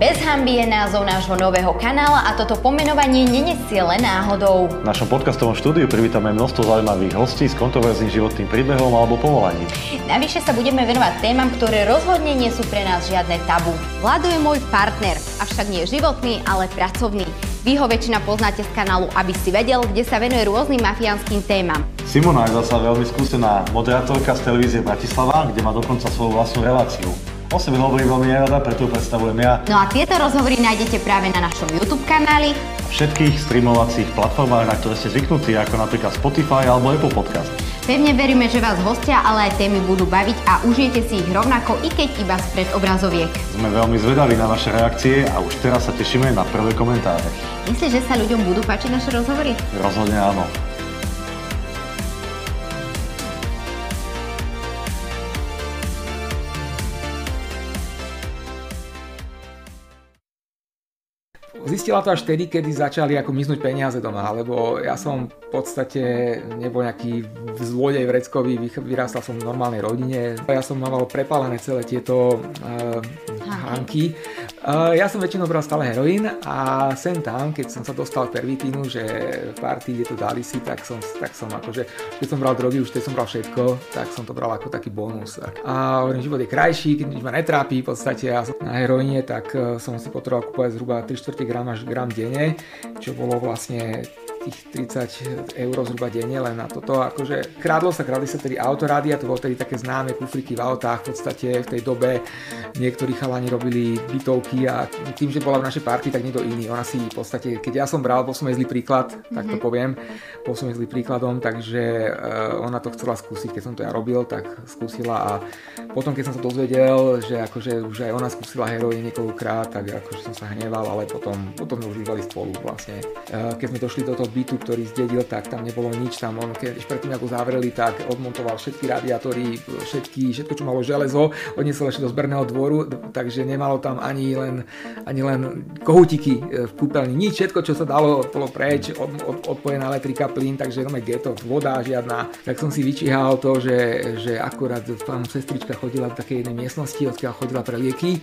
Bez hamby je názov nášho nového kanála a toto pomenovanie nenesie len náhodou. V našom podcastovom štúdiu privítame množstvo zaujímavých hostí s kontroverzným životným príbehom alebo povolaním. Navyše sa budeme venovať témam, ktoré rozhodne nie sú pre nás žiadne tabu. Vlado je môj partner, avšak nie životný, ale pracovný. Vy ho väčšina poznáte z kanálu Aby si vedel, kde sa venuje rôznym mafiánskym témam. Simona je zasa veľmi skúsená moderátorka z televízie Bratislava, kde má dokonca svoju vlastnú reláciu. O sebe hovorím veľmi nerada, preto predstavujem ja. No a tieto rozhovory nájdete práve na našom YouTube kanáli. Všetkých streamovacích platformách, na ktoré ste zvyknutí, ako napríklad Spotify alebo Apple Podcast. Pevne veríme, že vás hostia, ale aj témy budú baviť a užijete si ich rovnako, i keď iba spred obrazoviek. Sme veľmi zvedaví na vaše reakcie a už teraz sa tešíme na prvé komentáre. Myslíš, že sa ľuďom budú páčiť naše rozhovory? Rozhodne áno. Zistila to až vtedy, kedy začali ako miznúť peniaze doma, lebo ja som podstate nebol nejaký zlodej vreckový, vyrástal som v normálnej rodine. Ja som mal prepálené celé tieto uh, hánky. Uh, ja som väčšinou bral stále heroín a sem tam, keď som sa dostal pervitínu, že party, kde to dali si, tak som, tak som akože, keď som bral drogy, už keď som bral všetko, tak som to bral ako taký bonus. A hovorím, život je krajší, keď nič ma netrápi, v podstate ja som na heroíne, tak uh, som si potreboval kúpovať zhruba 3 4 gram až gram denne, čo bolo vlastne tých 30 eur zhruba denne len na toto. Akože krádlo sa, krádli sa tedy autorádia, to bolo tedy také známe kufriky v autách, v podstate v tej dobe niektorí chalani robili bytovky a tým, že bola v našej party, tak niekto iný. Ona si v podstate, keď ja som bral, bol som jej zlý príklad, mm-hmm. tak to mhm. poviem, bol som jej zlý príkladom, takže uh, ona to chcela skúsiť, keď som to ja robil, tak skúsila a potom, keď som sa dozvedel, že akože už aj ona skúsila heroín niekoľkokrát, tak akože som sa hneval, ale potom, potom sme už bývali spolu vlastne. Uh, keď sme došli do toho bytu, ktorý zdedil, tak tam nebolo nič. Tam on, keď predtým ako zavreli, tak odmontoval všetky radiátory, všetky, všetko, čo malo železo, odniesol ešte do zberného dvoru, takže nemalo tam ani len, ani len kohutiky e, v kúpeľni. Nič, všetko, čo sa dalo, bolo preč, od, od, odpojená elektrika, plyn, takže no geto, voda žiadna. Tak som si vyčíhal to, že, že akurát tam sestrička chodila v takej jednej miestnosti, odkiaľ chodila pre lieky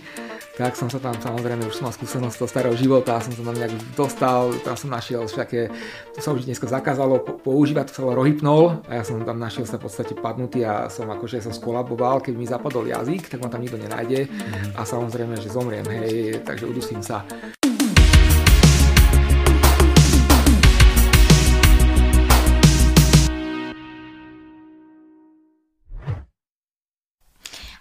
tak som sa tam samozrejme, už som mal skúsenosť toho starého života, som sa tam nejak dostal, tam som našiel všaké, to sa už dneska zakázalo používať, to sa rohypnol a ja som tam našiel sa v podstate padnutý a som akože som skolaboval, keď mi zapadol jazyk, tak ma tam nikto nenájde mm. a samozrejme, že zomriem, hej, takže udusím sa.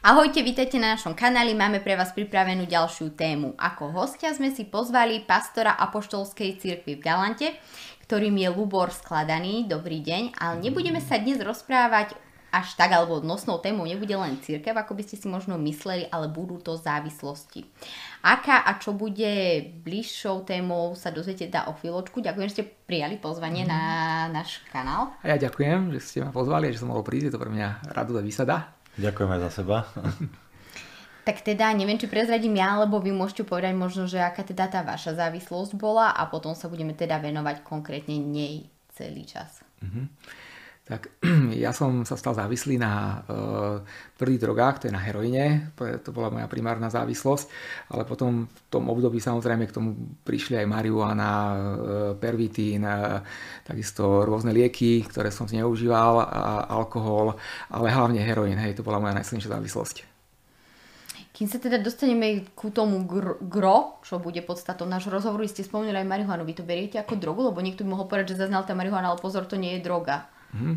Ahojte, vítajte na našom kanáli, máme pre vás pripravenú ďalšiu tému. Ako hostia sme si pozvali pastora Apoštolskej cirkvi v Galante, ktorým je Lubor Skladaný. Dobrý deň, ale nebudeme sa dnes rozprávať až tak, alebo nosnou témou nebude len církev, ako by ste si možno mysleli, ale budú to závislosti. Aká a čo bude bližšou témou sa dozviete teda o chvíľočku. Ďakujem, že ste prijali pozvanie mm. na náš kanál. A ja ďakujem, že ste ma pozvali a že som mohol prísť. Je to pre mňa radová výsada. Ďakujem aj za seba. Tak teda neviem, či prezradím ja, alebo vy môžete povedať možno, že aká teda tá vaša závislosť bola a potom sa budeme teda venovať konkrétne nej celý čas. Mm-hmm. Tak ja som sa stal závislý na uh, tvrdých drogách, to je na heroine, to bola moja primárna závislosť, ale potom v tom období samozrejme k tomu prišli aj marihuana, uh, pervitín, uh, takisto rôzne lieky, ktoré som zneužíval, a alkohol, ale hlavne heroín, hej, to bola moja najsilnejšia závislosť. Kým sa teda dostaneme ku tomu gr- gro, čo bude podstatou nášho rozhovoru, ste spomenuli aj marihuanu. Vy to beriete ako drogu? Lebo niekto by mohol povedať, že zaznal tá marihuana, ale pozor, to nie je droga. Mm-hmm.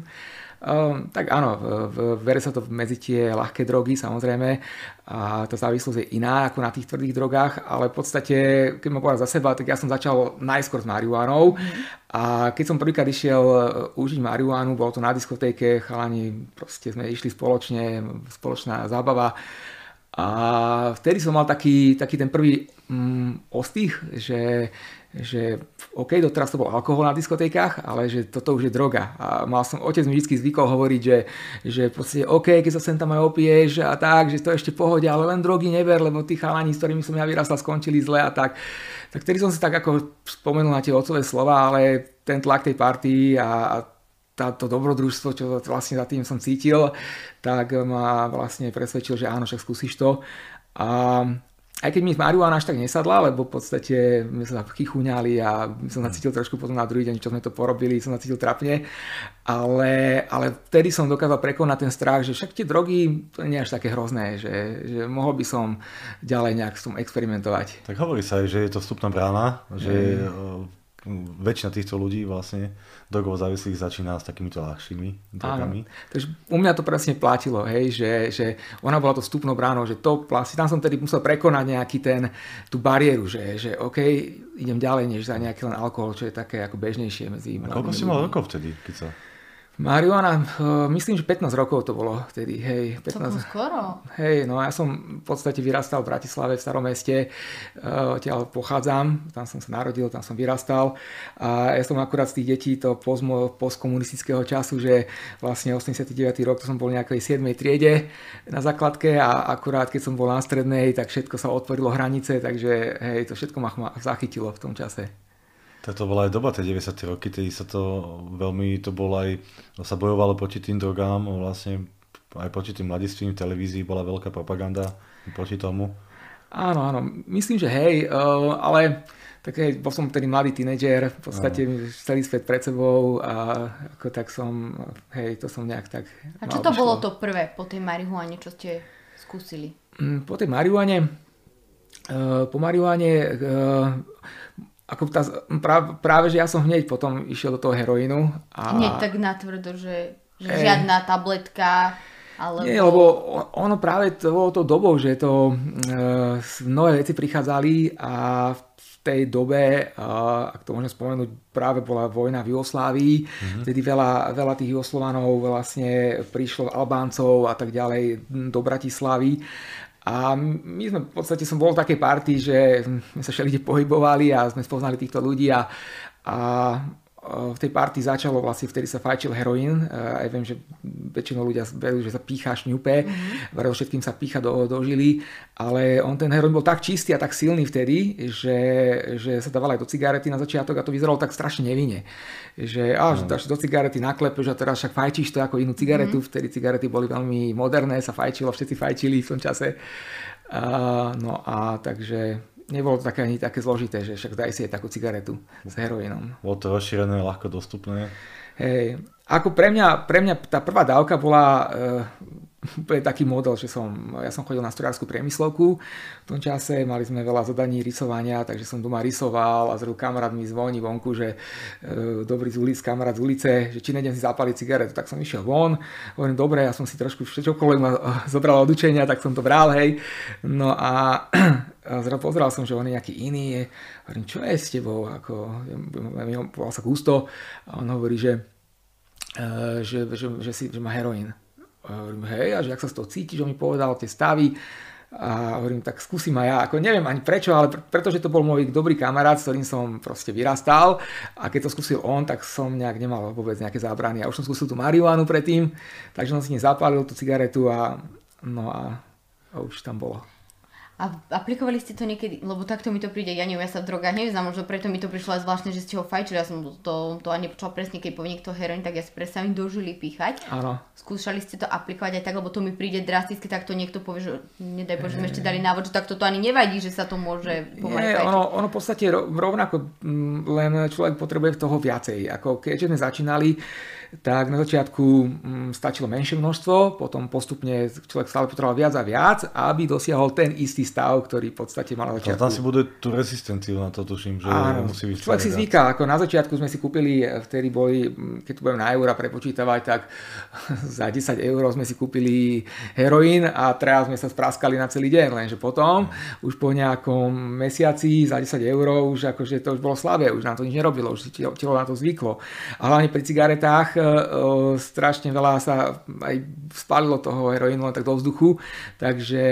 Uh, tak áno, v, vere sa to medzi tie ľahké drogy samozrejme a tá závislosť je iná ako na tých tvrdých drogách, ale v podstate, keď ma povedal za seba, tak ja som začal najskôr s marihuanou mm. a keď som prvýkrát išiel e, užiť marihuanu, bolo to na diskotéke, chalani, proste sme išli spoločne, spoločná zábava a vtedy som mal taký, taký ten prvý mm, ostých, že, že OK, doteraz to bol alkohol na diskotékach, ale že toto už je droga. A mal som, otec mi vždy zvykol hovoriť, že, že podstate OK, keď sa sem tam aj opieš a tak, že to ešte pohode, ale len drogy never, lebo tí chalani, s ktorými som ja vyrastal, skončili zle a tak. Tak vtedy som si tak ako spomenul na tie otcové slova, ale ten tlak tej party a, a táto dobrodružstvo, čo vlastne za tým som cítil, tak ma vlastne presvedčil, že áno, však skúsiš to. A aj keď mi marihuana až tak nesadla, lebo v podstate my sa chychúňali a som sa cítil trošku potom na druhý deň, čo sme to porobili, som sa cítil trapne, ale, ale vtedy som dokázal prekonať ten strach, že však tie drogy to nie je až také hrozné, že, že mohol by som ďalej nejak s tom experimentovať. Tak hovorí sa aj, že je to vstupná brána, že mm. Väčšina týchto ľudí vlastne drogovo závislých začína s takýmito ľahšími drogami. Áno. Takže u mňa to presne platilo, hej, že, že ona bola to vstupnou bránou, že to vlastne, tam som tedy musel prekonať nejaký ten, tú bariéru, že, že OK, idem ďalej než za nejaký len alkohol, čo je také ako bežnejšie medzi Koľko si mal rokov vtedy, keď sa Marihuana, eh, myslím, že 15 rokov to bolo vtedy, hej. 15, skoro. Hej, no ja som v podstate vyrastal v Bratislave, v starom meste, eh, odtiaľ pochádzam, tam som sa narodil, tam som vyrastal a ja som akurát z tých detí to pozmo, postkomunistického času, že vlastne 89. rok, to som bol nejakej 7. triede na základke a akurát keď som bol na strednej, tak všetko sa otvorilo hranice, takže hej, to všetko ma zachytilo v tom čase. Tak to bola aj doba, tie 90. roky, tedy sa to veľmi, to bolo aj, sa bojovalo proti tým drogám, vlastne aj proti tým mladistvím v televízii bola veľká propaganda proti tomu. Áno, áno, myslím, že hej, eh, ale tak hej, bol som tedy mladý tínedžer, v podstate áno. celý svet pred sebou a ako tak som, hej, to som nejak tak... A čo to bolo to prvé po tej marihuane, čo ste skúsili? Mm, po tej marihuane, eh, po marihuane eh, ako tá, práve, práve, že ja som hneď potom išiel do toho heroínu. A... Hneď tak natvrdo, že, že Ej. žiadna tabletka, alebo... Nie, lebo ono práve to bolo to dobou, že to e, nové veci prichádzali a v tej dobe, e, ak to môžem spomenúť, práve bola vojna v Jugoslávii, mm-hmm. vtedy veľa, veľa tých Jugoslovanov vlastne prišlo Albáncov a tak ďalej do Bratislavy a my sme v podstate, som bol v takej partii, že sme sa všeli pohybovali a sme spoznali týchto ľudí a, a v tej partii začalo vlastne, vtedy sa fajčil heroín. Aj viem, že väčšinou ľudia verú, že sa pícha šňupe, mm-hmm. všetkým sa pícha do, do žily, ale on ten heroín bol tak čistý a tak silný vtedy, že, že sa dával aj do cigarety na začiatok a to vyzeralo tak strašne nevinne. Že á, že dáš do cigarety, naklepeš a teraz však fajčíš to ako inú cigaretu. Mm-hmm. Vtedy cigarety boli veľmi moderné, sa fajčilo, všetci fajčili v tom čase. Uh, no a takže nebolo to také ani také zložité, že však daj si aj takú cigaretu s heroínom. Bolo to rozšírené, ľahko dostupné. Hej, ako pre mňa, pre mňa tá prvá dávka bola úplne taký model, že som, ja som chodil na strojárskú priemyslovku v tom čase, mali sme veľa zadaní rysovania, takže som doma rysoval a zrovna kamarát mi zvoní vonku, že e, dobrý z ulic, kamarát z ulice, že či nejdem si zapaliť cigaretu, tak som išiel von, hovorím, dobre, ja som si trošku čokoľvek ma zobral od učenia, tak som to bral, hej, no a, zrazu pozeral som, že on je nejaký iný, hovorím, čo je s tebou, ako, volal sa Gusto. A on hovorí, že, e, že, že, že, si, že má heroín. Hovorím, hej, a že ak sa z toho cítiš, on mi povedal tie stavy, a hovorím, tak skúsim aj ja. Ako neviem ani prečo, ale pretože to bol môj dobrý kamarát, s ktorým som proste vyrastal a keď to skúsil on, tak som nejak nemal vôbec nejaké zábrany. A už som skúsil tú marihuanu predtým, takže som si nezapálil tú cigaretu a no a, a už tam bolo. A aplikovali ste to niekedy, lebo takto mi to príde, ja neviem, ja sa v drogách nevyznám, možno preto mi to prišlo aj zvláštne, že ste ho fajčili, ja som to, to ani nepočula presne, keď povie niekto heroin, tak ja si predstavím dožili píchať. Áno. Skúšali ste to aplikovať aj tak, lebo to mi príde drasticky, tak to niekto povie, že nedaj Bože, sme ešte dali návod, že takto to ani nevadí, že sa to môže pomaly Nie, ono, ono v podstate rovnako, mm, len človek potrebuje toho viacej. Ako keďže sme začínali, tak na začiatku mm, stačilo menšie množstvo, potom postupne človek stále potreboval viac a viac, aby dosiahol ten istý stav, ktorý v podstate mal na začiatku. Tam si bude tú rezistenciu na to, tuším, že Áno, musí byť Človek si zvyká, ako na začiatku sme si kúpili, eh, vtedy boli, mm, keď tu budem na eura prepočítavať, tak za 10 eur sme si kúpili heroín a teraz sme sa spráskali na celý deň, lenže potom už po nejakom mesiaci za 10 eur už akože to už bolo slabé, už nám to nič nerobilo, už si telo na to zvyklo. A hlavne pri cigaretách strašne veľa sa aj spálilo toho heroínu len tak do vzduchu, takže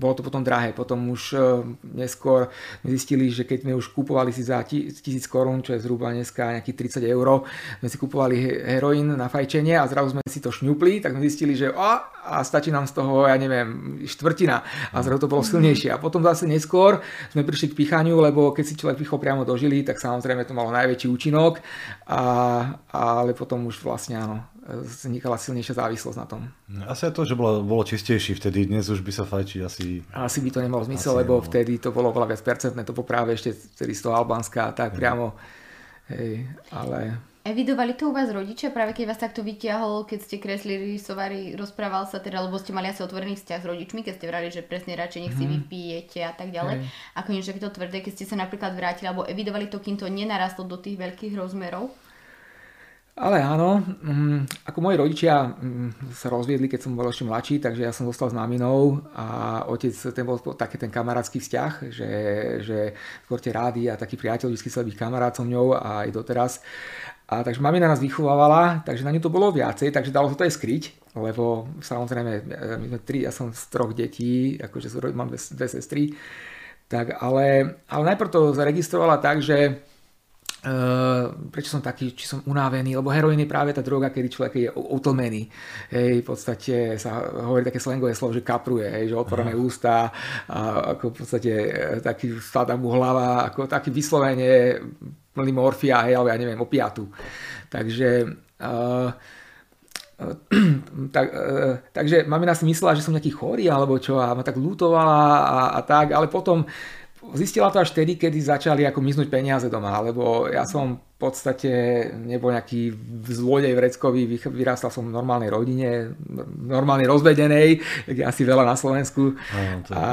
bolo to potom drahé. Potom už neskôr sme zistili, že keď sme už kupovali si za 1000 korún, čo je zhruba dneska nejakých 30 eur, sme si kupovali heroín na fajčenie a zrazu sme si to šňupli, tak sme zistili, že a, a stačí nám z toho, ja neviem, štvrtina a zrazu to bolo silnejšie. A potom zase neskôr sme prišli k pichaniu, lebo keď si človek pichol priamo do žily, tak samozrejme to malo najväčší účinok, a, ale potom už vlastne áno, vznikala silnejšia závislosť na tom. Asi aj to, že bolo, bolo čistejší vtedy, dnes už by sa fajči asi... Asi by to nemalo zmysel, lebo nemalo. vtedy to bolo veľa viac percentné, to práve ešte vtedy z toho Albánska, tak priamo, hej, ale... Evidovali to u vás rodičia, práve keď vás takto vyťahol, keď ste kreslili, rysovali, rozprával sa teda, lebo ste mali asi otvorený vzťah s rodičmi, keď ste vrali, že presne radšej nech si hmm. vypijete a tak ďalej. Hej. Ako niečo to tvrdé, keď ste sa napríklad vrátili, alebo evidovali to, kým to nenarastlo do tých veľkých rozmerov? Ale áno, um, ako moji rodičia um, sa rozviedli, keď som bol ešte mladší, takže ja som zostal s maminou a otec, ten bol taký ten kamarátsky vzťah, že, že skôr tie rády a taký priateľ vždy chcel byť kamarát so mňou a aj doteraz. A takže mamina nás vychovávala, takže na ňu to bolo viacej, takže dalo sa to aj skryť, lebo samozrejme, my sme tri, ja som z troch detí, akože mám dve, dve sestry, tak ale, ale najprv to zaregistrovala tak, že Uh, prečo som taký, či som unavený, lebo heroín je práve tá droga, kedy človek je utlmený. Hej, v podstate sa hovorí také slangové slovo, že kapruje, hej, že otvorené Aha. ústa, a ako v podstate e, taký spada mu hlava, ako taký vyslovene plný morfia, hej, alebo ja neviem, opiatu. Takže uh, tak, takže mamina si myslela, že som nejaký chorý alebo čo a ma tak lutovala a, a tak, ale potom Zistila to až vtedy, kedy začali ako miznúť peniaze doma, lebo ja som v podstate nebol nejaký zlodej vreckový, vyrástal som v normálnej rodine, normálnej rozvedenej, je asi veľa na Slovensku. Aj, a,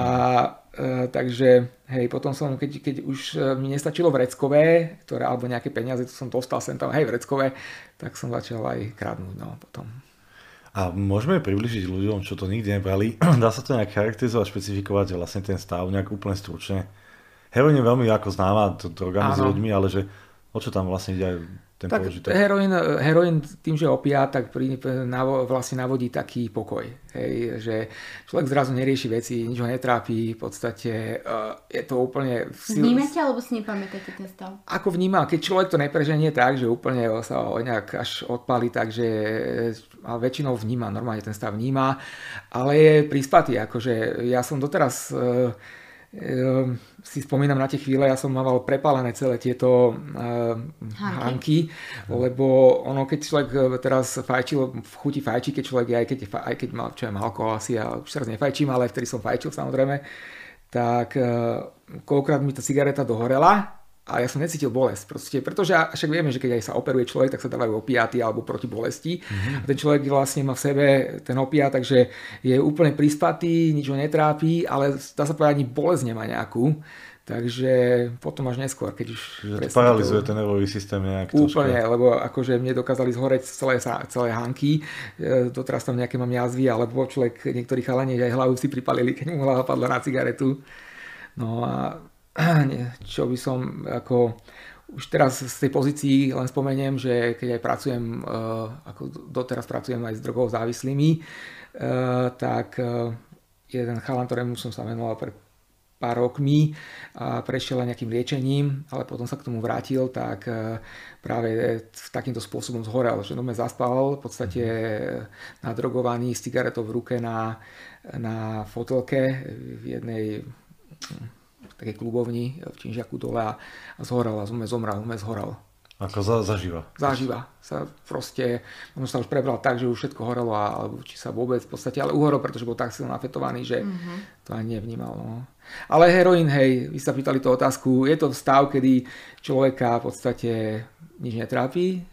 e, takže hej, potom som, keď, keď už e, mi nestačilo vreckové, ktoré, alebo nejaké peniaze, to som dostal sem tam, hej, vreckové, tak som začal aj kradnúť, no, potom. A môžeme približiť ľuďom, čo to nikdy nebrali. Dá sa to nejak charakterizovať, špecifikovať vlastne ten stav nejak úplne stručne. Heroin je veľmi ako známa droga s ľuďmi, ale že o čo tam vlastne ide aj ten tak použitok? Heroin, heroin tým, že opia, tak pri, navo, vlastne navodí taký pokoj. Hej, že človek zrazu nerieši veci, nič ho netrápi, v podstate uh, je to úplne... Vnímate alebo si nepamätáte ten stav? Ako vníma, keď človek to nepreženie tak, že úplne sa ho nejak až odpali, takže a väčšinou vníma, normálne ten stav vníma, ale je prispatý, akože ja som doteraz uh, si spomínam na tie chvíle, ja som mával prepálené celé tieto uh, hanky, lebo ono, keď človek eh, teraz fajčil, v chuti fajčí, keď človek aj keď, aj keď mal, čo ja alkohol asi, ja už teraz nefajčím, ale vtedy som fajčil samozrejme, tak uh, koľkokrát mi tá cigareta dohorela a ja som necítil bolesť. Proste, pretože však vieme, že keď aj sa operuje človek, tak sa dávajú opiaty alebo proti bolesti. Mm-hmm. A ten človek vlastne má v sebe ten opiat, takže je úplne prispatý, nič ho netrápi, ale dá sa povedať, ani bolesť nemá nejakú. Takže potom až neskôr, keď už... Že to paralizuje ten nervový systém nejak Úplne, troška. lebo akože mne dokázali zhoreť celé, celé hanky, e, doteraz tam nejaké mám jazvy, alebo človek, niektorí chalani aj hlavu si pripalili, keď mu hlava padla na cigaretu. No a čo by som ako už teraz z tej pozícii len spomeniem, že keď aj pracujem, eh, ako doteraz pracujem aj s drogou závislými, eh, tak eh, jeden chalan, ktorému som sa venoval pred pár rokmi a prešiel aj nejakým liečením, ale potom sa k tomu vrátil, tak práve takýmto spôsobom zhorel, že me zaspal v podstate nadrogovaný s cigaretou v ruke na, na fotelke v jednej také klubovni v Činžiaku dole a, a zhorel a sme zomrel, sme zhorel. Ako za, zaživa? Zaživa. Sa proste, on sa už prebral tak, že už všetko horelo, a, alebo či sa vôbec v podstate, ale uhorel, pretože bol tak silno afetovaný, že mm-hmm. to ani nevnímal. No. Ale heroin, hej, vy sa pýtali tú otázku, je to stav, kedy človeka v podstate nič netrápi,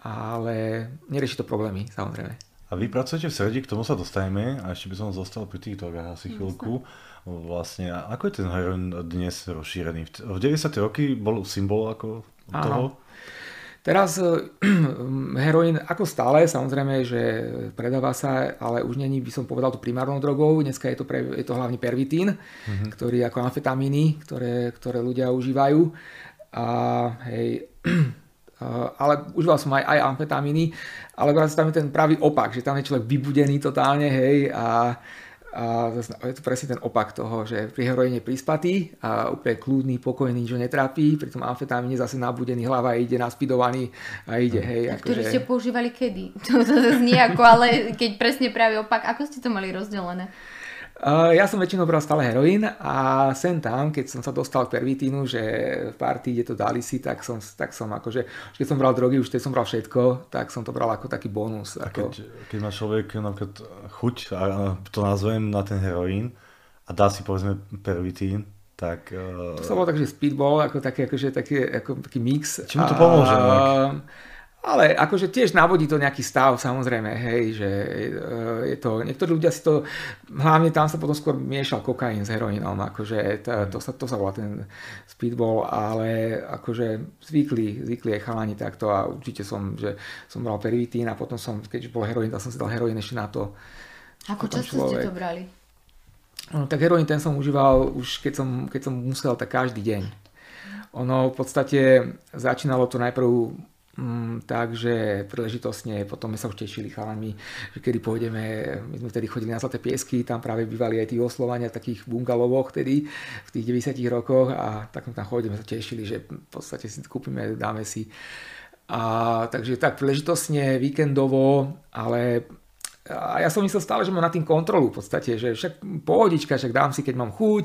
ale nerieši to problémy, samozrejme. A vy pracujete v Sredi, k tomu sa dostaneme a ešte by som zostal pri tých drogách asi chvíľku. Jasne vlastne. A ako je ten heroin dnes rozšírený? V 90. roky bol symbol ako toho? Teraz heroin ako stále, samozrejme, že predáva sa, ale už není, by som povedal, to primárnou drogou. Dneska je to, pre, je to hlavne pervitín, mm-hmm. ktorý ako amfetamíny, ktoré, ktoré ľudia užívajú. A hej, ale užíval som aj, aj amfetamíny, ale tam je ten pravý opak, že tam je človek vybudený totálne, hej, a a je to presne ten opak toho, že pri heroíne prispatý a úplne kľudný, pokojný, nič netrápi, pri tom amfetamíne zase nabudený hlava ide naspidovaný a ide, hej. A ktorý že... ste používali kedy? To, to znie ako, ale keď presne práve opak, ako ste to mali rozdelené? Uh, ja som väčšinou bral stále heroín a sem tam, keď som sa dostal k pervitínu, že v partii, kde to dali si, tak som, tak som akože, keď som bral drogy, už teď som bral všetko, tak som to bral ako taký bonus. A ako... keď, keď má človek napríklad chuť, a to nazvem na ten heroín, a dá si povedzme pervitín, tak... Uh... To sa bol tak, že speedball, ako taký, akože, taký, ako, taký mix. Či mu to pomôže? A... Ale akože tiež navodí to nejaký stav, samozrejme, hej, že e, je to, niektorí ľudia si to, hlavne tam sa potom skôr miešal kokain s heroínom, akože to, to, sa, to sa volá ten speedball, ale akože zvykli, zvykli aj chalani takto a určite som, že som bral pervitín a potom som, keď bol heroín, tak som si dal heroín ešte na to. Ako často človek. ste to brali? No, tak heroín ten som užíval už keď som, keď som musel, tak každý deň. Ono v podstate začínalo to najprv Mm, takže príležitosne potom sme sa už tešili chalami, že kedy pôjdeme, my sme vtedy chodili na Zlaté piesky, tam práve bývali aj tí oslovania takých bungalovoch vtedy v tých 90 rokoch a tak tam chodíme, sa tešili, že v podstate si kúpime, dáme si. A, takže tak príležitosne, víkendovo, ale a ja som myslel stále, že mám na tým kontrolu v podstate, že však pohodička, však dám si, keď mám chuť.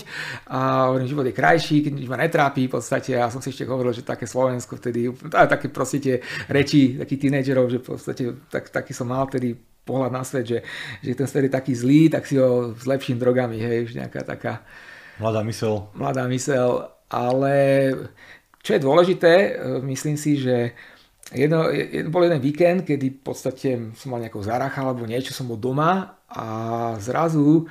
A hovorím, život je krajší, keď ma netrápi v podstate. A som si ešte hovoril, že také Slovensko vtedy, také proste tie reči takých tínedžerov, že v podstate tak, taký som mal vtedy pohľad na svet, že, že ten svet je taký zlý, tak si ho zlepším drogami, hej, už nejaká taká... Mladá mysel. Mladá mysel, ale čo je dôležité, myslím si, že jedno, jedno, bol jeden víkend, kedy v podstate som mal nejakou zaracha alebo niečo, som bol doma a zrazu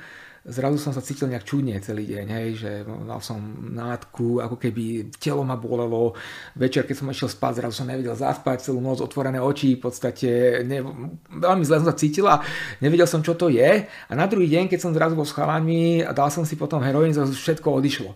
zrazu som sa cítil nejak čudne celý deň, hej, že mal som nádku, ako keby telo ma bolelo, večer, keď som išiel spať, zrazu som nevedel zaspať, celú noc otvorené oči, v podstate ne, veľmi zle som sa cítil a nevedel som, čo to je. A na druhý deň, keď som zrazu bol s chalami a dal som si potom heroín, zrazu všetko odišlo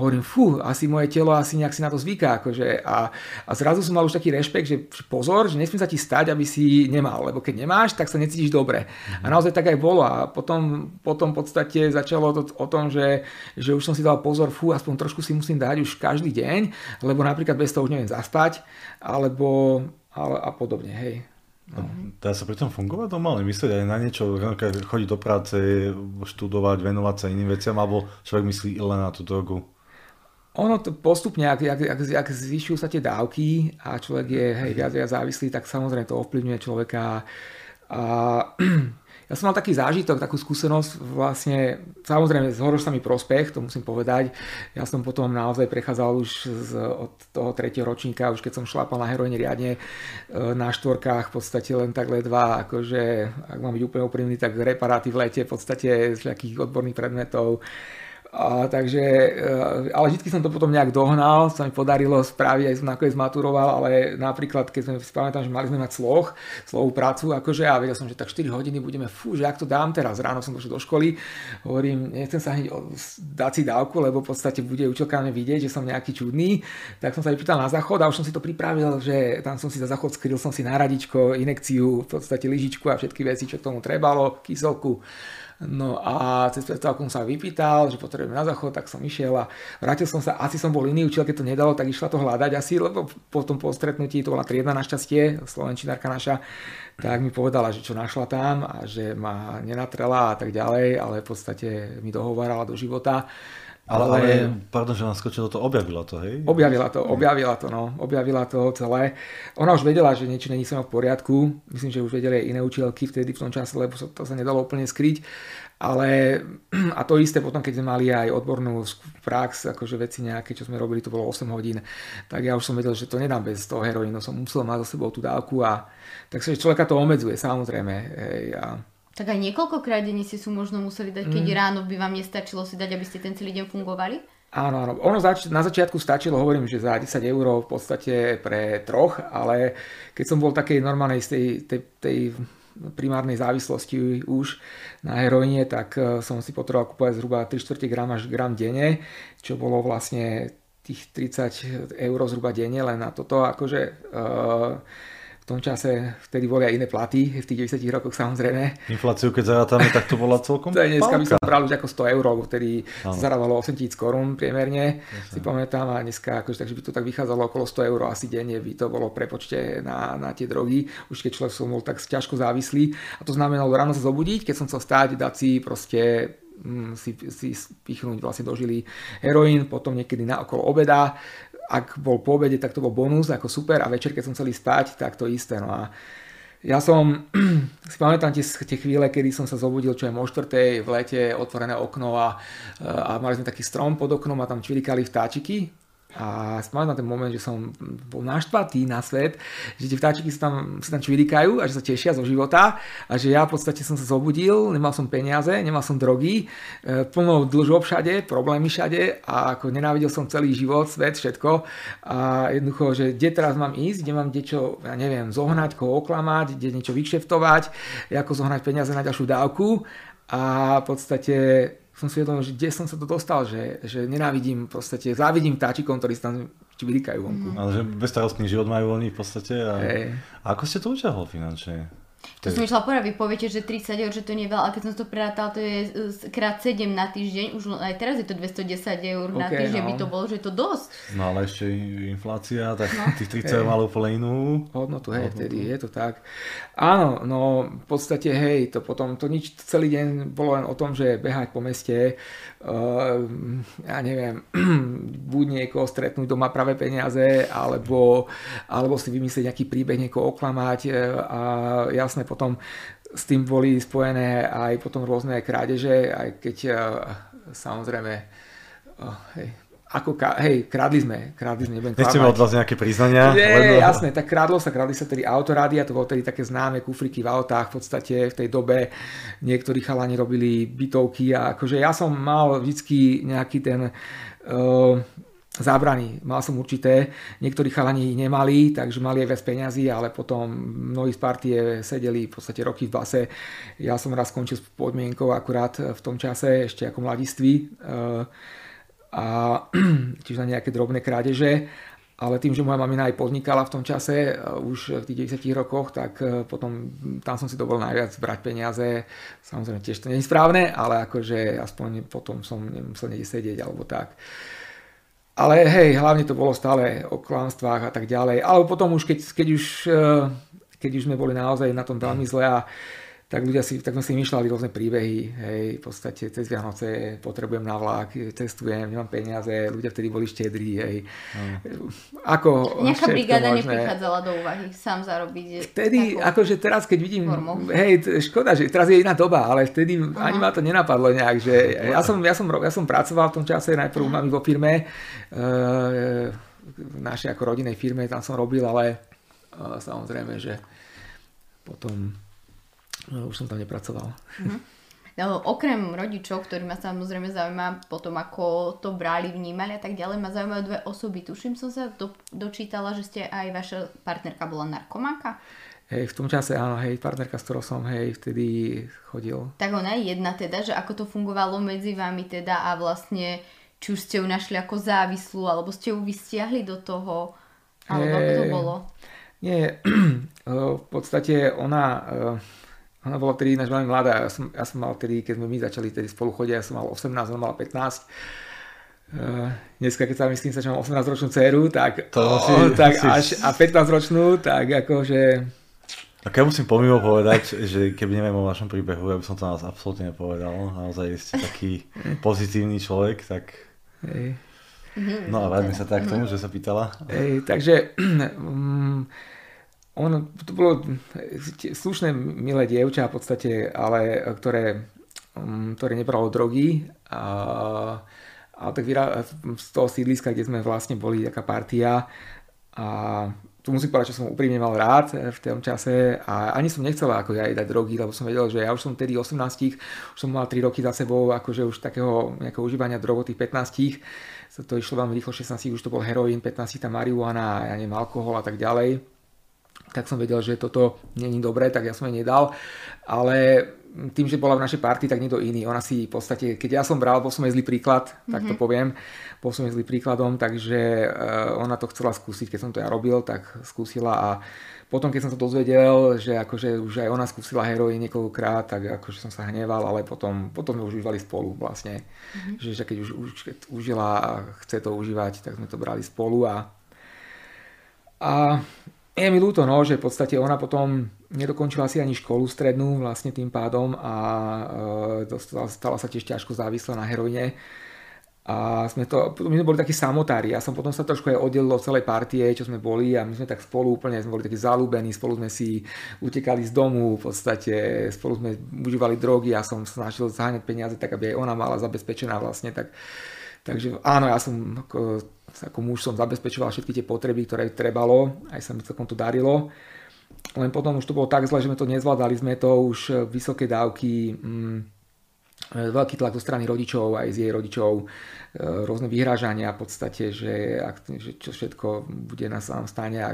hovorím, fú, asi moje telo asi nejak si na to zvyká. Akože, a, a zrazu som mal už taký rešpekt, že pozor, že nesmie sa ti stať, aby si nemal, lebo keď nemáš, tak sa necítiš dobre. Mm-hmm. A naozaj tak aj bolo. A potom, potom v podstate začalo to o tom, že, že už som si dal pozor, fú, aspoň trošku si musím dať už každý deň, lebo napríklad bez toho už neviem zaspať, alebo ale, a podobne, hej. No. Dá sa pri tom fungovať doma, ale myslieť aj na niečo, chodiť do práce, študovať, venovať sa iným veciam, alebo človek myslí len na tú drogu? Ono to postupne, ak, ak, ak, ak zvyšujú sa tie dávky a človek je hej, viac, viac závislý, tak samozrejme to ovplyvňuje človeka. A, ja som mal taký zážitok, takú skúsenosť, vlastne, samozrejme zhoroš sa mi prospech, to musím povedať. Ja som potom naozaj prechádzal už z, od toho tretieho ročníka, už keď som šlapal na heroine riadne e, na štvorkách, v podstate len tak ledva, akože, ak mám byť úplne úprimný, tak reparáty v lete, v podstate z nejakých odborných predmetov a, takže, e, ale vždy som to potom nejak dohnal, sa mi podarilo spraviť, aj som nakoniec maturoval, ale napríklad, keď sme si pamätám, že mali sme mať sloh, slovú prácu, akože a vedel som, že tak 4 hodiny budeme, fú, že ak to dám teraz, ráno som došiel do školy, hovorím, nechcem sa hneď dať si dávku, lebo v podstate bude učiteľka vidieť, že som nejaký čudný, tak som sa vypýtal na záchod a už som si to pripravil, že tam som si za záchod skryl som si na radičko, inekciu, v podstate lyžičku a všetky veci, čo k tomu trebalo, kyselku No a cez prestávku sa vypýtal, že potrebujem na záchod, tak som išiel a vrátil som sa, asi som bol iný učiteľ, keď to nedalo, tak išla to hľadať asi, lebo po tom postretnutí, to bola triedna našťastie, slovenčinárka naša, tak mi povedala, že čo našla tam a že ma nenatrela a tak ďalej, ale v podstate mi dohovarala do života. Ale, ale, pardon, že nám skočilo to, objavila to, hej? Objavila to, objavila to, no, objavila to celé. Ona už vedela, že niečo není v poriadku, myslím, že už vedeli aj iné učiteľky vtedy v tom čase, lebo to sa nedalo úplne skryť. Ale a to isté potom, keď sme mali aj odbornú prax, akože veci nejaké, čo sme robili, to bolo 8 hodín, tak ja už som vedel, že to nedám bez toho heroínu, som musel mať za sebou tú dávku a takže človeka to obmedzuje, samozrejme. Hej, a tak aj niekoľkokrát denne si sú možno museli dať, keď mm. ráno by vám nestačilo si dať, aby ste ten celý deň fungovali? Áno, áno. Ono zač- na začiatku stačilo, hovorím, že za 10 eur v podstate pre troch, ale keď som bol takej normálnej z tej, tej, tej primárnej závislosti už na heroíne, tak eh, som si potreboval kúpovať zhruba 3 čtvrte gram až gram denne, čo bolo vlastne tých 30 eur zhruba denne len na toto. Akože, uh, v tom čase vtedy boli aj iné platy, v tých 90 rokoch samozrejme. Infláciu keď zarátame, tak to bola celkom To je dneska by som bral už ako 100 eur, vtedy ano. zarábalo 8 tisíc korún priemerne, Jasne. si pamätám a dneska, akože, takže by to tak vychádzalo okolo 100 eur asi denne by to bolo prepočte na, na tie drogy, už keď človek som bol tak ťažko závislý a to znamenalo ráno sa zobudiť, keď som chcel stáť, dať si proste mm, si, si pichnúť vlastne dožili heroín, potom niekedy na okolo obeda, ak bol po obede, tak to bol bonus, ako super a večer, keď som chcel spať, tak to isté. No a ja som, si pamätám tie, tie chvíle, kedy som sa zobudil, čo je o 4. v lete, otvorené okno a, a mali sme taký strom pod oknom a tam čvirikali vtáčiky a spomínam na ten moment, že som bol naštvatý na svet, že tie vtáčiky sa tam, sa tam čvirikajú a že sa tešia zo života a že ja v podstate som sa zobudil, nemal som peniaze, nemal som drogy, e, plno dlžob všade, problémy všade a ako nenávidel som celý život, svet, všetko. A jednoducho, že kde teraz mám ísť, kde mám niečo, ja neviem, zohnať, koho oklamať, kde niečo vykšeftovať, ako zohnať peniaze na ďalšiu dávku. A v podstate som si uvedomil, že kde som sa to dostal, že, že nenávidím, v podstate závidím táčikom, ktorí tam vylikajú vonku. Mm. Ale že bezstarostný život majú oni v podstate. A, hey. a ako ste to uťahol finančne? To som išla povedať, vy poviete, že 30 eur, že to nie je veľa, ale keď som to prerátal, to je krát 7 na týždeň, už aj teraz je to 210 eur okay, na týždeň, no. by to bolo, že je to dosť. No ale ešte inflácia, tak no. tých 30 eur malo úplne inú hodnotu. Hej, hodnotu. vtedy je to tak. Áno, no v podstate hej, to potom, to nič celý deň bolo len o tom, že behať po meste, uh, ja neviem, buď niekoho stretnúť doma práve peniaze, alebo, alebo si vymyslieť nejaký príbeh, niekoho oklamať uh, a jasné, potom s tým boli spojené aj potom rôzne krádeže, aj keď uh, samozrejme uh, hej, ako, hej, krádli sme, krádli sme, nebudem Nechceme od vás nejaké priznania? Nie, lebo... jasné, tak krádlo sa, krádli sa tedy a to bolo tedy také známe kufriky v autách, v podstate v tej dobe niektorí chalani robili bytovky a akože ja som mal vždycky nejaký ten uh, zábrany. Mal som určité, niektorí chalani nemali, takže mali aj viac peňazí, ale potom mnohí z partie sedeli v podstate roky v base. Ja som raz skončil s podmienkou akurát v tom čase, ešte ako mladiství eh, a čiže na nejaké drobné krádeže ale tým, že moja mamina aj podnikala v tom čase, eh, už v tých 10 rokoch, tak eh, potom tam som si dovolil najviac brať peniaze. Samozrejme tiež to nie je správne, ale akože aspoň potom som nemusel niekde sedieť alebo tak. Ale hej, hlavne to bolo stále o klamstvách a tak ďalej. Ale potom už, keď, keď, už, eh, keď už sme boli naozaj na tom veľmi zle a tak ľudia si, tak sme si myšľali rôzne príbehy, hej, v podstate cez Vianoce potrebujem na vlak, cestujem, nemám peniaze, ľudia vtedy boli štedrí, hej. Mm. Ako Nejaká brigáda možné. neprichádzala do úvahy, sám zarobiť. Vtedy, akože teraz, keď vidím, formou. hej, škoda, že teraz je iná doba, ale vtedy uh-huh. ani ma to nenapadlo nejak, že ja som, ja som, ja som pracoval v tom čase, najprv uh-huh. mami vo firme, uh, v našej ako rodinej firme, tam som robil, ale uh, samozrejme, že potom už som tam nepracoval. Mm-hmm. No, okrem rodičov, ktorí ma samozrejme zaujíma potom, ako to brali, vnímali a tak ďalej, ma zaujímajú dve osoby. Tuším som sa do, dočítala, že ste aj vaša partnerka bola narkomáka. Hej, v tom čase áno, hej, partnerka, s ktorou som, hej, vtedy chodil. Tak ona je jedna teda, že ako to fungovalo medzi vami teda a vlastne, či už ste ju našli ako závislú, alebo ste ju vystiahli do toho, alebo hey, ako to bolo? Nie, v podstate ona ona bola vtedy ináč veľmi mladá. Ja som, ja som mal vtedy, keď sme my začali tedy spolu chodiť, ja som mal 18, ona mala 15. Uh, eh, dneska, keď sa myslím, že mám 18 ročnú dceru, tak, to oh, si, tak si... až a 15 ročnú, tak akože... Tak ja musím pomimo povedať, že keby neviem o vašom príbehu, ja by som to nás absolútne nepovedal. Naozaj ste taký pozitívny človek, tak... Hej. No a vráťme sa tak k tomu, že sa pýtala. Hej, takže um, ono, to bolo slušné, milé dievča v podstate, ale ktoré, mm, ktoré nebralo drogy a, a tak vyrá, z toho sídliska, kde sme vlastne boli taká partia. A tu musím povedať, že som úprimne mal rád v tom čase a ani som nechcel ako ja dať drogy, lebo som vedel, že ja už som tedy 18, už som mal 3 roky za sebou, akože už takého nejakého užívania drog od tých 15, to išlo veľmi rýchlo, 16 už to bol heroín, 15 tá marihuana, ja neviem, alkohol a tak ďalej tak som vedel, že toto není dobré, tak ja som jej nedal. Ale tým, že bola v našej partii, tak niekto iný. Ona si v podstate, keď ja som bral, bol som jej zlý príklad, mm-hmm. tak to mhm. poviem, bol som jej zlý príkladom, takže uh, ona to chcela skúsiť, keď som to ja robil, tak skúsila a potom, keď som sa dozvedel, že akože už aj ona skúsila heroín niekoľkokrát, tak akože som sa hneval, ale potom, potom sme už užívali spolu vlastne. Mm-hmm. Že, že keď už, už keď užila a chce to užívať, tak sme to brali spolu a, a je mi ľúto, no, že v podstate ona potom nedokončila si ani školu strednú vlastne tým pádom a e, dostala, stala sa tiež ťažko závislá na heroine. A sme to, my sme boli takí samotári. Ja som potom sa trošku aj oddelil od celej partie, čo sme boli a my sme tak spolu úplne, sme boli takí zalúbení, spolu sme si utekali z domu, v podstate spolu sme užívali drogy a som snažil zaháňať peniaze tak, aby aj ona mala zabezpečená vlastne. Tak, takže áno, ja som ako, ako muž som zabezpečoval všetky tie potreby, ktoré trebalo, aj sa mi celkom to darilo. Len potom už to bolo tak zle, že sme to nezvládali, sme to už vysoké dávky, mm, veľký tlak zo strany rodičov, aj z jej rodičov, e, rôzne vyhrážania v podstate, že, že čo všetko bude na samom stane a,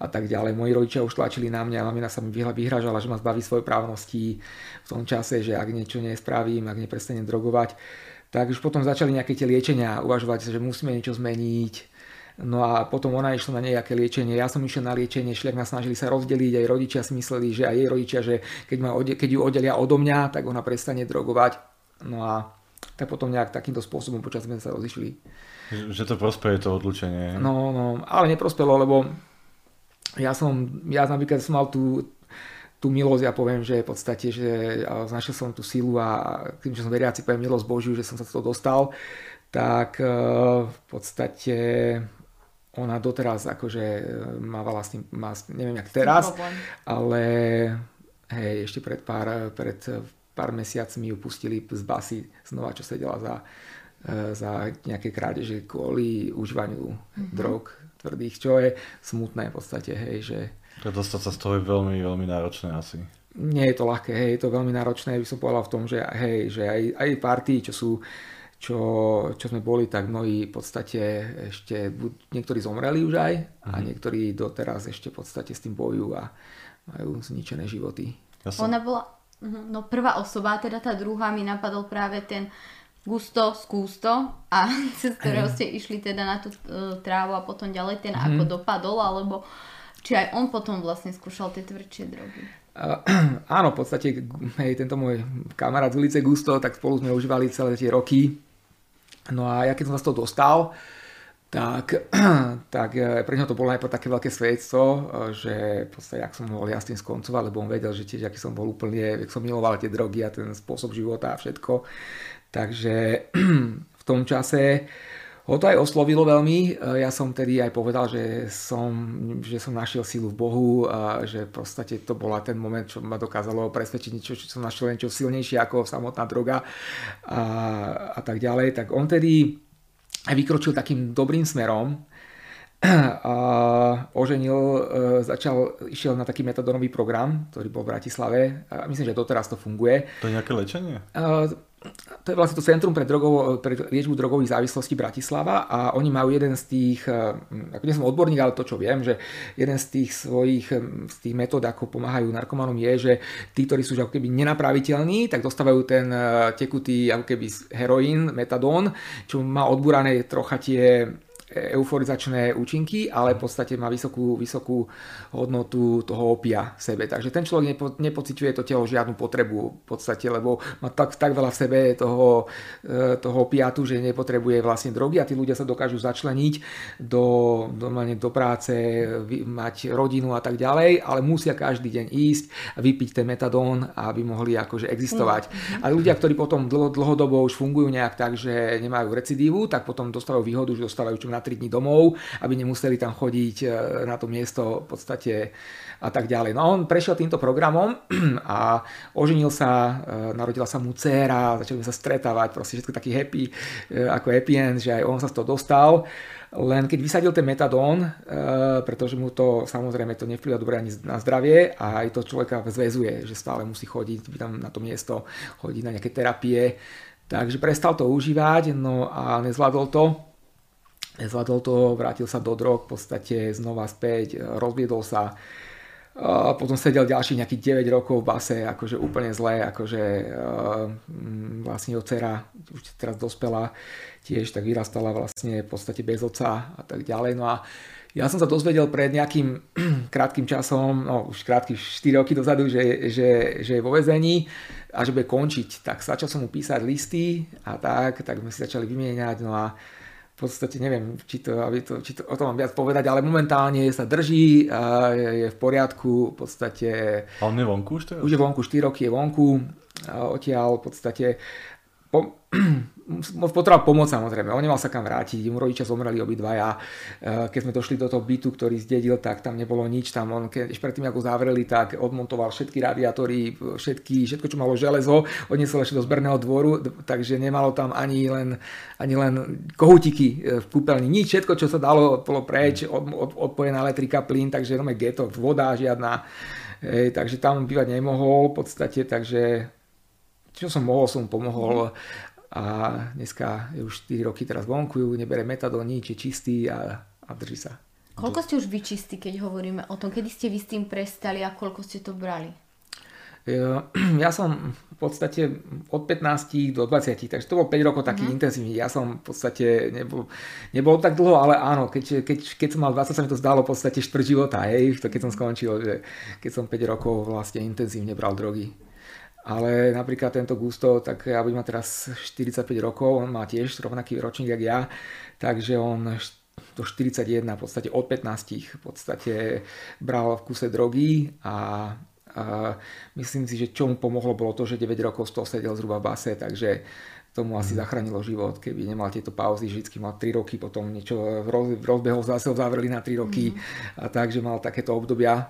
a tak ďalej. Moji rodičia už tlačili na mňa, mamina sa mi vyhrážala, že ma zbaví svoje právnosti v tom čase, že ak niečo nespravím, ak neprestanem drogovať, tak už potom začali nejaké tie liečenia uvažovať, že musíme niečo zmeniť, No a potom ona išla na nejaké liečenie, ja som išiel na liečenie, šliak nás snažili sa rozdeliť, aj rodičia si mysleli, že aj jej rodičia, že keď, ma, keď ju oddelia odo mňa, tak ona prestane drogovať. No a tak potom nejak takýmto spôsobom počas sme sa rozišli. Že to prospeje to odlučenie. No, no, ale neprospelo, lebo ja som, ja napríklad som mal tú, tú milosť, ja poviem, že v podstate, že znašiel som tú silu a tým, že som veriaci, poviem milosť Božiu, že som sa toho dostal, tak eh, v podstate ona doteraz akože e, mávala s tým, má, neviem jak teraz, ale hej, ešte pred pár, pred pár mesiacmi ju pustili z basy znova, čo sedela za, e, za nejaké krádeže kvôli užívaniu mm-hmm. drog tvrdých, čo je smutné v podstate, hej, že... Dostať sa z toho je veľmi, veľmi náročné asi. Nie je to ľahké, hej, je to veľmi náročné, by som povedal v tom, že hej, že aj, aj party, čo sú čo, čo sme boli, tak mnohí v podstate ešte, niektorí zomreli už aj a mhm. niektorí doteraz ešte v podstate s tým bojujú a majú zničené životy. Ja som... Ona bola mhm, no prvá osoba, teda tá druhá mi napadol práve ten Gusto z Gusto a cez ktorého ste išli teda na tú uh, trávu a potom ďalej ten mm. ako dopadol, alebo či aj on potom vlastne skúšal tie tvrdšie drogy. Uh, áno, v podstate hej, tento môj kamarát z ulice Gusto, tak spolu sme užívali celé tie roky No a ja keď som sa z toho dostal, tak, tak eh, pre neho to bolo najprv také veľké svedectvo, eh, že v podstate, ak som mohol ja s tým skoncovať, lebo on vedel, že tiež, aký som bol úplne, jak som miloval tie drogy a ten spôsob života a všetko. Takže v tom čase ho to aj oslovilo veľmi. Eh, ja som tedy aj povedal, že som, že som našiel sílu v Bohu a že v podstate to bola ten moment, čo ma dokázalo presvedčiť niečo, čo som našiel niečo silnejšie ako samotná droga a, a tak ďalej. Tak on tedy aj vykročil takým dobrým smerom a oženil, e, začal, išiel na taký metadonový program, ktorý bol v Bratislave. A myslím, že doteraz to funguje. To je nejaké lečenie? To je vlastne to Centrum pre, drogovo, pre liečbu drogových závislostí Bratislava a oni majú jeden z tých, e, ako nie som odborník, ale to čo viem, že jeden z tých svojich z tých metód, ako pomáhajú narkomanom je, že tí, ktorí sú ako keby nenapraviteľní, tak dostávajú ten e, tekutý ako keby heroín, metadón, čo má odbúrané trocha tie euforizačné účinky, ale v podstate má vysokú, vysokú hodnotu toho opia v sebe. Takže ten človek nepo, nepociťuje to telo žiadnu potrebu v podstate, lebo má tak, tak veľa v sebe toho, e, toho opiatu, že nepotrebuje vlastne drogy a tí ľudia sa dokážu začleniť do, do, do práce, mať rodinu a tak ďalej, ale musia každý deň ísť vypiť ten metadón, aby mohli akože existovať. Mm-hmm. A ľudia, ktorí potom dlho, dlhodobo už fungujú nejak tak, že nemajú recidívu, tak potom dostávajú výhodu, že dostávajú čo na 3 dní domov, aby nemuseli tam chodiť e, na to miesto v podstate a tak ďalej. No on prešiel týmto programom a oženil sa, e, narodila sa mu dcéra, začali sa stretávať, proste všetko taký happy, e, ako happy end, že aj on sa z toho dostal. Len keď vysadil ten metadón, pretože mu to samozrejme to nevplyvá dobre ani na zdravie a aj to človeka zväzuje, že stále musí chodiť tam na to miesto, chodiť na nejaké terapie. Takže prestal to užívať, no a nezvládol to Nezvládol to, vrátil sa do drog, v podstate znova späť, rozviedol sa. A potom sedel ďalších nejakých 9 rokov v base, akože úplne zlé, akože mm, vlastne jeho dcera, už teraz dospela, tiež tak vyrastala vlastne v podstate bez oca a tak ďalej. No a ja som sa dozvedel pred nejakým krátkým časom, no už krátky 4 roky dozadu, že, že, že je vo vezení a že bude končiť. Tak začal som mu písať listy a tak, tak sme si začali vymieňať. No a v podstate neviem, či, to, aby to, či to, o tom mám viac povedať, ale momentálne sa drží a je v poriadku, v podstate... A on je vonku už teraz? Už je vonku, 4 roky je vonku, odtiaľ v podstate po, potreboval pomôcť samozrejme, on nemal sa kam vrátiť, mu rodičia zomreli obidvaja, eh, keď sme došli do toho bytu, ktorý zdedil, tak tam nebolo nič, tam on keď predtým ako zavreli, tak odmontoval všetky radiátory, všetky, všetko čo malo železo, odniesol ešte do zberného dvoru, takže nemalo tam ani len, ani len kohutiky eh, v kúpeľni, nič, všetko čo sa dalo, bolo preč, od, od, odpojená elektrika, plyn, takže je geto, voda žiadna, Ej, takže tam bývať nemohol v podstate, takže čo som mohol, som pomohol a dneska je už 4 roky teraz vonku, nebere metadón, nič, je čistý a, a drží sa. Koľko ste už vyčistí, keď hovoríme o tom? Kedy ste vy s tým prestali a koľko ste to brali? Ja som v podstate od 15 do 20, takže to bol 5 rokov taký uh-huh. intenzívny. Ja som v podstate nebol, nebol tak dlho, ale áno, keď, keď, keď som mal 20, sa mi to zdalo v podstate štvrt života, hej, to keď som skončil, že keď som 5 rokov vlastne intenzívne bral drogy. Ale napríklad tento Gusto, tak ja budem mať teraz 45 rokov, on má tiež rovnaký ročník, jak ja, takže on do 41, v podstate od 15 v podstate bral v kuse drogy a, a myslím si, že čo mu pomohlo bolo to, že 9 rokov z toho sedel zhruba v base, takže tomu asi mhm. zachránilo život, keby nemal tieto pauzy, vždycky mal 3 roky, potom niečo v rozbehu zase ho zavreli na 3 roky mm. a takže mal takéto obdobia,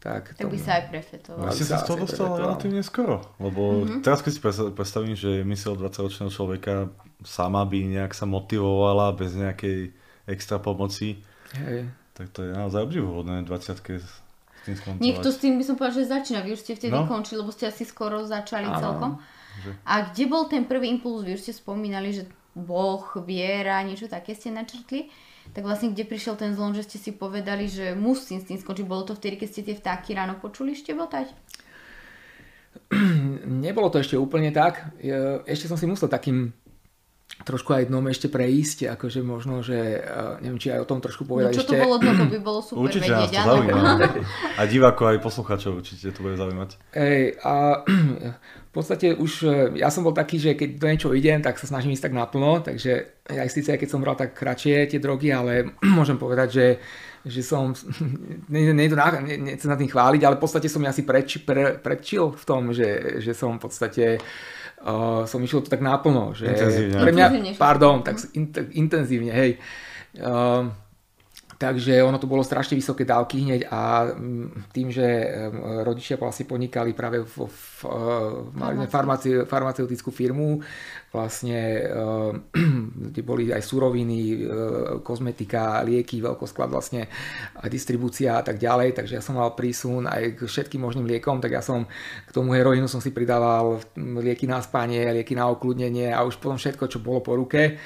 tak, tak by sa aj prefetoval. Vlastne sa z toho dostal relatívne skoro, lebo mm-hmm. teraz keď si predstavím, že mysel 20-ročného človeka sama by nejak sa motivovala bez nejakej extra pomoci, Hej. tak to je naozaj obdivuhodné 20 s tým skoncovať. Niekto s tým by som povedal, že začína. Vy už ste vtedy no. končili, lebo ste asi skoro začali Áno. celkom. Že... A kde bol ten prvý impuls? Vy už ste spomínali, že Boh, viera, niečo také ste načrtli tak vlastne kde prišiel ten zlom, že ste si povedali, že musím s tým skončiť. Bolo to vtedy, keď ste tie vtáky ráno počuli štebotať? Nebolo to ešte úplne tak. Ešte som si musel takým trošku aj dnom ešte prejsť, akože možno, že neviem, či aj o tom trošku povedať no, čo ešte. to bolo dno, to by bolo super určite vedieť. Určite nás to zaujíma. a divákov aj poslucháčov určite to bude zaujímať. Ej, a v podstate už e, ja som bol taký, že keď do niečo idem, tak sa snažím ísť tak naplno, takže aj síce keď som bral tak kratšie tie drogy, ale môžem povedať, že že som, nie, nie, nechcem na tým chváliť, ale v podstate som ja si preč, pre, prečil v tom, že, že som v podstate uh, som išiel to tak naplno. Že intenzívne. Pre mňa, pardon, tak in, intenzívne, hej. Uh, Takže ono to bolo strašne vysoké dávky hneď a mm, tým, že rodičia vlastne podnikali práve v, v, v farmaci, farmaceutickú firmu, vlastne kde boli aj suroviny, e, kozmetika, lieky, veľkosklad vlastne a distribúcia a tak ďalej, takže ja som mal prísun aj k všetkým možným liekom, tak ja som k tomu heroínu som si pridával lieky na spanie, lieky na okludnenie a už potom všetko, čo bolo po ruke.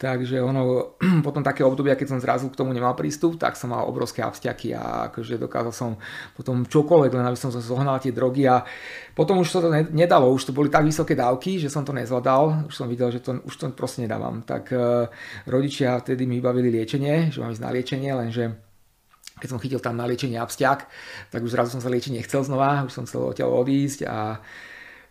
Takže ono, potom také obdobia, keď som zrazu k tomu nemal prístup, tak som mal obrovské abstiaky a akože dokázal som potom čokoľvek, len aby som zohnal tie drogy a potom už to nedalo, už to boli tak vysoké dávky, že som to nezvládal, už som videl, že to, už to proste nedávam. Tak uh, rodičia vtedy mi vybavili liečenie, že mám ísť na liečenie, lenže keď som chytil tam na liečenie abstiak, tak už zrazu som sa liečiť nechcel znova, už som chcel odtiaľ odísť a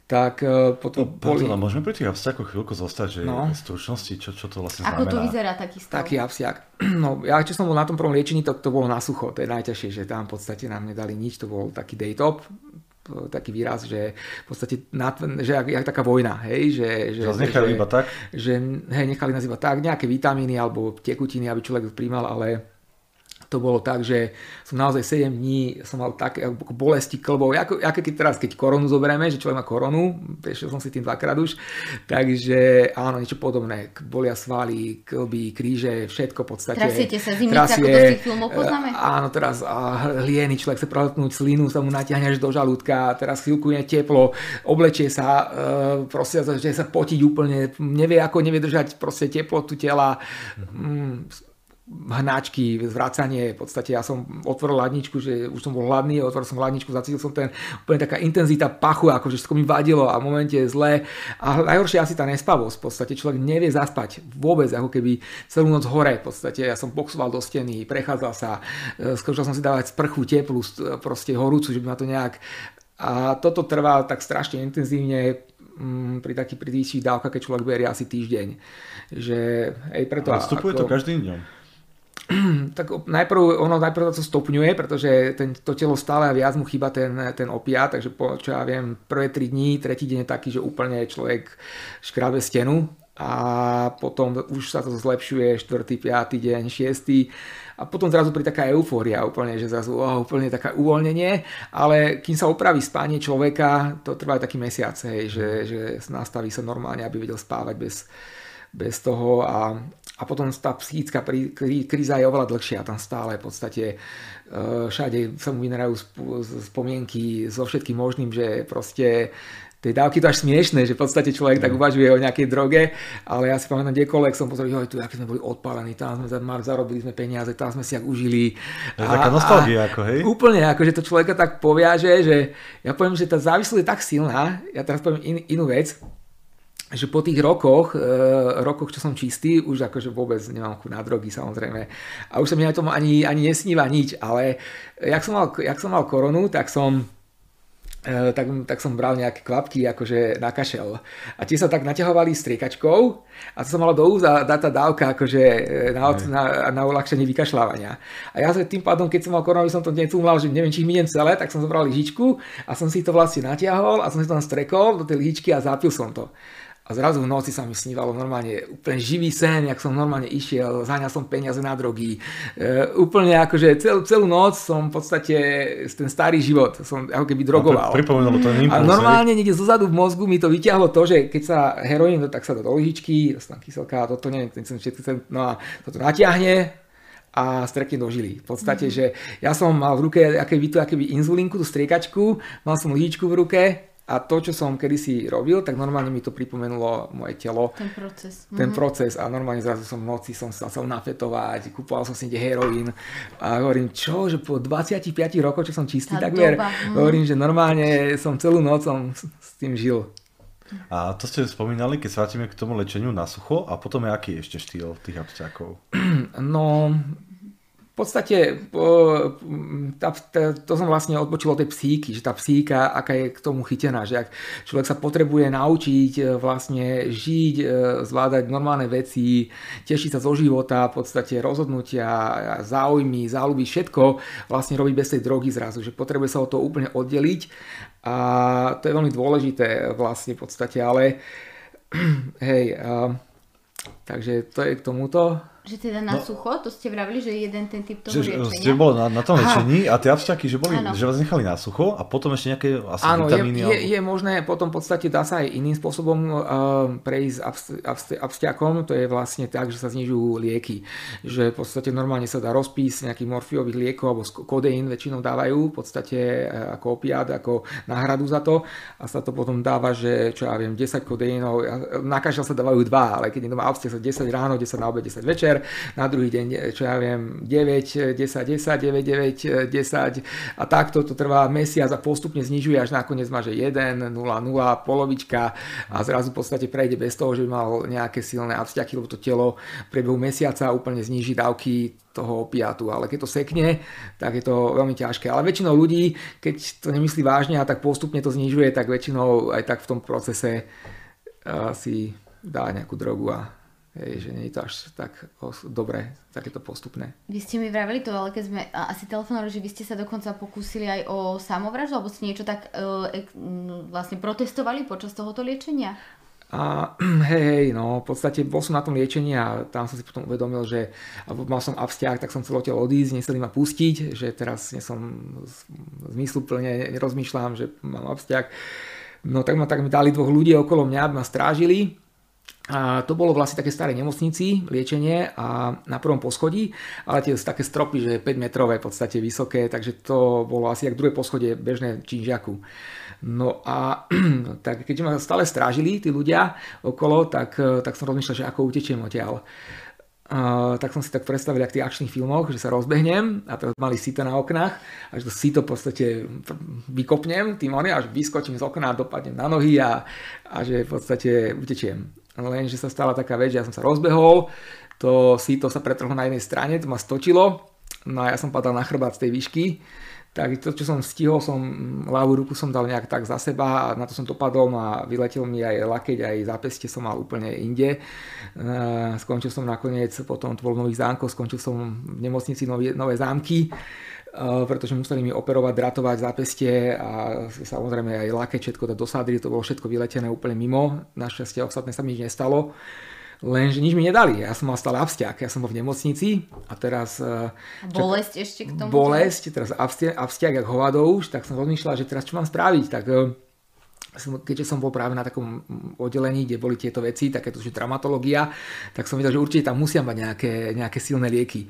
tak uh, potom no, boli... Pardon, môžeme pri tých abstiakoch chvíľku zostať, že no. v stručnosti, čo, čo to vlastne Ako znamená? to vyzerá taký stav? Taký abstiak. No, ja čo som bol na tom prvom liečení, to, to bolo na sucho, to je najťažšie, že tam v podstate nám nedali nič, to bol taký day top, taký výraz, že v podstate nad, že jak, jak taká vojna, hej, že, že, že nechali iba tak? Že, hej, nechali nás iba tak, nejaké vitamíny alebo tekutiny, aby človek príjmal, ale to bolo tak, že som naozaj 7 dní som mal také bolesti klbov, ako, ako keď teraz, keď koronu zoberieme, že človek má koronu, prešiel som si tým dvakrát už, takže áno, niečo podobné, bolia svaly, klby, kríže, všetko v podstate. Trasiete sa zimnice, ako to z tých filmov poznáme? Áno, teraz a, lieny, človek chce preletnúť slinu, sa mu natiahne až do žalúdka, teraz chvíľku je teplo, oblečie sa, e, proste, že sa potiť úplne, nevie ako, nevie držať proste teplotu tela, mm, hnáčky, zvracanie, v podstate ja som otvoril hladničku, že už som bol hladný, otvoril som hladničku, zacítil som ten úplne taká intenzita pachu, akože všetko mi vadilo a v momente je zlé a najhoršie asi tá nespavosť, v podstate človek nevie zaspať vôbec, ako keby celú noc hore, v podstate ja som boxoval do steny, prechádzal sa, e, skúšal som si dávať sprchu teplú, proste horúcu, že by ma to nejak a toto trvá tak strašne intenzívne mm, pri takých pri dávkach, keď človek berie asi týždeň. Že, hej, preto, Ale vstupuje ako, to každým dňom. tak najprv, ono najprv to stopňuje, pretože ten, to telo stále a viac mu chýba ten, ten opiat, takže po, čo ja viem, prvé 3 dní, tretí deň je taký, že úplne človek škrabe stenu a potom už sa to zlepšuje 4., 5. deň, 6. a potom zrazu pri taká eufória úplne, že zrazu oh, úplne taká uvoľnenie, ale kým sa opraví spanie človeka, to trvá taký mesiac, hej, že, že nastaví sa normálne, aby vedel spávať bez, bez toho a, a potom tá psychická kríza je oveľa dlhšia, tam stále v podstate e, všade sa mu vynerajú spomienky so všetkým možným, že proste tie dávky to až smiešné, že v podstate človek tak uvažuje o nejakej droge, ale ja si pamätám, kdekoľvek som pozrel, že tu, aké sme boli odpálení, tam sme zarobili sme peniaze, tam sme si ak užili. Je a, taká nostalgia, ako hej? Úplne, ako že to človeka tak poviaže, že ja poviem, že tá závislosť je tak silná, ja teraz poviem in, inú vec, že po tých rokoch, e, rokoch, čo som čistý, už akože vôbec nemám chuť na drogy samozrejme. A už sa mi na tom ani, ani nesníva nič, ale jak som mal, jak som mal koronu, tak som e, tak, tak som bral nejaké kvapky akože na kašel. A tie sa tak naťahovali striekačkou a to sa malo do úza dať tá dávka akože e, na, na, na uľahčenie vykašľávania. A ja sa tým pádom, keď som mal koronu, som to necúmlal, že neviem, či ich celé, tak som zobral lyžičku a som si to vlastne natiahol a som si to tam strekol do tej lyžičky a zapil som to. A zrazu v noci sa mi snívalo normálne úplne živý sen, jak som normálne išiel, zháňal som peniaze na drogy. E, úplne akože celú, celú noc som v podstate ten starý život som ako keby drogoval. Pripomenulo to impuls, A normálne niekde zozadu v mozgu mi to vyťahlo to, že keď sa heroín, tak sa do lyžičky, tam kyselka, toto neviem, ten všetko, no a toto natiahne, a strekne do žily. V podstate, mm-hmm. že ja som mal v ruke aké, tú akéby inzulinku, tú striekačku, mal som lyžičku v ruke a to, čo som kedysi robil, tak normálne mi to pripomenulo moje telo. Ten proces. Ten mm-hmm. proces a normálne zrazu som v noci som sa chcel nafetovať, kúpoval som si niekde heroín a hovorím, čo, že po 25 rokoch, čo som čistý Tá takmer, doba, mm. hovorím, že normálne som celú noc som s tým žil. A to ste spomínali, keď sa vrátime k tomu lečeniu na sucho a potom je aký ešte štýl tých absťákov? No, podstate tá, tá, to som vlastne odbočil od tej psíky, že tá psíka, aká je k tomu chytená, že ak človek sa potrebuje naučiť e, vlastne žiť, e, zvládať normálne veci, tešiť sa zo života, v podstate rozhodnutia, záujmy, záľuby, všetko vlastne robiť bez tej drogy zrazu, že potrebuje sa o to úplne oddeliť a to je veľmi dôležité vlastne v podstate, ale hej, takže to je k tomuto. Že teda na no, sucho, to ste vravili, že jeden ten typ toho že, liečenia. Ste boli na, na tom liečení a tie abšťaky, že, boli, že vás nechali na sucho a potom ešte nejaké asi Áno, vitamíny. Je, je, je možné, potom v podstate dá sa aj iným spôsobom uh, prejsť absťakom, to je vlastne tak, že sa znižujú lieky. Že v podstate normálne sa dá rozpís nejakých morfiových liekov, alebo kodeín väčšinou dávajú, v podstate uh, ako opiát, ako náhradu za to. A sa to potom dáva, že čo ja viem, 10 kodeínov, na každého sa dávajú dva, ale keď doma absťak, sa 10 ráno, 10 na obed, 10 večer, na druhý deň, čo ja viem, 9, 10, 10, 9, 9, 10 a takto to trvá mesiac a postupne znižuje až nakoniec má, že 1, 0, 0, polovička. A zrazu v podstate prejde bez toho, že by mal nejaké silné absťaky, lebo to telo priebehu mesiaca úplne zniží dávky toho opiatu, ale keď to sekne, tak je to veľmi ťažké. Ale väčšinou ľudí, keď to nemyslí vážne a tak postupne to znižuje, tak väčšinou aj tak v tom procese si dá nejakú drogu a Hej, že nie je to až tak dobre, takéto postupné. Vy ste mi vraveli to, ale keď sme asi telefonovali, že vy ste sa dokonca pokúsili aj o samovraždu, alebo ste niečo tak e, vlastne protestovali počas tohoto liečenia? A hej, hej, no v podstate bol som na tom liečení a tam som si potom uvedomil, že mal som abstiak, tak som chcel odtiaľ odísť, nechceli ma pustiť, že teraz nie som zmysluplne, nerozmýšľam, že mám abstiak. No tak ma tak mi dali dvoch ľudí okolo mňa, aby ma strážili a to bolo vlastne také staré nemocnici, liečenie a na prvom poschodí, ale tie také stropy, že 5 metrové v podstate vysoké, takže to bolo asi jak druhé poschodie bežné činžiaku. No a tak keď ma stále strážili tí ľudia okolo, tak, tak som rozmýšľal, že ako utečiem odtiaľ. Uh, tak som si tak predstavil, ak v tých akčných filmoch, že sa rozbehnem a teraz mali síto na oknách a že to síto v podstate vykopnem tým oný, až vyskočím z okna dopadnem na nohy a, a že v podstate utečiem. Lenže sa stala taká vec, že ja som sa rozbehol, to síto sa pretrhlo na jednej strane, to ma stočilo, no a ja som padal na chrbát z tej výšky, Tak to, čo som stihol, som ľavú ruku som dal nejak tak za seba a na to som dopadol no a vyletel mi aj lakeť, aj zápeste som mal úplne inde. Skončil som nakoniec, potom to bol Nových zámkov, skončil som v nemocnici Nové, Nové zámky pretože museli mi operovať, dratovať zápestie a samozrejme aj lakeť, všetko to dosadili, to bolo všetko vyletené úplne mimo. Našťastie ostatné sa mi nič nestalo. Lenže nič mi nedali. Ja som mal stále abstiak. Ja som bol v nemocnici a teraz... A bolesť čak, ešte k tomu? Bolesť, teraz abstiak, jak hovado už, tak som rozmýšľal, že teraz čo mám spraviť. Tak keďže som bol práve na takom oddelení, kde boli tieto veci, takéto že traumatológia, tak som videl, že určite tam musia mať nejaké, nejaké silné lieky.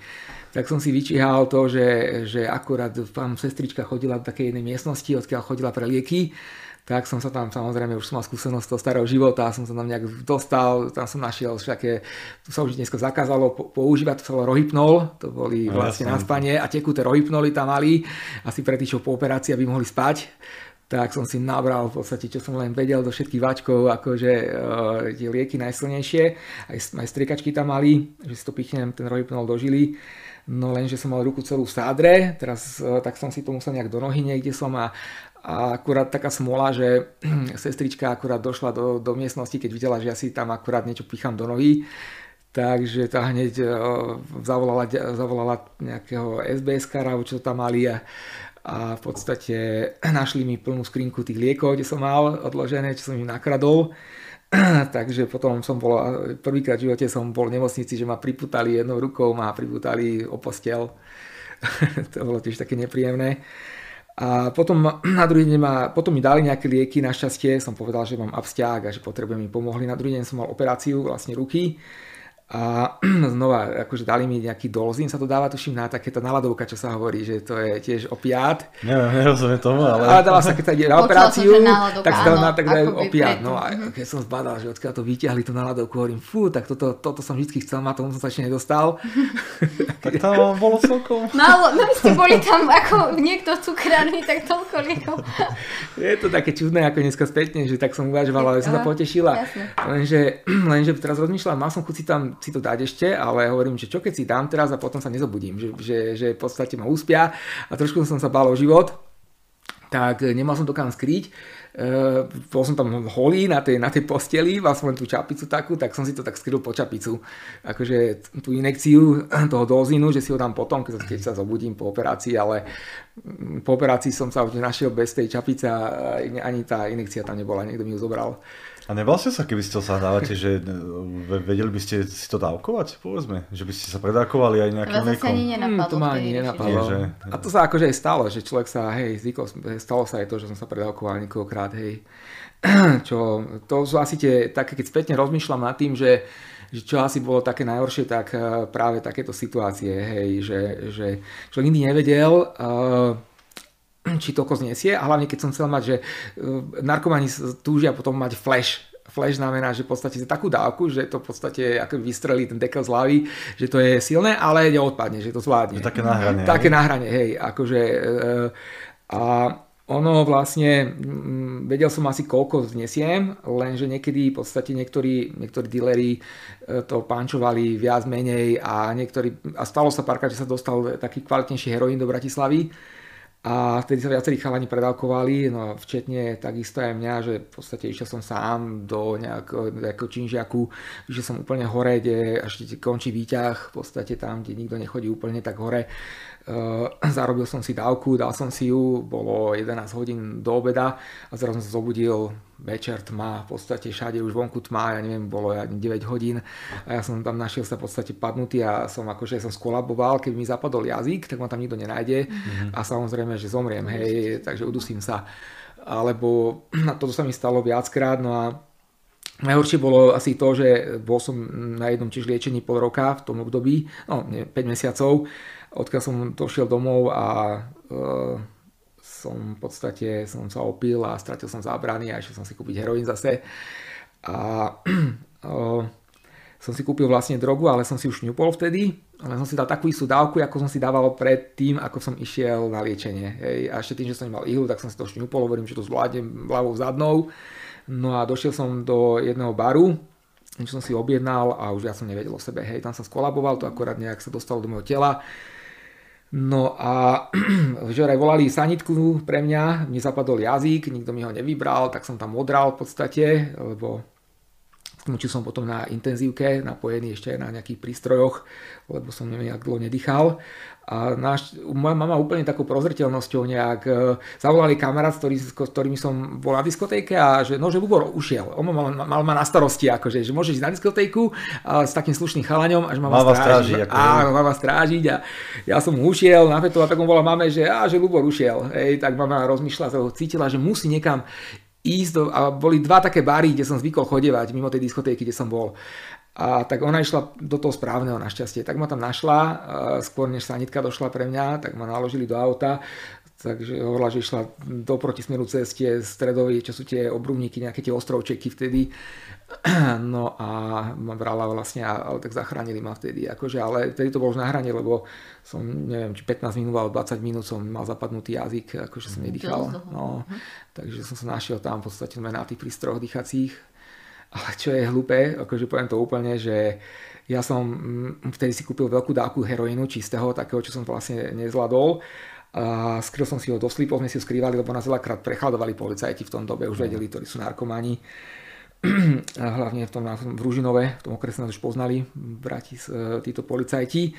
Tak som si vyčíhal to, že, že akurát tam sestrička chodila do takej jednej miestnosti, odkiaľ chodila pre lieky, tak som sa tam samozrejme, už som mal skúsenosť toho starého života, som sa tam nejak dostal, tam som našiel všaké, to sa už dneska zakázalo používať, to sa rohypnol, to boli no, vlastne na spanie a tekuté rohypnoly tam mali, asi pre tých, čo po operácii, aby mohli spať. Tak som si nabral v podstate, čo som len vedel do všetkých váčkov, akože uh, tie lieky najsilnejšie, aj, aj striekačky tam mali, že si to pichnem, ten rohypnol dožili. No lenže som mal ruku celú v sádre, teraz uh, tak som si to musel nejak do nohy niekde som a, a akurát taká smola, že sestrička akurát došla do, do miestnosti, keď videla, že ja si tam akurát niečo pichám do nohy. Takže tá hneď uh, zavolala, zavolala nejakého SBS-kara, čo tam mali a, a v podstate našli mi plnú skrinku tých liekov, kde som mal odložené, čo som im nakradol. Takže potom som bol, prvýkrát v živote som bol v nemocnici, že ma priputali jednou rukou, ma priputali o postel. to bolo tiež také nepríjemné. A potom, na druhý deň ma, potom mi dali nejaké lieky, našťastie som povedal, že mám abstiák a že potrebujem mi pomohli. Na druhý deň som mal operáciu vlastne ruky a znova, akože dali mi nejaký dolzín, sa to dáva, tuším, na takéto naladovka, čo sa hovorí, že to je tiež opiát. Neviem, nerozumiem tomu, ale... Ale dáva sa, keď sa ide na operáciu, tak sa dáva na tak opiát. No a mhm. keď som zbadal, že odkiaľ to vyťahli tú naladovku, hovorím, fú, tak toto, toto som vždy chcel mať, tomu som sa ešte nedostal. tak tam bolo celkom... Málo, no ste boli tam ako niekto cukrárny, tak toľko liekov. je to také čudné, ako dneska spätne, že tak som uvažoval, ale som sa potešila. Lenže, lenže teraz rozmýšľam, mal som chuť tam si to dať ešte, ale hovorím, že čo keď si dám teraz a potom sa nezobudím, že, že, že v podstate ma uspia a trošku som sa bál o život, tak nemal som to kam skryť. Uh, bol som tam holý na tej, na tej posteli, mal som len tú čapicu takú, tak som si to tak skryl po čapicu. Akože tú inekciu toho dozínu, že si ho dám potom, keď, keď sa zobudím po operácii, ale mm, po operácii som sa už našiel bez tej čapice a ani tá inekcia tam nebola, niekto mi ju zobral. A nebal ste sa, keby ste sa dávate, že e, vedeli by ste si to dávkovať, povedzme? Že by ste sa predávkovali aj nejakým liekom? Hmm, to ma ani nenapadlo. že... A to sa akože aj stalo, že človek sa, hej, zvykol, stalo sa aj to, že som sa predávkoval niekoľkokrát, hej. Čo, to sú asi tie, také, keď spätne rozmýšľam nad tým, že, že čo asi bolo také najhoršie, tak e, práve takéto situácie, hej, že, že človek nikdy nevedel, uh, či toľko znesie a hlavne keď som chcel mať, že e, narkomani túžia potom mať flash, flash znamená, že v podstate takú dávku, že to v podstate ako vystrelí ten dekel z hlavy, že to je silné, ale neodpadne, že to zvládne. Je také nahranie. Také nahranie, hej, akože e, a ono vlastne, vedel som asi koľko znesiem, lenže niekedy v podstate niektorí, niektorí dealeri e, to pančovali viac menej a niektorí, a stalo sa párkrát, že sa dostal taký kvalitnejší heroín do Bratislavy, a vtedy sa viacerí chalani predávkovali, no včetne takisto aj mňa, že v podstate išiel som sám do nejakého činžiaku, išiel som úplne hore, kde až končí výťah, v podstate tam, kde nikto nechodí úplne tak hore. Uh, zarobil som si dávku, dal som si ju, bolo 11 hodín do obeda a zrazu som sa zobudil večer tma, v podstate všade už vonku tma, ja neviem, bolo 9 hodín a ja som tam našiel sa v podstate padnutý a som akože som skolaboval, keď mi zapadol jazyk, tak ma tam nikto nenájde mm-hmm. a samozrejme, že zomriem, hej, takže udusím sa. Alebo toto sa mi stalo viackrát, no a Najhoršie bolo asi to, že bol som na jednom tiež liečení pol roka v tom období, no nie, 5 mesiacov, odkiaľ som došiel domov a uh, som v podstate som sa opil a stratil som zábrany a išiel som si kúpiť heroín zase. A som si kúpil vlastne drogu, ale som si už ňupol vtedy, ale som si dal takú istú dávku, ako som si dával pred tým, ako som išiel na liečenie. Hej. A ešte tým, že som nemal ihlu, tak som si to šňupol, hovorím, že to zvládnem ľavou zadnou. No a došiel som do jedného baru, čo som si objednal a už ja som nevedel o sebe. Hej, tam som skolaboval, to akorát nejak sa dostalo do môjho tela No a včera volali sanitku pre mňa, mne zapadol jazyk, nikto mi ho nevybral, tak som tam odral v podstate, lebo skončil som potom na intenzívke, napojený ešte na nejakých prístrojoch, lebo som neviem, jak dlho nedýchal. A náš, moja mama úplne takou prozreteľnosťou nejak e, zavolali kamarát, s, ktorý, s ktorými som bol na diskotéke a že no, že Bubor ušiel. On mal, mal ma na starosti, akože, že môže ísť na diskotéku a s takým slušným chalaňom a že má vás strážiť. Ako áno, má vás strážiť a ja som ušiel na fetu a tak volal mame, že, á, že Lubor ušiel. Hej, tak mama rozmýšľala, cítila, že musí niekam ísť do, a boli dva také bary, kde som zvykol chodevať mimo tej diskotéky, kde som bol. A tak ona išla do toho správneho našťastie. Tak ma tam našla, skôr než sanitka došla pre mňa, tak ma naložili do auta. Takže hovorila, že išla do protismeru ceste stredovej, čo sú tie obrubníky, nejaké tie ostrovčeky vtedy. No a ma brala vlastne, ale tak zachránili ma vtedy. Akože, ale vtedy to bolo už na hrane, lebo som, neviem, či 15 minút alebo 20 minút som mal zapadnutý jazyk, akože som nedýchal. No, mhm. takže som sa našiel tam v podstate na tých prístrojoch dýchacích ale čo je hlúpe, akože poviem to úplne, že ja som mm, vtedy si kúpil veľkú dávku heroínu čistého, takého, čo som vlastne nezvládol. A skryl som si ho do slípov, sme si ho skrývali, lebo nás veľakrát prechladovali policajti v tom dobe, už vedeli, ktorí sú narkomani. A hlavne v tom v Ružinove, v tom okrese nás už poznali bratis, e, títo policajti.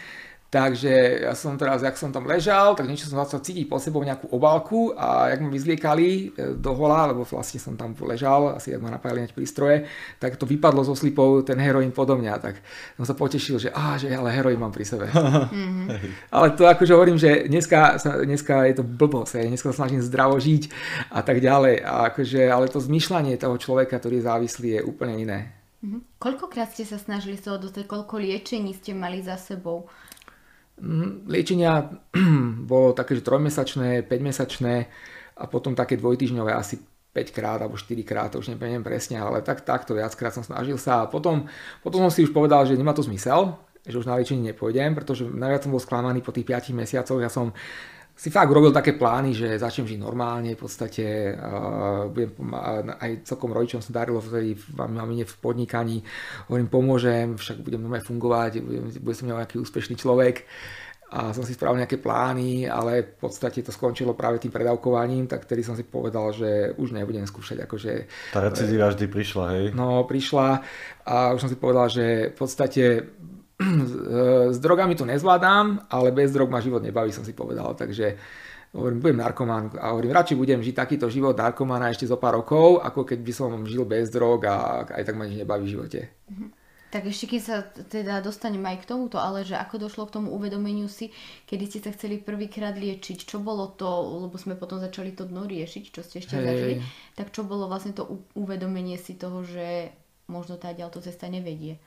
Takže ja som teraz, jak som tam ležal, tak niečo som začal cítiť po sebou nejakú obálku a jak ma vyzliekali e, do hola, lebo vlastne som tam ležal, asi jak ma napájali prístroje, tak to vypadlo zo slipov ten heroín podo mňa, tak som sa potešil, že á, že ale heroín mám pri sebe. Mm-hmm. ale to akože hovorím, že dneska, dneska je to blbosť, dneska sa snažím zdravo žiť a tak ďalej, a akože, ale to zmýšľanie toho človeka, ktorý je závislý, je úplne iné. Mm-hmm. Koľkokrát ste sa snažili toho dostať, koľko liečení ste mali za sebou? Mm, liečenia bolo také, že trojmesačné, 5-mesačné a potom také dvojtyžňové asi 5 krát alebo 4 krát, to už neviem presne, ale tak, takto viackrát som snažil sa. A potom, potom som si už povedal, že nemá to zmysel, že už na liečenie nepôjdem, pretože najviac som bol sklamaný po tých 5 mesiacoch, ja som si fakt robil také plány, že začnem žiť normálne, v podstate uh, budem, uh, aj celkom rodičom sa darilo vtedy mamine v podnikaní, hovorím, pomôžem, však budem normálne fungovať, budem, budem som nejaký úspešný človek a som si spravil nejaké plány, ale v podstate to skončilo práve tým predávkovaním, tak vtedy som si povedal, že už nebudem skúšať. Akože, Tá recidíva vždy prišla, hej? No, prišla a už som si povedal, že v podstate s drogami to nezvládam, ale bez drog ma život nebaví, som si povedal. Takže hovorím, budem narkomán a hovorím, radšej budem žiť takýto život narkomána ešte zo pár rokov, ako keď by som žil bez drog a aj tak ma nič nebaví v živote. Mhm. Tak ešte keď sa teda dostanem aj k tomuto, ale že ako došlo k tomu uvedomeniu si, kedy ste sa chceli prvýkrát liečiť, čo bolo to, lebo sme potom začali to dno riešiť, čo ste ešte hey. zažili, tak čo bolo vlastne to uvedomenie si toho, že možno tá ďalto cesta nevedie?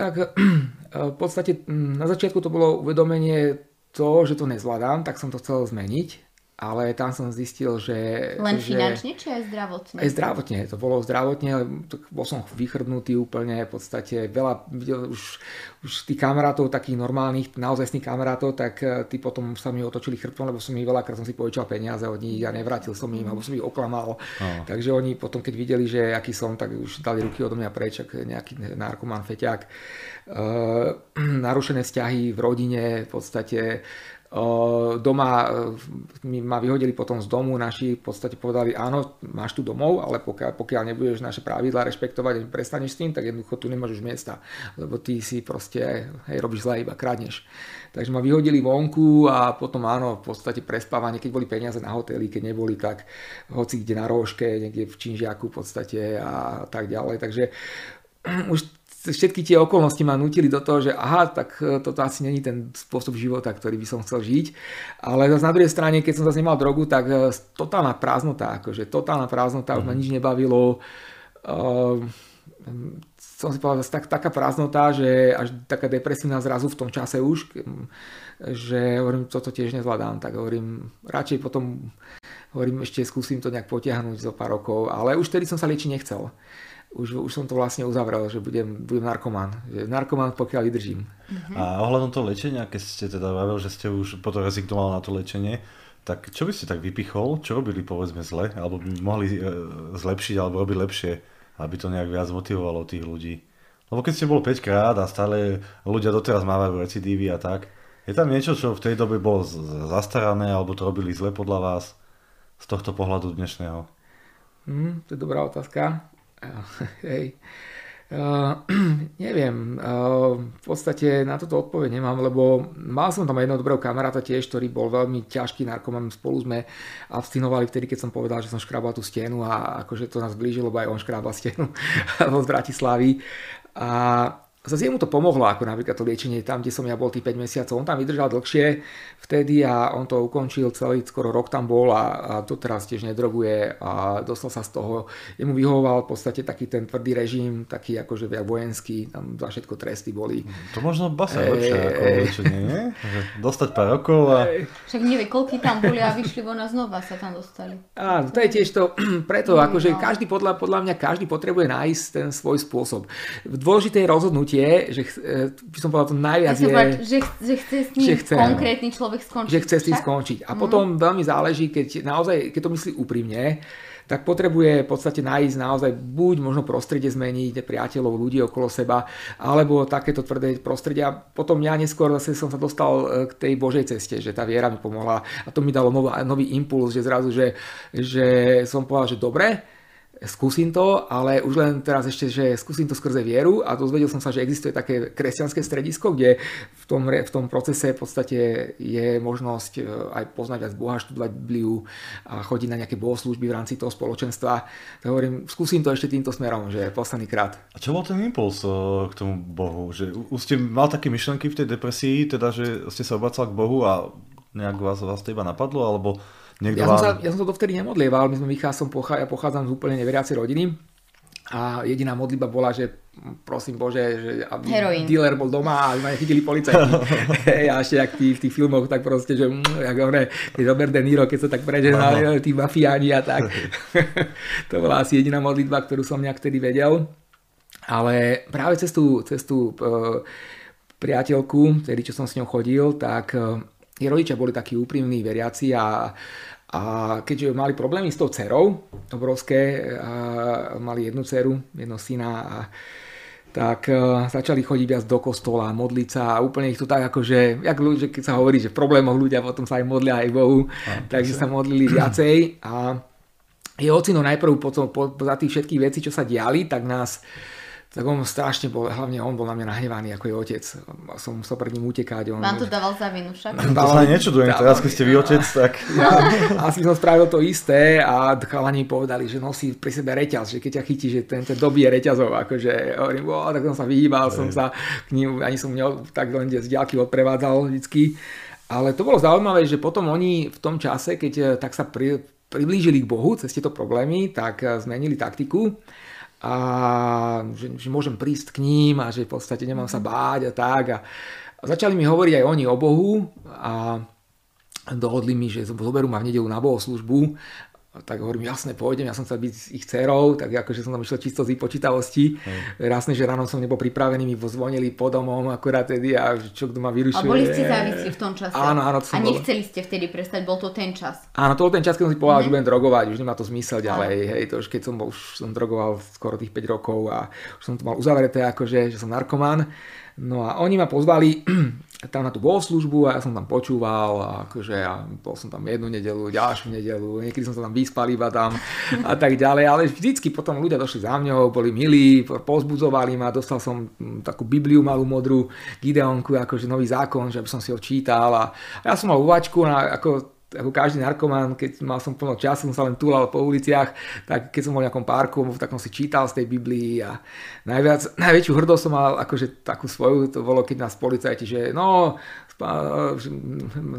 Tak v podstate mm, na začiatku to bolo uvedomenie to, že to nezvládam, tak som to chcel zmeniť ale tam som zistil, že... Len že, finančne, či aj zdravotne? Aj zdravotne, to bolo zdravotne, bol som vychrnutý úplne, v podstate veľa, videl už, už tých kamarátov, takých normálnych, naozajstných kamarátov, tak eh, tí potom sa mi otočili chrbtom, lebo som ich veľakrát som si požičal peniaze od nich a nevrátil som im, alebo som ich oklamal. Oh. Takže oni potom, keď videli, že aký som, tak už dali ruky odo mňa preč, nejaký narkoman, feťák. Uh, narušené vzťahy v rodine, v podstate Doma e, ma vyhodili potom z domu, naši v podstate povedali, áno, máš tu domov, ale pokiaľ, pokiaľ nebudeš naše pravidla rešpektovať a prestaneš s tým, tak jednoducho tu nemáš miesta, lebo ty si proste, hej, robíš zle, iba kradneš. Takže ma vyhodili vonku a potom áno, v podstate prespávanie, keď boli peniaze na hotely, keď neboli, tak hoci kde na rožke, niekde v Činžiaku v podstate a tak ďalej. Takže už všetky tie okolnosti ma nutili do toho, že aha, tak e, toto asi není ten spôsob života, ktorý by som chcel žiť. Ale zase na druhej strane, keď som zase nemal drogu, tak e, totálna prázdnota, akože totálna prázdnota, mm. už ma mhm. nič nebavilo. Uh, som si povedal, tak, taká prázdnota, že až taká depresívna zrazu v tom čase už, že hovorím, toto tiež nezvládam, tak hovorím, radšej potom hovorím, ešte skúsim to nejak potiahnuť zo pár rokov, ale už tedy som sa liečiť nechcel už, už som to vlastne uzavrel, že budem, budem narkomán. Že narkomán, pokiaľ vydržím. Uh-huh. A ohľadom toho lečenia, keď ste teda vravil, že ste už potom rezignoval na to lečenie, tak čo by ste tak vypichol? Čo robili povedzme zle? Alebo by mohli e, zlepšiť alebo robiť lepšie, aby to nejak viac motivovalo tých ľudí? Lebo keď ste bol 5 krát a stále ľudia doteraz mávajú recidívy a tak, Je tam niečo, čo v tej dobe bolo zastarané, alebo to robili zle podľa vás z tohto pohľadu dnešného? Hmm, to je dobrá otázka. Hej. Uh, neviem, uh, v podstate na toto odpoveď nemám, lebo mal som tam jedného dobrého kamaráta tiež, ktorý bol veľmi ťažký narkoman, spolu sme abstinovali vtedy, keď som povedal, že som škrábal tú stenu a akože to nás blížilo, lebo aj on škrábal stenu z Bratislavy. A Zase jemu to pomohlo, ako napríklad to liečenie tam, kde som ja bol tých 5 mesiacov. On tam vydržal dlhšie vtedy a on to ukončil celý, skoro rok tam bol a, a to teraz tiež nedroguje a dostal sa z toho. Jemu vyhovoval v podstate taký ten tvrdý režim, taký akože viac vojenský, tam za všetko tresty boli. To možno basa e, lepšie ako liečenie, nie? Dostať pár rokov a... Však nevie, koľky tam boli a vyšli von a znova sa tam dostali. Áno, to je tiež to, preto akože no. každý podľa, podľa mňa každý potrebuje nájsť ten svoj spôsob. Dôležité je rozhodnúť rozhodnutie, že eh, by som povedal to najviac ja je, povedať, že, že chce s ním že chce, konkrétny človek skončiť. Že chce s tým skončiť. A mm. potom veľmi záleží, keď naozaj, keď to myslí úprimne, tak potrebuje v podstate nájsť naozaj buď možno prostredie zmeniť, priateľov, ľudí okolo seba, alebo takéto tvrdé prostredia. Potom ja neskôr zase som sa dostal eh, k tej Božej ceste, že tá viera mi pomohla a to mi dalo nový, nový impuls, že zrazu, že, že som povedal, že dobre, skúsim to, ale už len teraz ešte, že skúsim to skrze vieru a dozvedel som sa, že existuje také kresťanské stredisko, kde v tom, v tom procese v podstate je možnosť e, aj poznať viac Boha, študovať Bibliu a chodiť na nejaké bohoslužby v rámci toho spoločenstva. Tak hovorím, skúsim to ešte týmto smerom, že posledný krát. A čo bol ten impuls e, k tomu Bohu? Že už ste mal také myšlenky v tej depresii, teda že ste sa obracal k Bohu a nejak vás, vás to iba napadlo, alebo Niekto ja, som sa, ja som sa dovtedy nemodlieval, my sme vychádzam, ja pochádzam z úplne neveriacej rodiny a jediná modliba bola, že prosím Bože, že aby Heroin. dealer bol doma a aby ma nechytili policajti. a ešte jak tí, v tých filmoch, tak proste, že mm, jak one, keď Robert De Niro, keď sa tak preženali, no. tí mafiáni a tak. to bola asi jediná modlitba, ktorú som nejak vtedy vedel. Ale práve cez tú, cez tú uh, priateľku, tedy čo som s ňou chodil, tak uh, rodičia boli takí úprimní veriaci a a keďže mali problémy s tou dcerou, obrovské, a mali jednu dceru, jedno syna a tak uh, začali chodiť viac do kostola, modliť sa a úplne ich to tak akože, jak ľudia, keď sa hovorí, že v problémoch ľudia potom sa aj modlia aj Bohu, a, takže sa modlili viacej. A je ocino najprv po, po, po za tých všetkých vecí, čo sa diali, tak nás uh, tak on strašne bol, hlavne on bol na mňa nahnevaný ako je otec. Som musel pred ním utekať. On, Vám to dával za vinu však? To sa nečudujem, teraz keď ste vy otec, tak... Ja, asi som spravil to isté a chalani povedali, že nosí pri sebe reťaz, že keď ťa chytí, že ten, ten dobie reťazov, akože hovorím, oh, tak som sa vyhýbal, som sa k ním, ani som mňa tak len z ďalky odprevádzal vždycky. Ale to bolo zaujímavé, že potom oni v tom čase, keď eh, tak sa pri, priblížili k Bohu cez tieto problémy, tak eh, zmenili taktiku a že, že môžem prísť k ním a že v podstate nemám sa báť a tak. A, a začali mi hovoriť aj oni o Bohu a dohodli mi, že zoberú ma v nedelu na bohoslužbu tak hovorím, jasne, pôjdem, ja som chcel byť s ich dcerou, tak akože som tam išiel čisto z ich počítavosti. Jasne, že ráno som nebol pripravený, mi zvonili po domom akurát tedy a čo kto ma vyrušuje. A boli ste závislí v tom čase? Áno, áno. A nechceli ste vtedy prestať, bol to ten čas? Áno, to bol ten čas, keď som si povedal, mm. že budem drogovať, už nemá to zmysel ďalej. Áno. Hej, to už keď som bol, už som drogoval skoro tých 5 rokov a už som to mal uzavreté, akože, že som narkoman. No a oni ma pozvali tam na tú bohoslužbu a ja som tam počúval a akože ja bol som tam jednu nedelu, ďalšiu nedelu, niekedy som sa tam vyspal iba tam a tak ďalej, ale vždycky potom ľudia došli za mňou, boli milí, pozbudzovali ma, dostal som mm, takú Bibliu malú modrú, Gideonku, akože nový zákon, že by som si ho čítal a ja som mal uvačku na, ako ako každý narkoman, keď mal som plno času, som sa len túlal po uliciach, tak keď som bol v nejakom parku, tak som si čítal z tej Biblii a najviac, najväčšiu hrdosť som mal akože takú svoju, to bolo keď nás policajti, že no,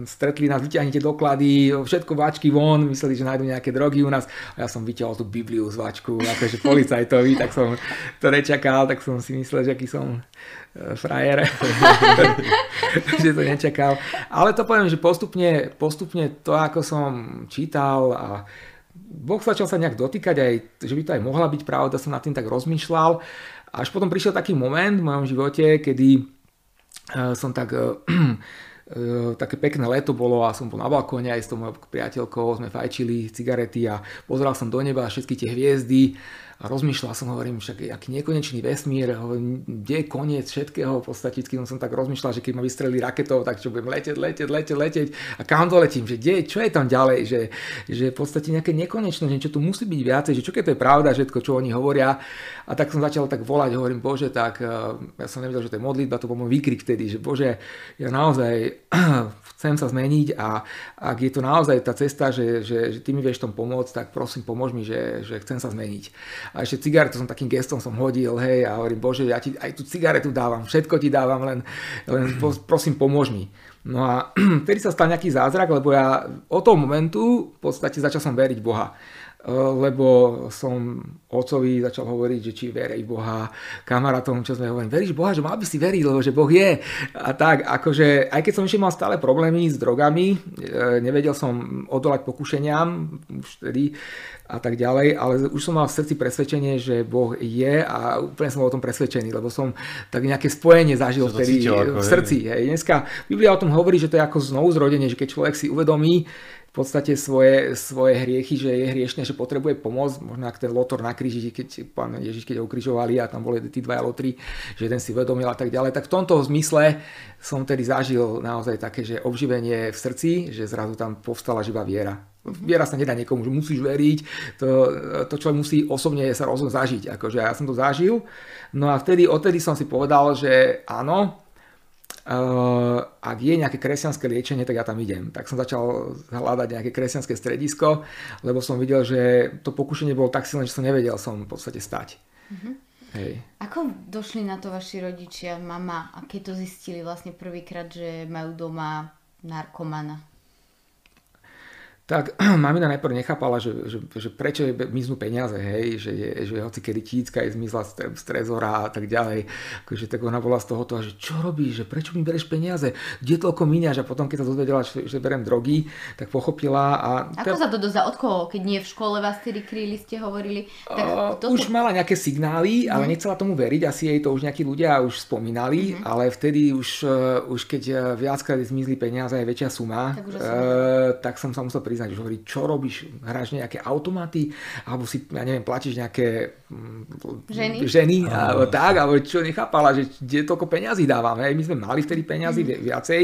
stretli nás, vyťahnite doklady, všetko váčky von, mysleli, že nájdú nejaké drogy u nás a ja som vyťahol tú Bibliu z váčku, akože policajtovi, tak som to nečakal, tak som si myslel, že aký som e, frajer, že to nečakal. Ale to poviem, že postupne, postupne to, ako som čítal a Boh začal sa nejak dotýkať aj, že by to aj mohla byť pravda, som nad tým tak rozmýšľal. Až potom prišiel taký moment v mojom živote, kedy som tak eh, také pekné leto bolo a som bol na balkóne aj s tou mojou priateľkou, sme fajčili cigarety a pozeral som do neba všetky tie hviezdy a rozmýšľal som, hovorím, však aký nekonečný vesmír, hovorím, kde je koniec všetkého, v podstate keď som tak rozmýšľal, že keď ma vystrelí raketou, tak čo budem leteť, leteť, leteť, leteť. A kam doletím, že kde, čo je tam ďalej, že, že v podstate nejaké nekonečné, že čo tu musí byť viacej, že čo keď to je pravda, všetko, čo oni hovoria. A tak som začal tak volať, hovorím, Bože, tak eh, ja som nevedel, že to je modlitba, to bol môj výkrik vtedy, že Bože, ja naozaj chcem sa zmeniť a ak je to naozaj tá cesta, že, že, že ty mi vieš tom pomôcť, tak prosím, pomôž mi, že, že chcem sa zmeniť a ešte cigaretu som takým gestom som hodil, hej, a hovorím, bože, ja ti aj tú cigaretu dávam, všetko ti dávam, len, len prosím, pomôž mi. No a vtedy sa stal nejaký zázrak, lebo ja od toho momentu v podstate začal som veriť Boha lebo som otcovi začal hovoriť, že či verí Boha, kamarátom, čo sme hovorili, veríš Boha, že mal by si veriť, lebo že Boh je. A tak, akože, aj keď som ešte mal stále problémy s drogami, e, nevedel som odolať pokušeniam už vtedy a tak ďalej, ale už som mal v srdci presvedčenie, že Boh je a úplne som bol o tom presvedčený, lebo som tak nejaké spojenie zažil vtedy v srdci. Hej. Dneska Biblia o tom hovorí, že to je ako znovu zrodenie, že keď človek si uvedomí, v podstate svoje, svoje hriechy, že je hriešne, že potrebuje pomoc, možno ak ten lotor na kríži, keď pán Ježiš, keď ho ukrižovali a tam boli tí dvaja lotri, že jeden si uvedomil a tak ďalej, tak v tomto zmysle som tedy zažil naozaj také, že obživenie v srdci, že zrazu tam povstala živá viera. Viera sa nedá niekomu, že musíš veriť, to, to človek musí osobne sa rozum zažiť. Akože ja som to zažil, no a vtedy, odtedy som si povedal, že áno, Uh, ak je nejaké kresťanské liečenie, tak ja tam idem. Tak som začal hľadať nejaké kresťanské stredisko, lebo som videl, že to pokušenie bolo tak silné, že som nevedel som v podstate stať. Uh-huh. Hej. Ako došli na to vaši rodičia, mama, a keď to zistili vlastne prvýkrát, že majú doma narkomana? Tak mamina najprv nechápala, že, že, že prečo je miznú peniaze, hej, že, je, že hoci kedy tícka je zmizla z, z trezora a tak ďalej. Akože tak ona bola z tohoto, že čo robíš, že prečo mi bereš peniaze, kde toľko míňaš a potom keď sa dozvedela, že, že berem drogy, tak pochopila. A Ako sa to dozá, od koho, keď nie v škole vás tedy kryli, ste hovorili? Tak toto... Už mala nejaké signály, ale mm. nechcela tomu veriť, asi jej to už nejakí ľudia už spomínali, mm. ale vtedy už, uh, už keď uh, viackrát zmizli peniaze aj väčšia suma, tak, uh, tak som sa musel priznať že hovorí, čo robíš, hráš nejaké automaty, alebo si, ja neviem, platíš nejaké mm, ženy, ženy alebo tak, alebo čo nechápala, že kde toľko peňazí dávam. Hej. My sme mali vtedy peňazí mm. viacej,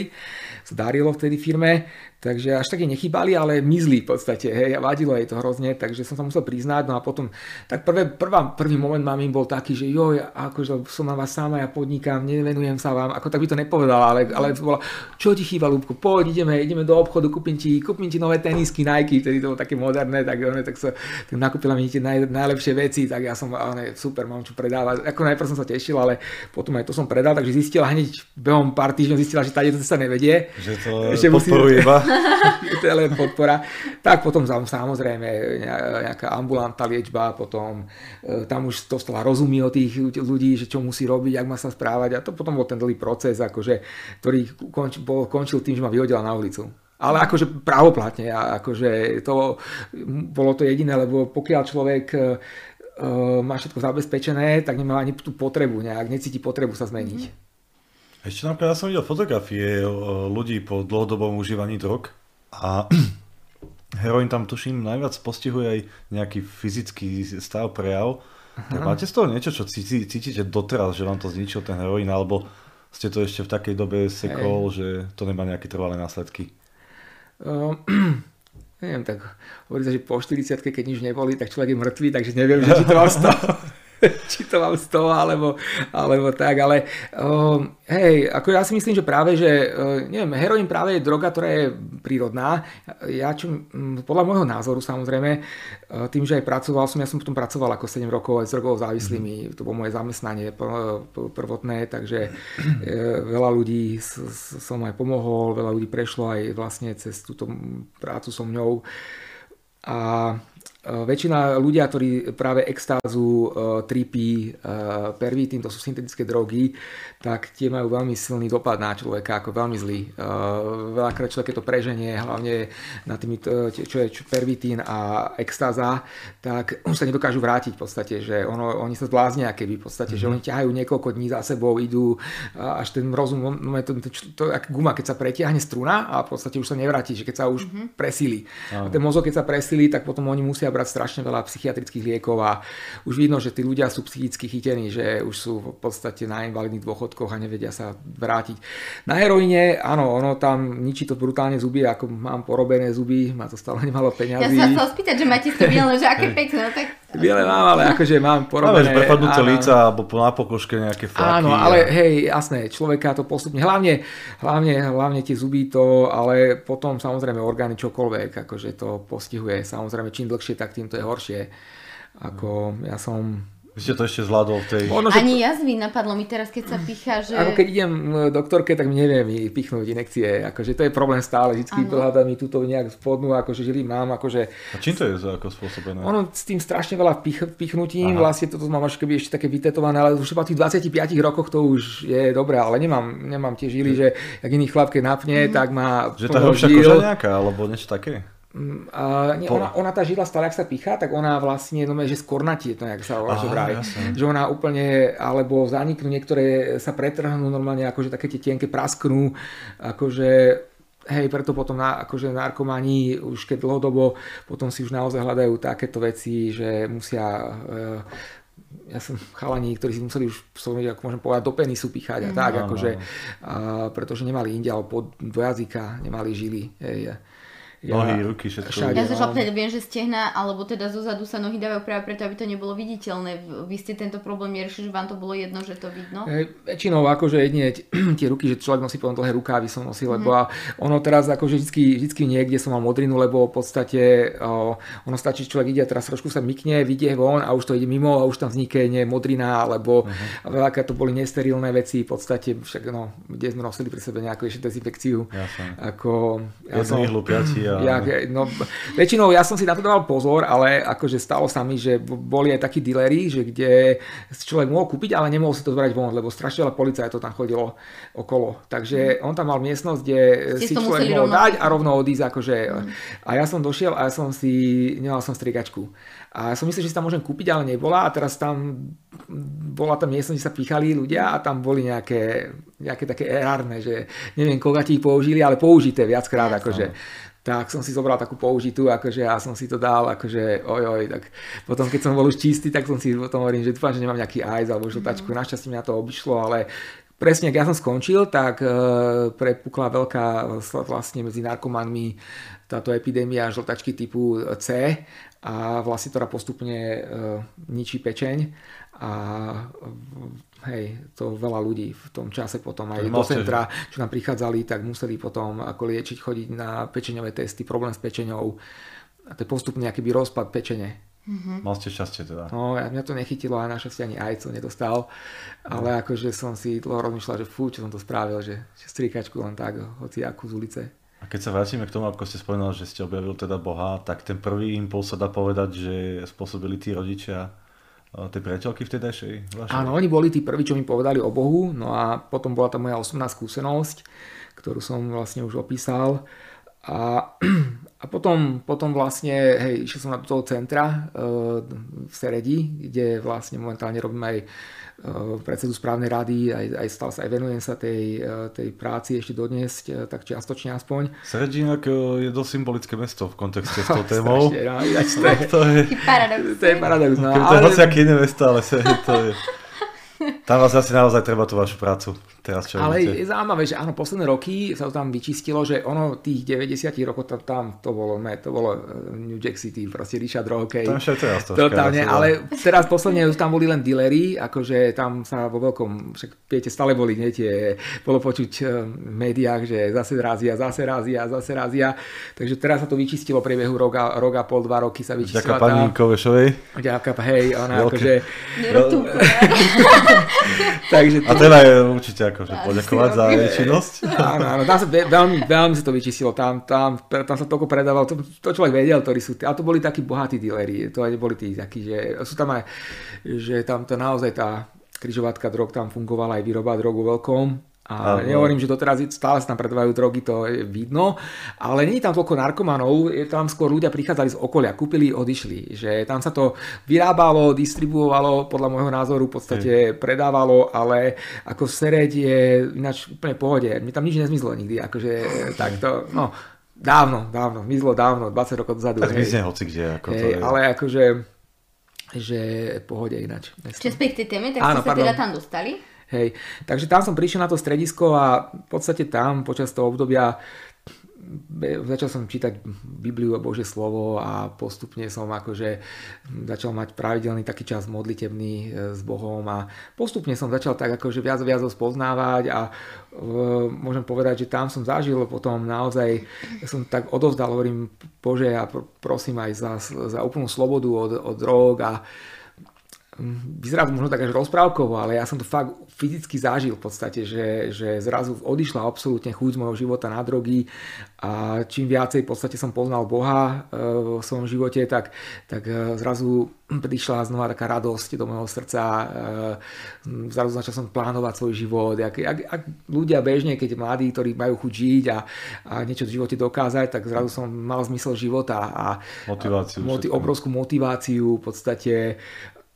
sa darilo vtedy firme, Takže až také nechybali, ale mizli v podstate, hej, a vadilo jej to hrozne, takže som sa musel priznať, no a potom, tak prvé, prvá, prvý moment mami bol taký, že jo, ja, akože som na vás sama, ja podnikám, nevenujem sa vám, ako tak by to nepovedala, ale, ale bola, čo ti chýba, Lúbko, poď, ideme, ideme do obchodu, kúpim ti, kúpim ti nové tenisky Nike, vtedy to bolo také moderné, tak, one, tak, sa, tak nakúpila mi tie naj, najlepšie veci, tak ja som, one, super, mám čo predávať, ako najprv som sa tešil, ale potom aj to som predal, takže zistila hneď behom pár týždňov zistila, že tady to sa nevedie. Že to že podporuje musí... to je len podpora. Tak potom samozrejme nejaká ambulantná liečba, potom e, tam už to stala rozumí o tých ľudí, že čo musí robiť, ak má sa správať a to potom bol ten dlhý proces, akože, ktorý konč, bol, končil tým, že ma vyhodila na ulicu. Ale akože právoplatne, akože to bolo to jediné, lebo pokiaľ človek uh, má všetko zabezpečené, tak nemá ani tú potrebu nejak, necíti potrebu sa zmeniť. Mm-hmm. Ešte napríklad ja som videl fotografie ľudí po dlhodobom užívaní drog a heroin tam tuším najviac postihuje aj nejaký fyzický stav, prejav. Tak máte z toho niečo, čo cítite doteraz, že vám to zničil ten heroin, alebo ste to ešte v takej dobe sekol, hey. že to nemá nejaké trvalé následky? Um, neviem, tak hovorí sa, že po 40 keď nič neboli, tak človek je mŕtvý, takže neviem, že či to toho. či to mám z toho, alebo, alebo tak, ale uh, hej, ako ja si myslím, že práve, že uh, neviem, heroin práve je droga, ktorá je prírodná. Ja čo, um, podľa môjho názoru samozrejme, uh, tým, že aj pracoval som, ja som potom pracoval ako 7 rokov aj s drogou závislými, mm. to bolo moje zamestnanie prvotné, takže uh, veľa ľudí s, s, som aj pomohol, veľa ľudí prešlo aj vlastne cez túto prácu so mňou. A väčšina ľudia, ktorí práve extázu, tripy, pervitín, to sú syntetické drogy, tak tie majú veľmi silný dopad na človeka, ako veľmi zlý. Veľakrát človek, keď to preženie, hlavne na tými, čo je pervitín a extáza, tak už sa nedokážu vrátiť v podstate, že ono, oni sa zbláznia keby v podstate, mm-hmm. že mhm. oni ťahajú niekoľko dní za sebou, idú až ten rozum, no, to, to, to, to guma, keď sa pretiahne struna a v podstate už sa nevráti, že keď sa už mm-hmm. presíli. Ten mozog, keď sa presíli, tak potom oni musia brať strašne veľa psychiatrických liekov a už vidno, že tí ľudia sú psychicky chytení, že už sú v podstate na invalidných dôchodkoch a nevedia sa vrátiť. Na heroíne, áno, ono tam ničí to brutálne zuby, ako mám porobené zuby, má to stále nemalo peňazí. Ja sa chcel spýtať, že máte to biele, že aké pekné, no tak... Biele mám, ale akože mám porobené. Máme prepadnuté líca alebo na pokožke nejaké flaky. Áno, ale a... hej, jasné, človeka to postupne, hlavne, hlavne, hlavne tie zuby to, ale potom samozrejme orgány čokoľvek, akože to postihuje. Samozrejme, čím dlhšie, tak tým to je horšie. Ako ja som vy ste to ešte zvládol v tej... Ono, že... Ani jazvy napadlo mi teraz, keď sa pichá, že... Ako keď idem doktorke, tak mi neviem mi pichnúť inekcie. Akože to je problém stále. Vždycky pohľadá mi túto nejak spodnú, akože žili mám. Akože... A čím to je za ako spôsobené? Ono s tým strašne veľa pich, pichnutím. Aha. Vlastne toto mám až keby ešte také vytetované, ale už v tých 25 rokoch to už je dobré, ale nemám, nemám tie žily, že ak iný chlap keď napne, mm. tak má... Že tá koža nejaká, alebo niečo také? Uh, nie, ona, ona tá žila stále, ak sa pichá, tak ona vlastne, no, že skornatí, to nejak sa volá, že vraj. Že ona úplne, alebo zaniknú, niektoré sa pretrhnú normálne, akože také tie tienke prasknú, akože hej, preto potom na, akože narkomani už keď dlhodobo potom si už naozaj hľadajú takéto veci, že musia uh, ja som chalani, ktorí si museli už, som, ako môžem povedať, do penisu pichať a mm. tak, no, akože, no. Uh, pretože nemali inde, alebo do jazyka nemali žily. Hej, Nohy, ruky, všetko. Všade, ja sa no. viem, že stehna, alebo teda zo zadu sa nohy dávajú práve preto, aby to nebolo viditeľné. Vy ste tento problém neriešili, že vám to bolo jedno, že to vidno? E, väčšinou akože jedine tie ruky, že človek nosí potom dlhé rukávy som nosil, lebo a ono teraz akože vždycky, vždycky niekde som mal modrinu, lebo v podstate o, ono stačí, že človek ide a teraz trošku sa mykne, vidie von a už to ide mimo a už tam vznikne modrina, alebo mm-hmm. veľaké to boli nesterilné veci, v podstate však no, kde sme nosili pri sebe nejakú ešte dezinfekciu. Jasne. Ako, ja som, Ja, no, väčšinou ja som si na to dával pozor, ale akože stalo sa mi, že boli aj takí dealery, že kde si človek mohol kúpiť, ale nemohol si to zbrať von, lebo strašne veľa policajtov tam chodilo okolo. Takže on tam mal miestnosť, kde Ste si človek mohol dať a rovno odísť. Akože. Mm. A ja som došiel a ja som si, nemal som striegačku. A ja som myslel, že si tam môžem kúpiť, ale nebola. A teraz tam bola tam miestnosť, kde sa pichali ľudia a tam boli nejaké, nejaké také erárne, že neviem, koľko ich použili, ale použité viackrát. Akože tak som si zobral takú použitú, akože ja som si to dal, akože ojoj, tak potom keď som bol už čistý, tak som si potom hovorím, že dúfam, že nemám nejaký ajz alebo žltačku, mm. našťastie mňa to obišlo, ale presne, ak ja som skončil, tak e, prepukla veľká vlastne medzi narkomanmi táto epidémia žltačky typu C a vlastne teda postupne e, ničí pečeň a hej, to veľa ľudí v tom čase potom aj do centra, čo nám prichádzali, tak museli potom ako liečiť, chodiť na pečeňové testy, problém s pečeňou a to je postupne akýby rozpad pečene. Mm-hmm. Mal ste šťastie teda. No, ja, mňa to nechytilo a našťastie ani aj som nedostal, ale akože som si dlho rozmýšľal, že fú, čo som to spravil, že, že strikačku len tak, hoci akú z ulice. A keď sa vrátime k tomu, ako ste spomenul, že ste objavil teda Boha, tak ten prvý impuls sa dá povedať, že spôsobili tí rodičia tej priateľky vtedajšej vašej? Áno, oni boli tí prví, čo mi povedali o Bohu, no a potom bola tá moja osobná skúsenosť, ktorú som vlastne už opísal. A, a potom, potom vlastne, hej, išiel som na do toho centra e, v Seredi, kde vlastne momentálne robím aj predsedu správnej rady, aj, aj stále sa aj venujem sa tej, eh, tej práci ešte dodnes, eh, tak čiastočne aspoň. Sredínak je dosť symbolické mesto v kontexte s tou témou. Strašne, no, to, je, to je, paradox. To je paradox. No, ale... To je ale... iné mesto, ale to je... Tam vás asi naozaj treba tú vašu prácu teraz čo Ale je zaujímavé, že áno, posledné roky sa to tam vyčistilo, že ono tých 90 rokov tam, tam to bolo, ne, to bolo eh, New Jack City, proste Ríša Drogokej. Tam všetko teraz to Totálne, ale teraz posledne už tam boli len dealery, akože tam sa vo veľkom, však viete, stále boli, nie, tie, bolo počuť eh, v médiách, že zase razia, zase razia, zase razia. Takže teraz sa to vyčistilo priebehu roka, roka pol, dva roky sa vyčistila. Ďaká pani Kovešovej. Ďaká, hej, ona Veľké. akože... Takže a teda je určite akože poďakovať za jej činnosť. Áno, áno, tam sa veľmi, veľmi sa to vyčistilo, tam, tam, tam sa toľko predával, to, to človek vedel, ktorí sú, a to boli takí bohatí dealeri, to aj boli tí takí, že sú tam aj, že tam to naozaj tá križovatka drog tam fungovala aj výroba drogu veľkom a Aha. nehovorím, že doteraz stále sa tam predávajú drogy, to je vidno, ale nie je tam toľko narkomanov, je tam skôr ľudia prichádzali z okolia, kúpili, odišli. Že tam sa to vyrábalo, distribuovalo, podľa môjho názoru v podstate hmm. predávalo, ale ako sereď je ináč úplne v pohode. Mi tam nič nezmizlo nikdy, akože takto, no dávno, dávno, zmizlo dávno, 20 rokov dozadu. Tak zmizne hoci kde. Ako hej, to je. Ale akože, že pohode ináč. Čiže späť k tej téme, tak Áno, ste sa pardon. teda tam dostali? Hej. Takže tam som prišiel na to stredisko a v podstate tam počas toho obdobia začal som čítať Bibliu a Božie slovo a postupne som akože začal mať pravidelný taký čas modlitebný e, s Bohom a postupne som začal tak akože viac a viac ho spoznávať a e, môžem povedať, že tam som zažil potom naozaj, som tak odovzdal, hovorím Bože a prosím aj za, za úplnú slobodu od, od drog a vyzerá to možno tak až rozprávkovo, ale ja som to fakt fyzicky zažil v podstate, že, že zrazu odišla absolútne chuť z môjho života na drogy a čím viacej v podstate som poznal Boha e, v svojom živote, tak, tak e, zrazu prišla znova taká radosť do môjho srdca, e, zrazu začal som plánovať svoj život. Ak, ak, ak ľudia bežne, keď mladí, ktorí majú chuť žiť a, a niečo v živote dokázať, tak zrazu som mal zmysel života a motiváciu, moti, obrovskú motiváciu v podstate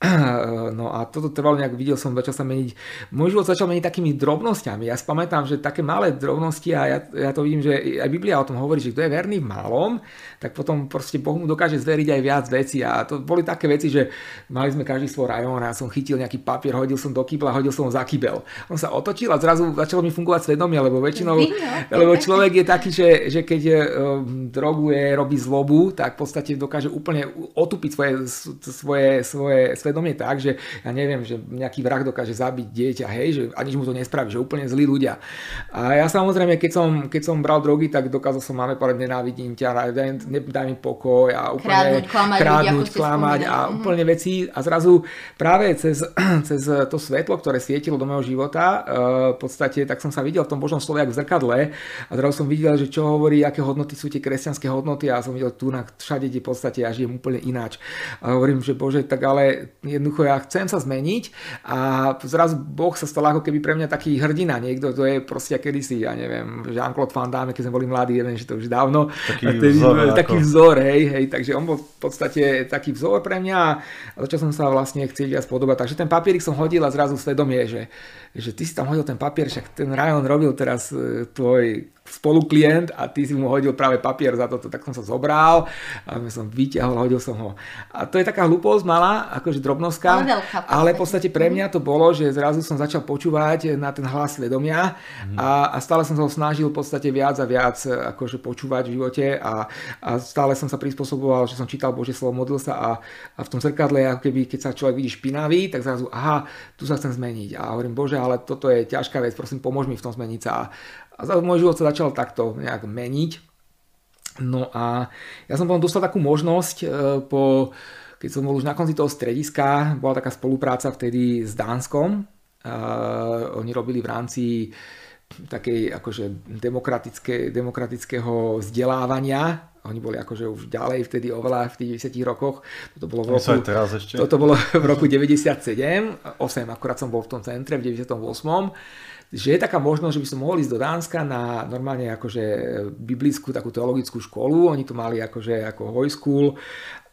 No a toto trvalo nejak, videl som, začal sa meniť, môj život začal meniť takými drobnosťami. Ja si pamätám, že také malé drobnosti a ja, ja to vidím, že aj Biblia o tom hovorí, že kto je verný v malom, tak potom proste Boh mu dokáže zveriť aj viac veci. A to boli také veci, že mali sme každý svoj rajón a som chytil nejaký papier, hodil som do kýbla, hodil som ho za kýbel. On sa otočil a zrazu začalo mi fungovať svedomie, lebo väčšinou, lebo človek je taký, že, že keď um, droguje, robí zlobu, tak v podstate dokáže úplne otupiť svoje, svoje, svoje svedomie tak, že ja neviem, že nejaký vrah dokáže zabiť dieťa, hej, že a nič mu to nespraví, že úplne zlí ľudia. A ja samozrejme, keď som, keď som bral drogy, tak dokázal som máme povedať, nenávidím ťa, nedaj mi pokoj a úplne krádnuť, klamať, krádnuť, ľudí, klamať a mm-hmm. úplne veci a zrazu práve cez, cez to svetlo, ktoré svietilo do môjho života, uh, v podstate tak som sa videl v tom Božom slove v zrkadle a zrazu som videl, že čo hovorí, aké hodnoty sú tie kresťanské hodnoty a som videl tu na všade, kde v podstate ja žijem úplne ináč. A hovorím, že Bože, tak ale jednoducho ja chcem sa zmeniť a zrazu Boh sa stal ako keby pre mňa taký hrdina, niekto, to je proste kedysi, ja neviem, Jean-Claude Van Damme, keď sme boli mladí, neviem, že to už dávno. Taký vzor, taký vzor, hej, hej, takže on bol v podstate taký vzor pre mňa a začal som sa vlastne chcieť viac podobať. Takže ten papierik som hodil a zrazu svedomie, že, že ty si tam hodil ten papier, však ten Ryan robil teraz e, tvoj spoluklient a ty si mu hodil práve papier za toto, tak som sa zobral a som vyťahol, hodil som ho. A to je taká hlúposť malá, akože drobnostka, ale, ale v podstate pre mňa to bolo, že zrazu som začal počúvať na ten hlas svedomia mm. a, a stále som sa ho snažil v podstate viac a viac akože počúvať v živote a, a stále som sa prispôsoboval, že som čítal Božie slovo, modlil sa a, a v tom zrkadle, ako keby keď sa človek vidí špinavý, tak zrazu, aha, tu sa chcem zmeniť. A hovorím, Bože, ale toto je ťažká vec, prosím, pomôž mi v tom zmeniť sa. A môj život sa začal takto nejak meniť. No a ja som potom dostal takú možnosť e, po, keď som bol už na konci toho strediska, bola taká spolupráca vtedy s Dánskom. Uh, oni robili v rámci takej akože demokratické, demokratického vzdelávania. Oni boli akože už ďalej vtedy oveľa v tých 10 rokoch. Toto bolo v roku, teraz ešte. Toto bolo v roku 97, 8 akurát som bol v tom centre v 98 že je taká možnosť, že by som mohol ísť do Dánska na normálne akože biblickú takú teologickú školu, oni to mali akože ako high school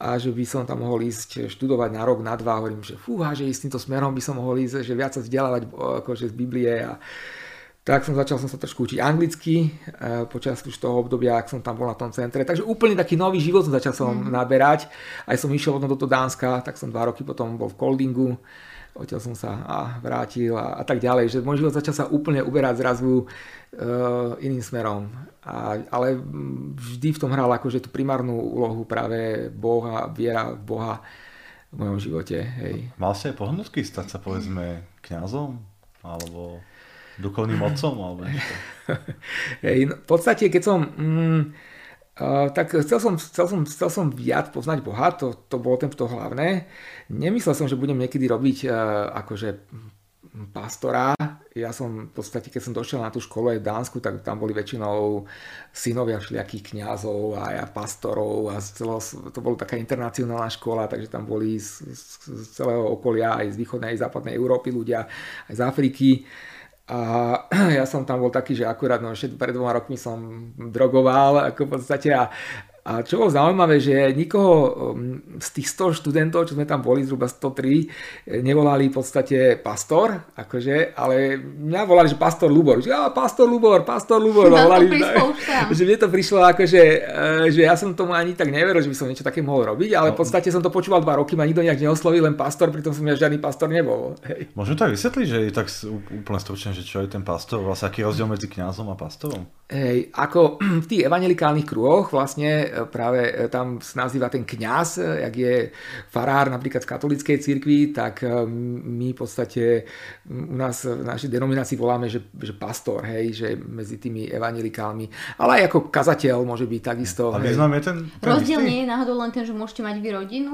a že by som tam mohol ísť študovať na rok, na dva, hovorím, že fúha, že ísť týmto smerom by som mohol ísť, že viac sa vzdelávať akože z Biblie a tak som začal som sa trošku učiť anglicky e, počas už toho obdobia, ak som tam bol na tom centre. Takže úplne taký nový život som začal som mm. naberať. Aj som išiel potom do toho Dánska, tak som dva roky potom bol v Koldingu odtiaľ som sa a vrátil a, a tak ďalej, že môj život začal sa úplne uberať zrazu uh, iným smerom. A, ale vždy v tom hral akože tú primárnu úlohu práve Boha, viera v Boha v mojom živote. Hej. Mal si aj pohnutky stať sa povedzme kňazom? Alebo duchovným otcom? Alebo no, v podstate, keď som... Mm, Uh, tak chcel som, chcel, som, chcel som viac poznať Boha, to, to bolo to hlavné. Nemyslel som, že budem niekedy robiť uh, akože pastora. ja som v podstate, keď som došiel na tú školu aj v Dánsku, tak tam boli väčšinou synovia všelijakých kňazov a ja pastorov a z celého, to bola taká internacionálna škola, takže tam boli z, z celého okolia aj z východnej, aj západnej Európy ľudia, aj z Afriky. A ja som tam bol taký, že akurát no, ešte pred dvoma rokmi som drogoval, ako v podstate a, a čo bolo zaujímavé, že nikoho um, z tých 100 študentov, čo sme tam boli, zhruba 103, nevolali v podstate pastor, akože, ale mňa volali, že pastor Lubor. Že, ja, pastor Lubor, pastor Lubor. volali, že, že mne to prišlo akože, že ja som tomu ani tak neveril, že by som niečo také mohol robiť, ale v no. podstate som to počúval dva roky, ma nikto nejak neoslovil, len pastor, pritom som ja žiadny pastor nebol. Hej. Môžeme tak vysvetliť, že je tak úplne stručne, že čo je ten pastor, vlastne aký rozdiel medzi kňazom a pastorom? Hej, ako v tých evangelikálnych kruhoch vlastne práve e, tam nazýva ten kňaz, e, jak je farár napríklad v katolíckej cirkvi, tak my v podstate u nás v našej denominácii voláme, že, že pastor, hej, že medzi tými evangelikálmi. Ale aj ako kazateľ môže byť takisto. A význam je ten, ten Rozdiel nie je náhodou len ten, že môžete mať vy rodinu?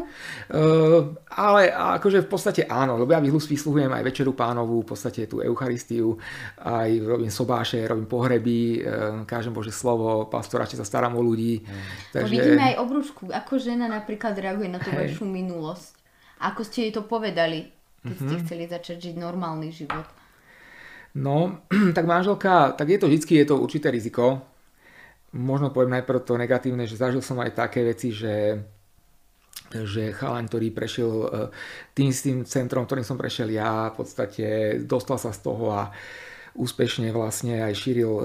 Uh, ale akože v podstate áno, lebo ja vysluhujem aj Večeru pánovú, v podstate tú Eucharistiu, aj robím sobáše, robím pohreby, kážem Bože slovo, pastoračne sa starám o ľudí. Mm. Takže... No vidíme aj obrúšku, ako žena napríklad reaguje na tú hey. vašu minulosť. Ako ste jej to povedali, keď mm-hmm. ste mhm. chceli začať žiť normálny život? No, tak manželka, tak je to vždy, je to určité riziko. Možno poviem najprv to negatívne, že zažil som aj také veci, že že chalan, ktorý prešiel e, tým s tým centrom, ktorým som prešiel ja, v podstate dostal sa z toho a úspešne vlastne aj šíril e,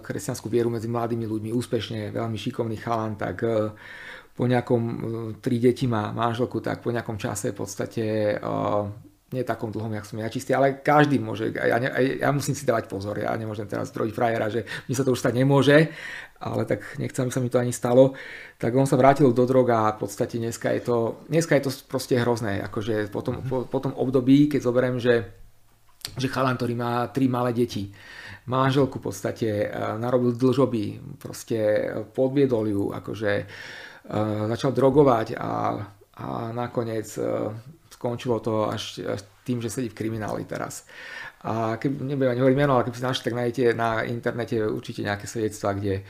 kresťanskú vieru medzi mladými ľuďmi, úspešne, veľmi šikovný chalan, tak e, po nejakom, e, tri deti má manželku, tak po nejakom čase v podstate nie takom dlhom, jak som ja čistý, ale každý môže, ja, ne, ja musím si dávať pozor, ja nemôžem teraz zdrojiť frajera, že mi sa to už stať nemôže, ale tak nechcem, aby sa mi to ani stalo, tak on sa vrátil do drog a v podstate dneska je to, dneska je to proste hrozné, akože po tom, po, po tom období, keď zoberiem, že že chalan, ktorý má tri malé deti, manželku v podstate, e, narobil dlžoby, proste podviedol ju, akože e, začal drogovať a, a nakoniec e, skončilo to až, až tým, že sedí v krimináli teraz. A keď nebudem ani hovoriť meno, ale keď si našli, tak nájdete na internete určite nejaké svedectvá, kde,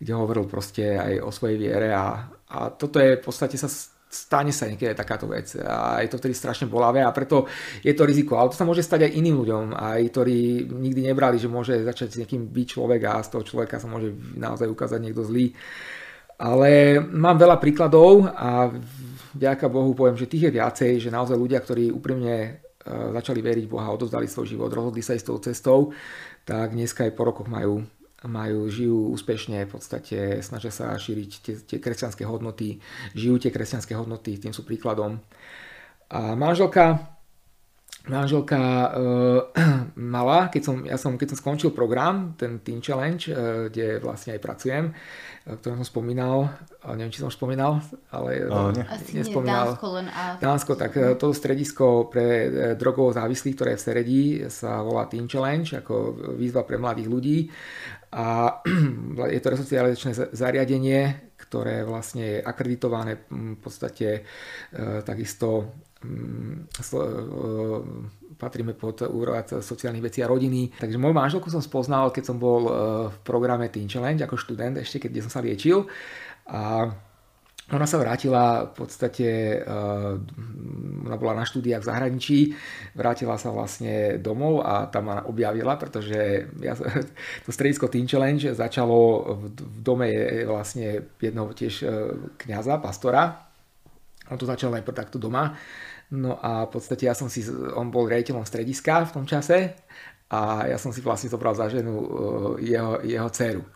kde hovoril proste aj o svojej viere a, a toto je v podstate sa stane sa niekedy takáto vec a je to vtedy strašne bolavé a preto je to riziko. Ale to sa môže stať aj iným ľuďom, aj ktorí nikdy nebrali, že môže začať s niekým byť človek a z toho človeka sa môže naozaj ukázať niekto zlý. Ale mám veľa príkladov a vďaka Bohu poviem, že tých je viacej, že naozaj ľudia, ktorí úprimne e, začali veriť Boha, odovzdali svoj život, rozhodli sa ísť tou cestou, tak dneska aj po rokoch majú majú, žijú úspešne, v podstate snažia sa šíriť tie, tie kresťanské hodnoty, žijú tie kresťanské hodnoty, tým sú príkladom. A manželka, manželka e, mala, keď som, ja som, keď som skončil program, ten Teen Challenge, e, kde vlastne aj pracujem, o ktorom som spomínal, neviem, či som už spomínal, ale ne. Asi nespomínal. Dánsko len a... Dánsko, tak e, to stredisko pre e, drogovo závislých, ktoré je v Seredí, sa volá Teen Challenge, ako výzva pre mladých ľudí a je to resocializačné zariadenie, ktoré vlastne je akreditované v podstate e, takisto e, patríme pod úrad sociálnych vecí a rodiny. Takže moju manželku som spoznal, keď som bol e, v programe Teen Challenge ako študent, ešte keď som sa liečil. A ona sa vrátila v podstate, uh, ona bola na štúdiách v zahraničí, vrátila sa vlastne domov a tam ma objavila, pretože ja, to stredisko Teen Challenge začalo v, dome vlastne jedného tiež uh, kniaza, pastora. On to začal najprv takto doma. No a v podstate ja som si, on bol riaditeľom strediska v tom čase a ja som si vlastne zobral za ženu uh, jeho, jeho dceru.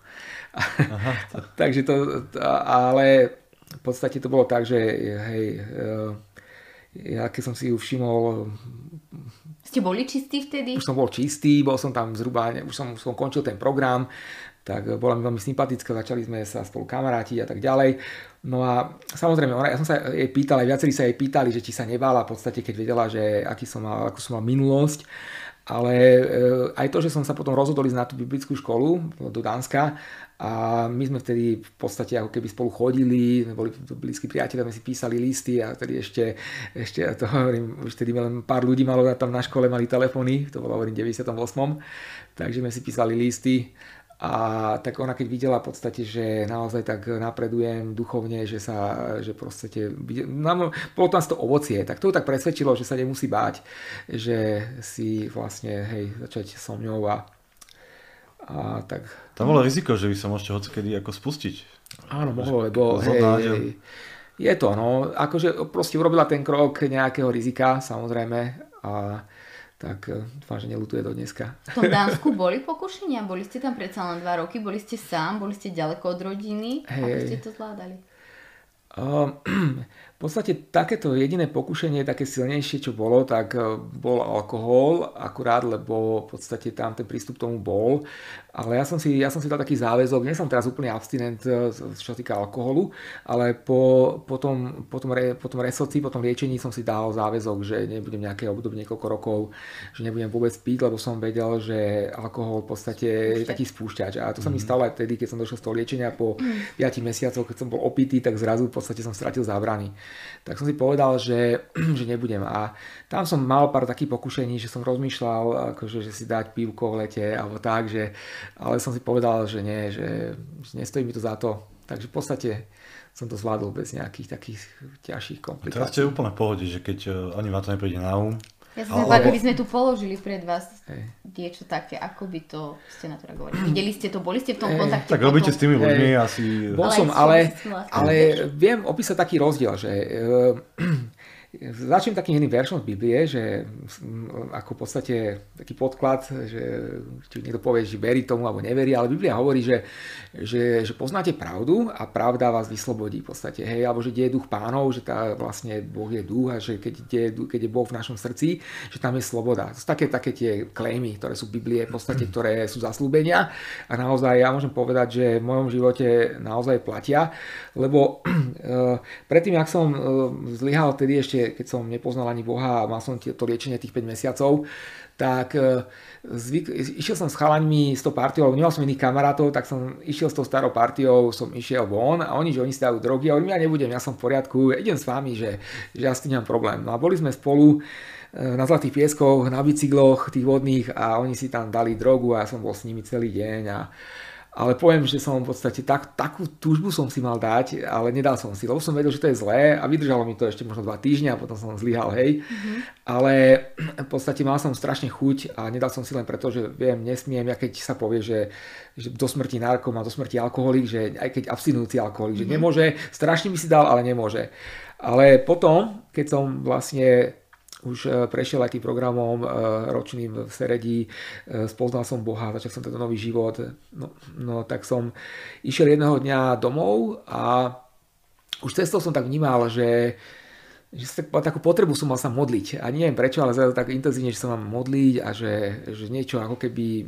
Aha. Takže to, ale v podstate to bolo tak, že hej, eh, ja keď som si ju všimol... Ste boli čistí vtedy? Už som bol čistý, bol som tam zhruba, už som, som končil ten program, tak bola mi veľmi sympatická, začali sme sa spolu kamarátiť a tak ďalej. No a samozrejme, ona, ja som sa jej pýtal, aj viacerí sa jej pýtali, že či sa nebála v podstate, keď vedela, že aký som mal, akú som mal minulosť. Ale eh, aj to, že som sa potom rozhodol ísť na tú biblickú školu do Dánska a my sme vtedy v podstate ako keby spolu chodili, boli blízki priateľe, sme si písali listy a vtedy ešte, ešte ja to hovorím, už vtedy len pár ľudí malo tam na škole, mali telefóny, to bolo hovorím 98. Takže sme si písali listy a tak ona keď videla v podstate, že naozaj tak napredujem duchovne, že sa, že proste, no, bolo tam to ovocie, tak to tak presvedčilo, že sa nemusí báť, že si vlastne, hej, začať so mňou a a tak... Tam bolo riziko, že by sa môžete hocikedy ako spustiť. Áno, mohlo, lebo hej, hej, je to, no, akože proste urobila ten krok nejakého rizika, samozrejme, a tak e, dúfam, že nelutuje do dneska. V tom Dánsku boli pokušenia? Boli ste tam predsa len dva roky? Boli ste sám? Boli ste ďaleko od rodiny? Hey. Ako ste to zvládali? V podstate takéto jediné pokušenie, také silnejšie, čo bolo, tak e, bol alkohol, akurát, lebo v podstate tam ten prístup tomu bol. Ale ja som si, ja som si dal taký záväzok, nie som teraz úplne abstinent, e, čo sa týka alkoholu, ale po, po, tom, po, tom, re, po tom resoci, po tom liečení som si dal záväzok, že nebudem nejaké obdobie niekoľko rokov, že nebudem vôbec piť, lebo som vedel, že alkohol v podstate je taký spúšťač. A to sa mm. mi mhm. stalo aj vtedy, keď som došiel z toho liečenia po 5 mm. mesiacoch, keď som bol opitý, tak zrazu v podstate som stratil zábrany tak som si povedal, že, že nebudem. A tam som mal pár takých pokušení, že som rozmýšľal, akože, že si dať pivko v lete alebo tak, že, ale som si povedal, že nie, že, že nestojí mi to za to. Takže v podstate som to zvládol bez nejakých takých ťažších komplikácií. Teraz ste úplne pohode, že keď uh, ani ma to nepríde na um, ja som ale... keby sme tu položili pred vás hey. niečo také, ako by to ste na to reagovali. Videli ste to, boli ste v tom hey. kontakte? Tak robíte s tými ľuďmi hey. asi... Bol som, ale, ale viem opísať taký rozdiel, že uh, Začnem takým jedným veršom z Biblie, že mm, ako v podstate taký podklad, že či niekto povie, že verí tomu alebo neverí, ale Biblia hovorí, že, že, že poznáte pravdu a pravda vás vyslobodí v podstate, hej, alebo že je duch pánov, že tá vlastne Boh je duch a že keď je, keď je Boh v našom srdci, že tam je sloboda. To sú také, také tie klejmy, ktoré sú v Biblie v podstate, ktoré sú zaslúbenia a naozaj ja môžem povedať, že v mojom živote naozaj platia, lebo uh, predtým, ak som uh, zlyhal tedy ešte keď som nepoznal ani Boha a mal som to liečenie tých 5 mesiacov, tak e, zvyk, išiel som s chalaňmi s tou partiou, nemal som iných kamarátov, tak som išiel s tou starou partiou, som išiel von a oni, že oni stajú drogy a hovorím, ja nebudem, ja som v poriadku, idem s vami, že, že ja s tým nemám problém. No a boli sme spolu e, na Zlatých pieskoch, na bicykloch tých vodných a oni si tam dali drogu a ja som bol s nimi celý deň a ale poviem, že som v podstate tak, takú túžbu som si mal dať, ale nedal som si, lebo som vedel, že to je zlé a vydržalo mi to ešte možno dva týždňa a potom som zlyhal, hej. Mm-hmm. Ale v podstate mal som strašne chuť a nedal som si len preto, že viem, nesmiem, ja keď sa povie, že, že do smrti narkom a do smrti alkoholik, že aj keď abstinujúci alkoholik, mm-hmm. že nemôže, strašne by si dal, ale nemôže. Ale potom, keď som vlastne už e, prešiel aj tým programom e, ročným v Seredí, e, spoznal som Boha, začal som tento nový život, no, no tak som išiel jedného dňa domov a už cestou som tak vnímal, že že takú potrebu som mal sa modliť. A neviem prečo, ale tak intenzívne, že sa mám modliť a že, že niečo ako keby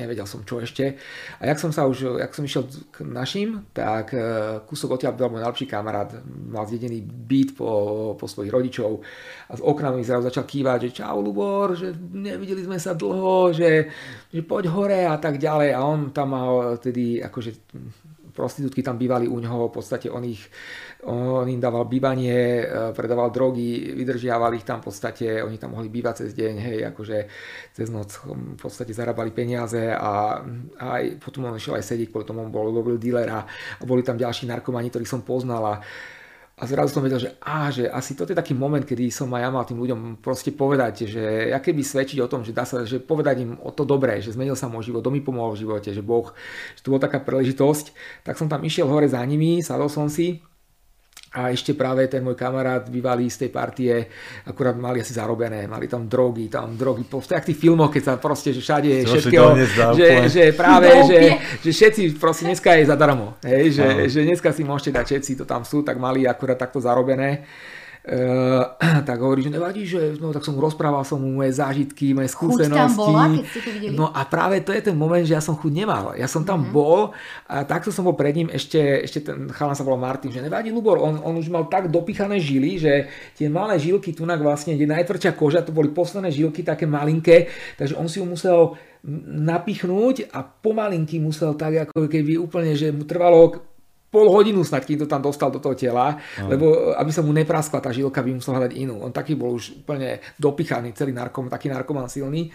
nevedel som čo ešte. A jak som sa už, jak som išiel k našim, tak e, kúsok odtiaľ bol môj najlepší kamarát, mal zdedený byt po, po svojich rodičov a z okna mi zrazu začal kývať, že čau Lubor, že nevideli sme sa dlho, že, že poď hore a tak ďalej. A on tam mal tedy akože prostitútky tam bývali u neho, v podstate on ich, on im dával bývanie, e, predával drogy, vydržiaval ich tam v podstate, oni tam mohli bývať cez deň, hej, akože cez noc v podstate zarábali peniaze a, a aj potom on išiel aj sedieť, kvôli tomu on bol, bol dealera a boli tam ďalší narkomani, ktorých som poznal a zrazu som vedel, že, á, že asi toto je taký moment, kedy som aj ja mal tým ľuďom proste povedať, že ja keby svedčiť o tom, že dá sa, že povedať im o to dobré, že zmenil sa môj život, to mi pomohol v živote, že Boh, že to bola taká príležitosť, tak som tam išiel hore za nimi, sadol som si a ešte práve ten môj kamarát bývalý z tej partie, akurát mali asi zarobené, mali tam drogy, tam drogy, po v tých filmoch, keď sa proste, že všade je všetkého, že, že práve, že, že všetci proste dneska je zadarmo, hej, že, že dneska si môžete dať všetci, to tam sú, tak mali akurát takto zarobené tak hovorí, že nevadí, že no, tak som mu rozprával som mu moje zážitky, moje skúsenosti. Chuť tam bola, keď ste to videli? No a práve to je ten moment, že ja som chuť nemal. Ja som tam mm-hmm. bol a takto som bol pred ním, ešte, ešte ten chalan sa volal Martin, že nevadí Lubor, on, on už mal tak dopichané žily, že tie malé žilky tunak vlastne, kde najtvrdšia koža, to boli posledné žilky, také malinké, takže on si ju musel napichnúť a pomalinky musel tak ako keby úplne, že mu trvalo pol hodinu snad, kým to tam dostal do toho tela, no. lebo aby sa mu nepraskla tá žilka, by musel hľadať inú. On taký bol už úplne dopichaný, celý narkom, taký narkoman silný.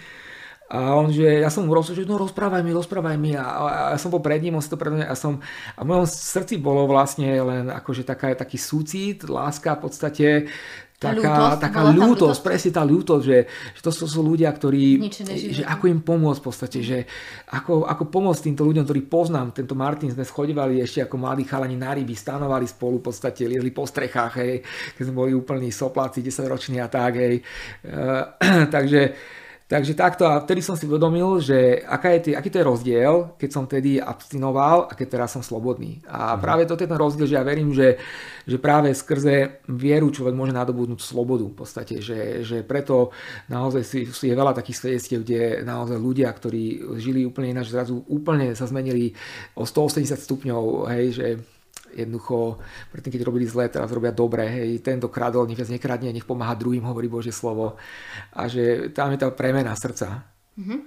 A on, že ja som mu rozprával, že no rozprávaj mi, rozprávaj mi a, a, a ja som bol pred ním, on si to pred mňa, a som, a v mojom srdci bolo vlastne len akože taká, taký súcit, láska v podstate, taká, taká ľútosť, presne tá ľútosť, že, že to sú, sú ľudia, ktorí, že ako im pomôcť v podstate, že ako, ako pomôcť týmto ľuďom, ktorí poznám, tento Martin sme schodevali ešte ako mladí chalani na ryby, stanovali spolu v podstate, liezli po strechách, hej, keď sme boli úplní sopláci, 10 roční a tak, hej. Uh, takže Takže takto a vtedy som si uvedomil, že aká je tý, aký to je rozdiel, keď som tedy abstinoval a keď teraz som slobodný. A mhm. práve to je ten rozdiel, že ja verím, že, že práve skrze vieru človek môže nadobudnúť slobodu v podstate, že, že preto naozaj si, si je veľa takých svedectiev, kde naozaj ľudia, ktorí žili úplne ináč, zrazu úplne sa zmenili o 180 stupňov, hej, že jednoducho, predtým keď robili zlé, teraz robia dobre, hej, tento kradol, nech viac nekradne, nech pomáha druhým, hovorí Bože slovo. A že tam je tá premena srdca. Mm-hmm.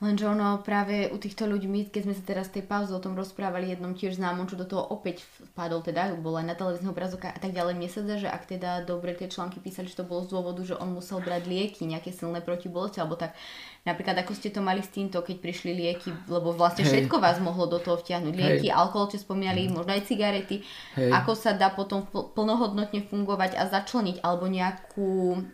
Lenže ono práve u týchto ľuďmi, keď sme sa teraz tej pauze o tom rozprávali jednom tiež známom, čo do toho opäť vpadol, teda bol aj na televíznych obrazok a tak ďalej, mne sa zdá, že ak teda dobre tie články písali, že to bolo z dôvodu, že on musel brať lieky, nejaké silné protibolesti, alebo tak napríklad ako ste to mali s týmto, keď prišli lieky, lebo vlastne Hej. všetko vás mohlo do toho vtiahnuť. Lieky, Hej. alkohol, čo spomínali, mm. možno aj cigarety. Hej. Ako sa dá potom plnohodnotne fungovať a začleniť, alebo nejakú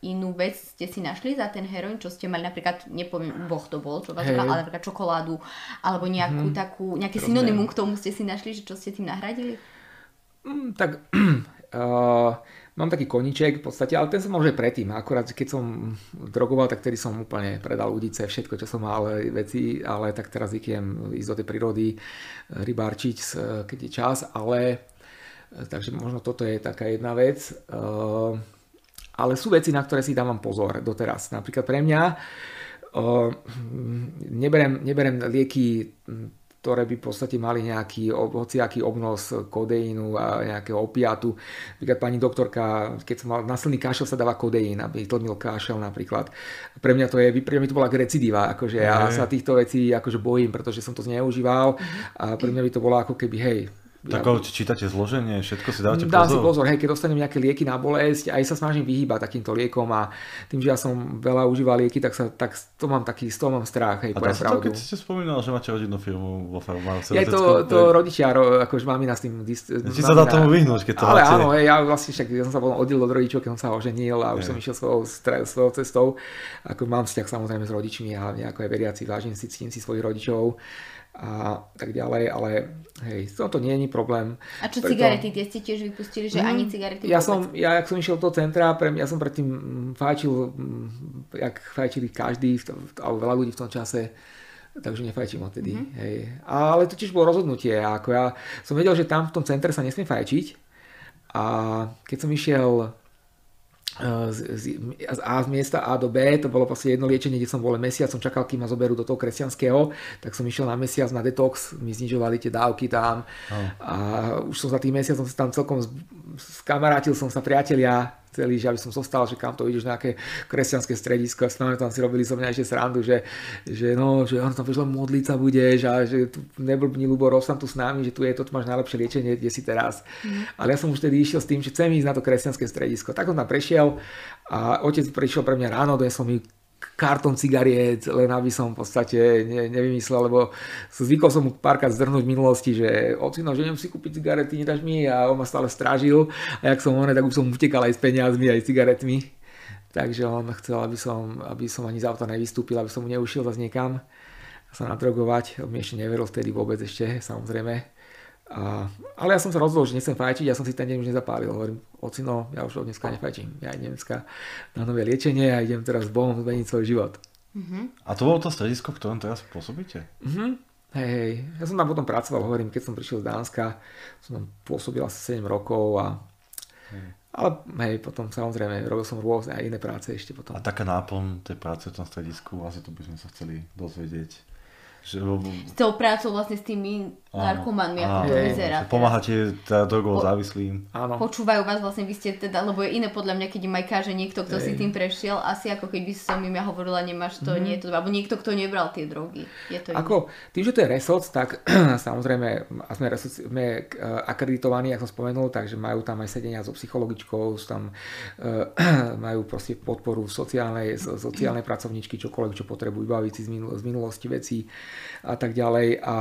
inú vec ste si našli za ten heroin, čo ste mali napríklad, nepoviem, boh to bol, čo vás hey. ale napríklad čokoládu, alebo nejakú hmm. takú, nejaké Rozumiem. synonymum k tomu ste si našli, že čo ste tým nahradili? Mm, tak uh, mám taký koniček v podstate, ale ten som mal už predtým. Akurát keď som drogoval, tak tedy som úplne predal udice, všetko, čo som mal veci, ale tak teraz zvyknem ísť do tej prírody, rybárčiť, keď je čas, ale takže možno toto je taká jedna vec. Uh, ale sú veci, na ktoré si dávam pozor doteraz. Napríklad pre mňa uh, neberem, neberem lieky ktoré by v podstate mali nejaký hociaký obnos kodeínu a nejakého opiatu. Napríklad pani doktorka, keď som mal nasilný kašel, sa dáva kodeín, aby tlmil kašel napríklad. Pre mňa to je, pre mňa to bola recidíva, akože ja sa týchto vecí akože bojím, pretože som to zneužíval a pre mňa by to bolo ako keby, hej, tak ja, čítate zloženie, všetko si dávate pozor? Dám si pozor, hej, keď dostanem nejaké lieky na bolesť, aj sa snažím vyhýbať takýmto liekom a tým, že ja som veľa užíval lieky, tak, sa, tak to mám taký, z toho mám strach, hej, a dá sa to, keď ste spomínal, že máte rodinnú firmu vo farmácii. Je to, to rodičia, akože mamina s tým... Či sa dá tomu vyhnúť, keď to Ale máte... áno, hej, ja vlastne však, ja som sa potom oddelil od rodičov, keď som sa oženil a už som išiel svojou, svojou cestou. Ako mám vzťah samozrejme s rodičmi a ako aj veriaci, vážim si, si svojich rodičov a tak ďalej, ale hej, to nie je problém. A čo Preto... cigarety, tie ste tiež vypustili, že mm, ani cigarety Ja som, ja, jak som išiel do centra, pre mňa, ja som predtým fajčil, jak fajčili každý, alebo veľa ľudí v tom čase, takže nefajčím odtedy. Mm-hmm. Hej. Ale to tiež bolo rozhodnutie, ako ja som vedel, že tam v tom centre sa nesmie fajčiť a keď som išiel z, z, A z miesta A do B, to bolo vlastne jedno liečenie, kde som bol mesiac, som čakal, kým ma zoberú do toho kresťanského, tak som išiel na mesiac na detox, mi znižovali tie dávky tam oh. a už som za tých mesiacov sa tam celkom skamarátil som sa priatelia, celý, že aby som zostal, že kam to ideš na nejaké kresťanské stredisko a stále tam si robili so mňa ešte srandu, že, že no, že on tam vieš len modliť sa budeš a že tu neblbni Lubo, tam tu s nami, že tu je to, máš najlepšie liečenie, kde si teraz. Mm. Ale ja som už tedy išiel s tým, že chcem ísť na to kresťanské stredisko. Tak som tam prešiel a otec prišiel pre mňa ráno, donesol mi karton cigariet, len aby som v podstate ne, nevymyslel, lebo zvykol som mu párkrát zdrhnúť v minulosti, že ocino, že neviem si kúpiť cigarety, nedáš mi a on ma stále strážil a jak som on, tak už som utekal aj s peniazmi, aj s cigaretmi. Takže on chcel, aby som, aby som ani z auta nevystúpil, aby som mu neušiel zase niekam sa nadrogovať. On mi ešte neveril vtedy vôbec ešte, samozrejme. A, ale ja som sa rozhodol, že nechcem fajčiť, ja som si ten deň už nezapálil. Hovorím, ocino, ja už od dneska nefajčím. Ja idem dneska na nové liečenie a idem teraz s Bohom zmeniť svoj život. Uh-huh. A to bolo to stredisko, v ktorom teraz pôsobíte? Uh-huh. Hej, hej, ja som tam potom pracoval, hovorím, keď som prišiel z Dánska, som tam pôsobil asi 7 rokov a, Ale hej, potom samozrejme robil som rôzne aj iné práce ešte potom. A taká náplň tej práce v tom stredisku, asi to by sme sa chceli dozvedieť. Že, s tou prácou vlastne s tými narkomanmi, ako to vyzerá. Pomáhate teda po, závislým. Áno. Počúvajú vás vlastne, vy ste teda, lebo je iné podľa mňa, keď im aj káže niekto, kto Ej. si tým prešiel, asi ako keby som im ja hovorila, nemáš to, mm. nie je to, alebo niekto, kto nebral tie drogy. Je to ako, tým, že to je resoc, tak samozrejme, a sme, resoc, sme eh, akreditovaní, ako som spomenul, takže majú tam aj sedenia so psychologičkou, tam uh, majú proste podporu sociálnej, sociálnej pracovničky, čokoľvek, čo potrebujú, baviť si z, z minulosti vecí a tak ďalej. A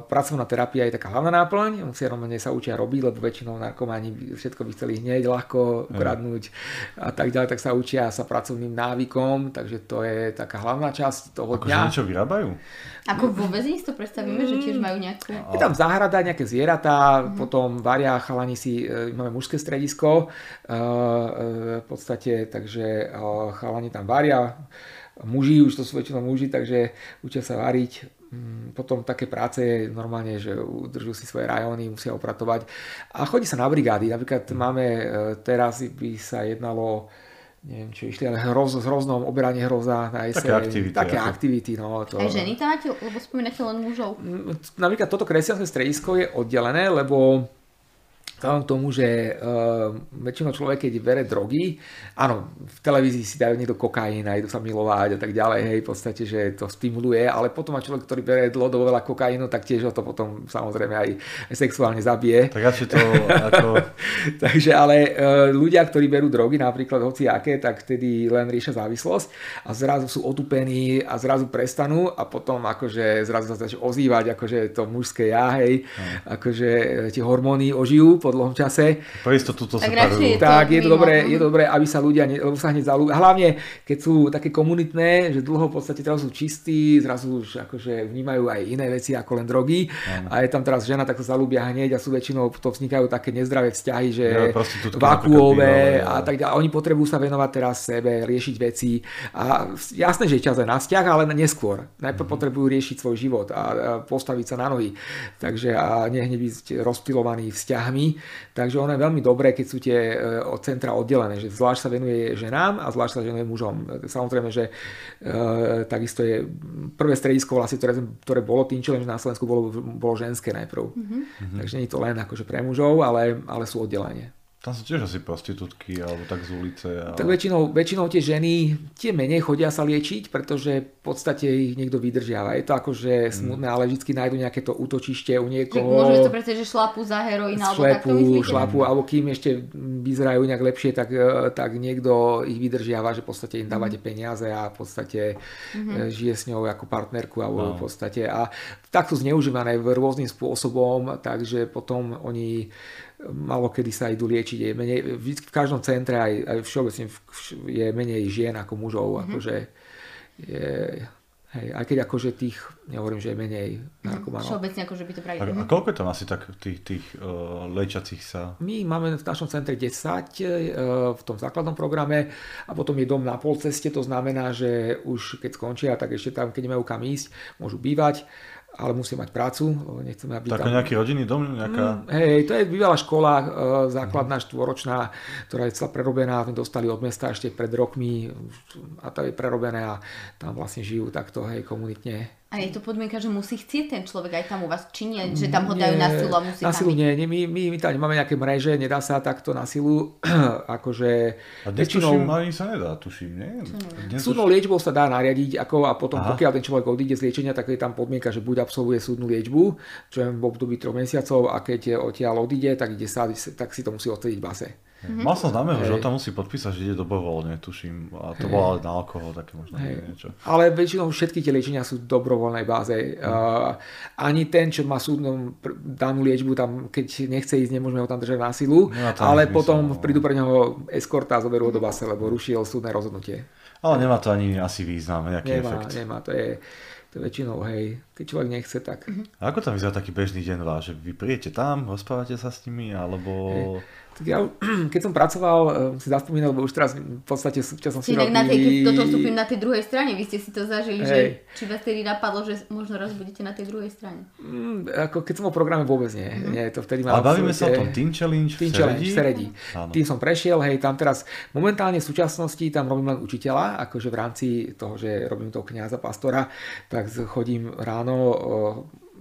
pracovná terapia je taká hlavná náplň, musia normálne sa učia robiť, lebo väčšinou narkománi všetko by chceli hneď, ľahko ukradnúť a tak ďalej, tak sa učia sa pracovným návykom, takže to je taká hlavná časť toho Ako dňa. niečo vyrábajú? Ako väzení si to predstavíme, mm. že tiež majú nejakú... Je tam záhrada, nejaké zvieratá, mm. potom varia chalani si, e, máme mužské stredisko, e, e, v podstate, takže chalani tam varia, muži, už to sú väčšinou muži, takže učia sa variť. Mm, potom také práce je normálne, že udržujú si svoje rajóny, musia opratovať. A chodí sa na brigády. Napríklad máme, e, teraz by sa jednalo neviem, čo išli, ale hroz, s hroznom, oberanie hroza na jeseň. Také aktivity. Také ako... aktivity, no. To... Aj ženy tam máte, lebo spomínate len mužov. Mm, napríklad toto kresťanské stredisko je oddelené, lebo vzhľadom k tomu, že uh, väčšinou človek, keď bere drogy, áno, v televízii si dajú niekto kokain a idú sa milovať a tak ďalej, hej, v podstate, že to stimuluje, ale potom má človek, ktorý bere dlhodobo veľa kokainu, tak tiež ho to potom samozrejme aj, sexuálne zabije. Tak asi to ako... Takže ale uh, ľudia, ktorí berú drogy, napríklad hoci aké, tak vtedy len riešia závislosť a zrazu sú otupení a zrazu prestanú a potom akože zrazu sa začne ozývať akože to mužské ja, hej, hmm. akože tie hormóny ožijú dlhom čase. Pre istotu to tak sa to, tak je to, dobré, je to dobré, aby sa ľudia, ne, lebo sa hneď zalúbia. Hlavne, keď sú také komunitné, že dlho v podstate teraz sú čistí, zrazu už akože vnímajú aj iné veci ako len drogy. Ano. A je tam teraz žena, tak sa zalúbia hneď a sú väčšinou, to vznikajú také nezdravé vzťahy, že ja, vakuové a tak ďalej. Oni potrebujú sa venovať teraz sebe, riešiť veci. A jasné, že je čas aj na vzťah, ale neskôr. Najprv mm-hmm. potrebujú riešiť svoj život a postaviť sa na nohy. Takže a nehneď byť rozptilovaní vzťahmi. Takže ono je veľmi dobré, keď sú tie e, od centra oddelené, že zvlášť sa venuje ženám a zvlášť sa venuje mužom. Samozrejme, že e, takisto je prvé stredisko vlastne, ktoré, ktoré bolo členom, že na Slovensku bolo, bolo ženské najprv. Mm-hmm. Takže nie je to len akože pre mužov, ale, ale sú oddelenie. Tam sú tiež asi prostitútky alebo tak z ulice. A... Tak väčšinou, väčšinou tie ženy tie menej chodia sa liečiť, pretože v podstate ich niekto vydržiava. Je to akože smutné, mm. ale vždy nájdu nejaké to útočište u niekoho. Môžeme to predstaviť, že šlapu za heroín alebo šlepu, takto šlapu, alebo kým ešte vyzerajú nejak lepšie, tak, e, tak niekto ich vydržiava, že v podstate im dávate mm. peniaze a v podstate mm-hmm. žije s ňou ako partnerku alebo no. v podstate a tak sú zneužívané rôznym spôsobom, takže potom oni malo kedy sa idú liečiť. Je menej, v každom centre aj, aj všeobecne je menej žien ako mužov. Mm-hmm. Akože je, hej, aj keď akože tých, nehovorím, že je menej mhm. narkomanov. Všeobecne akože by to brali. A, a koľko je tam asi tak tých, tých uh, liečacích sa? My máme v našom centre 10 uh, v tom základnom programe a potom je dom na pol ceste, to znamená, že už keď skončia, tak ešte tam, keď nemajú kam ísť, môžu bývať ale musí mať prácu, nechceme, aby Taký tam... nejaký rodinný dom? Nejaká... Mm, hej, to je bývalá škola, e, základná štvoročná, ktorá je celá prerobená, sme dostali od mesta ešte pred rokmi a to je prerobené a tam vlastne žijú takto, hej, komunitne a je to podmienka, že musí chcieť ten človek aj tam u vás, či nie, že tam ho dajú na silu a musí Na silu nie, nie my, my, my tam nemáme nejaké mreže, nedá sa takto na silu, akože... A väčšinou... ani sa nedá, tuším, nie? Súdnou liečbou sa dá nariadiť, ako a potom Aha. pokiaľ ten človek odíde z liečenia, tak je tam podmienka, že buď absolvuje súdnu liečbu, čo je v období 3 mesiacov a keď odtiaľ odíde, tak, ide sa, tak si to musí odsediť v base. Mm-hmm. Mal som známeho, že on tam musí podpísať, že ide dobrovoľne, tuším. A to bolo ale na alkohol, také možno hey. niečo. Ale väčšinou všetky tie liečenia sú v dobrovoľnej báze. Mm. Uh, ani ten, čo má súdnu danú liečbu, tam, keď nechce ísť, nemôžeme ho tam držať na silu. No, ale zmysel, potom no. prídu pre neho eskorta a zoberú ho do base, lebo rušil súdne rozhodnutie. Ale nemá to ani asi význam, nejaký nemá, efekt. Nemá, to je, to väčšinou, hej, keď človek nechce, tak... A ako tam vyzerá taký bežný deň váš? Že vy príjete tam, rozprávate sa s nimi, alebo... Hej Tak ja, keď som pracoval, eh, si zaspomínal, lebo už teraz v podstate v súčasnosti Inak na tej, keď toto vstúpim na tej druhej strane, vy ste si to zažili, Hej. že či vás tedy napadlo, že možno raz budete na tej druhej strane? Mm, ako keď som o programe vôbec nie. Mm-hmm. nie to vtedy Ale bavíme sa o tom Team Challenge Team Challenge v Seredí. Tým som prešiel, hej, tam teraz momentálne v súčasnosti tam robím len učiteľa, akože v rámci toho, že robím toho kniaza pastora, tak chodím ráno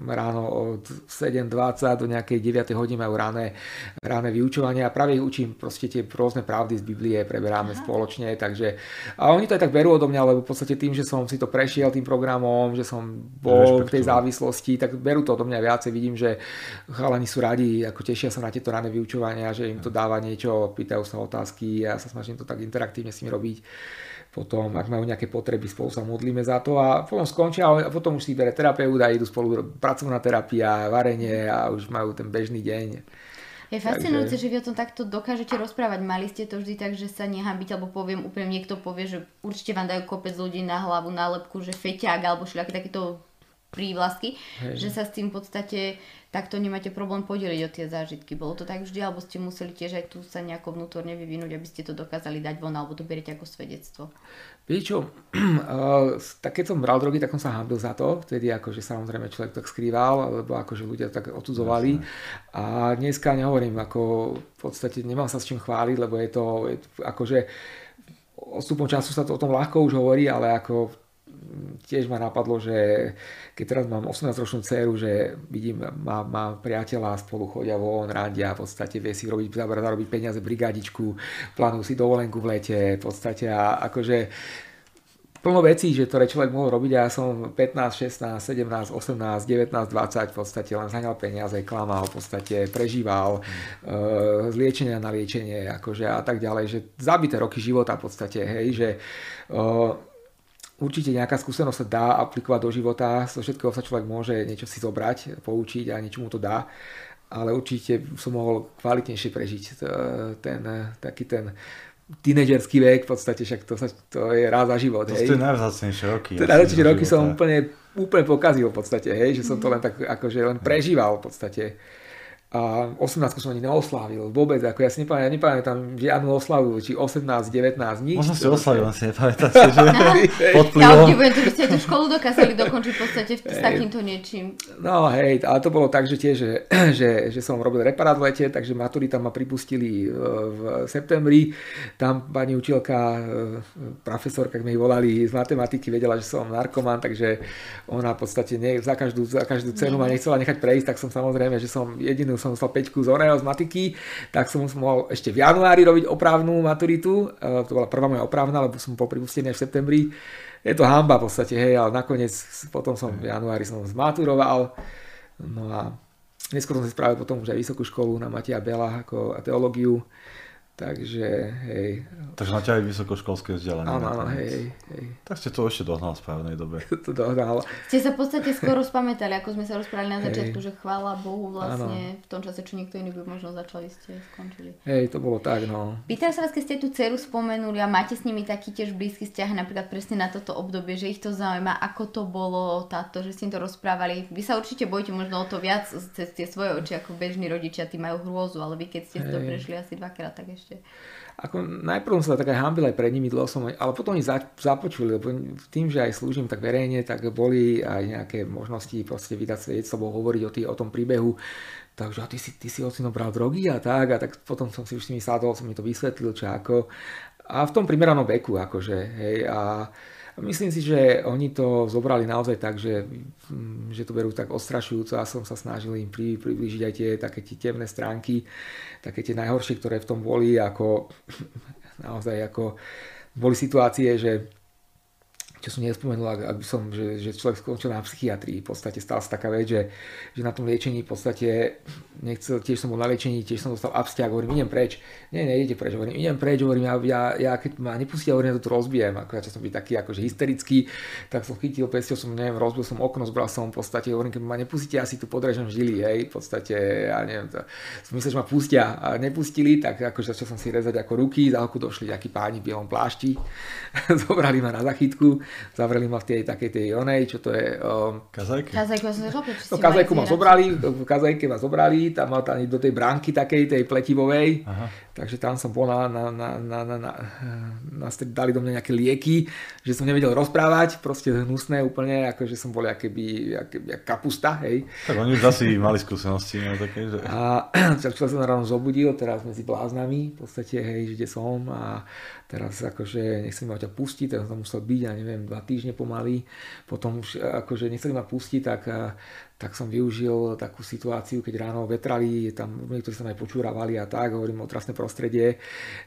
ráno od 7.20 do nejakej 9. hodiny majú ráne, ráne vyučovanie. A práve ich učím proste tie rôzne pravdy z Biblie, preberáme Aha. spoločne, takže a oni to aj tak berú odo mňa, lebo v podstate tým, že som si to prešiel tým programom, že som bol v tej závislosti, tak berú to odo mňa viacej, vidím, že chalani sú radi, ako tešia sa na tieto ráne vyučovania, že im to dáva niečo, pýtajú sa otázky. A ja sa snažím to tak interaktívne s nimi robiť potom, ak majú nejaké potreby, spolu sa modlíme za to a potom skončia a potom už si bere terapeut a idú spolu pracovná terapia, varenie a už majú ten bežný deň. Je fascinujúce, Takže... že vy o tom takto dokážete rozprávať. Mali ste to vždy tak, že sa nehambiť, alebo poviem úplne, niekto povie, že určite vám dajú kopec ľudí na hlavu nálepku, že feťák alebo všelijaké takéto prívlastky, Hej. že sa s tým v podstate takto nemáte problém podeliť o tie zážitky. Bolo to tak vždy, alebo ste museli tiež aj tu sa nejako vnútorne vyvinúť, aby ste to dokázali dať von, alebo to beriete ako svedectvo? Viete čo, tak keď som bral drogy, tak som sa hambil za to, vtedy akože samozrejme človek tak skrýval, lebo akože ľudia tak odsudzovali. A dneska nehovorím, ako v podstate nemám sa s čím chváliť, lebo je to, je to akože odstupom času sa to o tom ľahko už hovorí, ale ako tiež ma napadlo, že keď teraz mám 18-ročnú dceru, že vidím, má, má priateľa, spolu chodia von, randia, v podstate vie si robiť, zarobiť peniaze, brigádičku, plánujú si dovolenku v lete, v podstate a akože plno vecí, že ktoré človek mohol robiť a ja som 15, 16, 17, 18, 19, 20 v podstate len zhaňal peniaze, klamal, v podstate prežíval uh, z liečenia na liečenie akože a tak ďalej, že zabité roky života v podstate, hej, že uh, určite nejaká skúsenosť sa dá aplikovať do života, zo všetkého sa človek môže niečo si zobrať, poučiť a niečo mu to dá, ale určite som mohol kvalitnejšie prežiť ten, taký ten tínedžerský vek, v podstate však to, sa, to je rád za život. To sú najvzácnejšie roky. To najvzácnejšie roky som úplne, úplne pokazil v podstate, hej, že som to len tak akože len prežíval v podstate a 18 som ani neoslávil vôbec, ako ja si nepamätám, ja nepamätám žiadnu oslavu, či 18, 19, nič. Možno si oslavil, len si nepamätáte, že pod. Ja obdivujem, že by ste tú školu dokázali dokončiť v podstate s takýmto niečím. No hej, ale to bolo tak, že tiež, že, že, že som robil reparát v lete, takže maturita ma pripustili e, v septembri. Tam pani učiteľka, e, profesorka, keď mi volali z matematiky, vedela, že som narkoman, takže ona v podstate ne, za, každú, za každú cenu ma nechcela nechať prejsť, tak som samozrejme, že som jedinú som dostal 5 z oného z matiky, tak som mohol ešte v januári robiť opravnú maturitu. E, to bola prvá moja opravná, lebo som bol pripustený až v septembri. Je to hamba v podstate, hej, ale nakoniec potom som v januári som zmaturoval. No a neskôr som si spravil potom už aj vysokú školu na Matia Bela ako teológiu. Takže, hej. Takže ťa aj vysokoškolské vzdelanie. Áno, áno, hej, hej. Tak ste to ešte dohnal v správnej dobe. to dohnal. Ste sa v podstate skoro spamätali, ako sme sa rozprávali na začiatku, hej. že chvála Bohu vlastne ano. v tom čase, čo niekto iný by možno začali, ste skončili. Hej, to bolo tak, no. Pýtam sa vás, keď ste tú dceru spomenuli a máte s nimi taký tiež blízky vzťah napríklad presne na toto obdobie, že ich to zaujíma, ako to bolo táto, že ste im to rozprávali. Vy sa určite bojíte možno o to viac cez tie svoje oči ako bežní rodičia, tí majú hrôzu, ale vy keď ste hej. to prešli asi dvakrát, tak ešte. Ako najprv som sa tak aj hambil aj pred nimi, dlho som, ale potom oni započuli, lebo tým, že aj slúžim tak verejne, tak boli aj nejaké možnosti proste vydať svedectvo, hovoriť o, tý, o tom príbehu, takže a ty si, ty si ocino bral drogy a tak, a tak potom som si už s nimi sadol, som mi to vysvetlil, čo ako. A v tom primeranom veku, akože, hej, a Myslím si, že oni to zobrali naozaj tak, že, mm, že to berú tak ostrašujúco a som sa snažil im pri, priblížiť aj tie také tie temné stránky, také tie najhoršie, ktoré v tom boli, ako naozaj ako boli situácie, že čo som nespomenul, ak, by som, že, že človek skončil na psychiatrii, v podstate stala sa taká vec, že, že na tom liečení v podstate, nechcel, tiež som bol na liečení, tiež som dostal abstiak, hovorím, idem preč, nie, nejdete preč, hovorím, idem preč, hovorím, ja, ja, ja keď ma nepustia, hovorím, ja to tu rozbijem, ako ja som byť taký akože hysterický, tak som chytil pesťou, som, neviem, rozbil som okno, zbral som v podstate, hovorím, keď ma nepustíte, asi tu podrežem žily, hej, v podstate, ja neviem, to, som myslel, že ma pustia a nepustili, tak akože začal som si rezať ako ruky, za došli takí páni v bielom plášti, zobrali ma na zachytku, zavreli ma v tej takej tej onej, čo to je... Um, kazajke? Kazajku, ja som no, kazajku ma zobrali, v kazajke ma zobrali, tam ma tam do tej bránky takej, tej pletivovej, Aha. takže tam som bol na, na, na, na, na, na, na, dali do mňa nejaké lieky, že som nevedel rozprávať, proste hnusné úplne, ako že som bol akéby, akéby kapusta, hej. Tak oni už asi mali skúsenosti, no také, že... A čo sa ráno zobudil, teraz medzi bláznami, v podstate, hej, kde som a teraz akože nechceli ma ťa pustiť, teraz som musel byť, ja neviem, dva týždne pomaly, potom už akože nechceli ma pustiť, tak, tak som využil takú situáciu, keď ráno vetrali, tam niektorí sa aj počúravali a tak, hovorím o trasné prostredie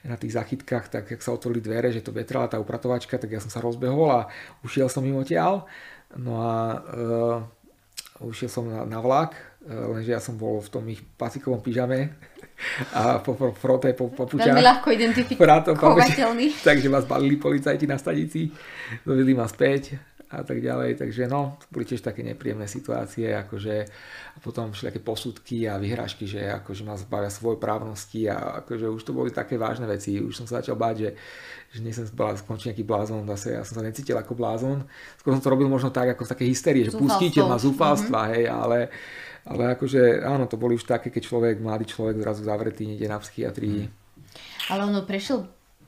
na tých zachytkách, tak jak sa otvorili dvere, že to vetrala tá upratovačka, tak ja som sa rozbehol a ušiel som mimo tiaľ. No a uh, ušiel som na, na vlak, lenže ja som bol v tom ich pasikovom pyžame, a po, frote, po, puťa. Veľmi ľahko identifikovateľný. takže ma zbalili policajti na stanici, dovedli ma späť a tak ďalej. Takže no, boli tiež také nepríjemné situácie, akože a potom všelijaké posudky a vyhrážky, že akože ma zbavia svoj právnosti a akože už to boli také vážne veci. Už som sa začal báť, že, že nie som skončiť nejaký blázon, zase ja som sa necítil ako blázon. Skôr som to robil možno tak, ako z také hysterie, že pustíte ma zúfalstva, mm-hmm. hej, ale ale akože áno, to boli už také, keď človek, mladý človek zrazu zavretý, nejde na psychiatrii. Ale ono prešiel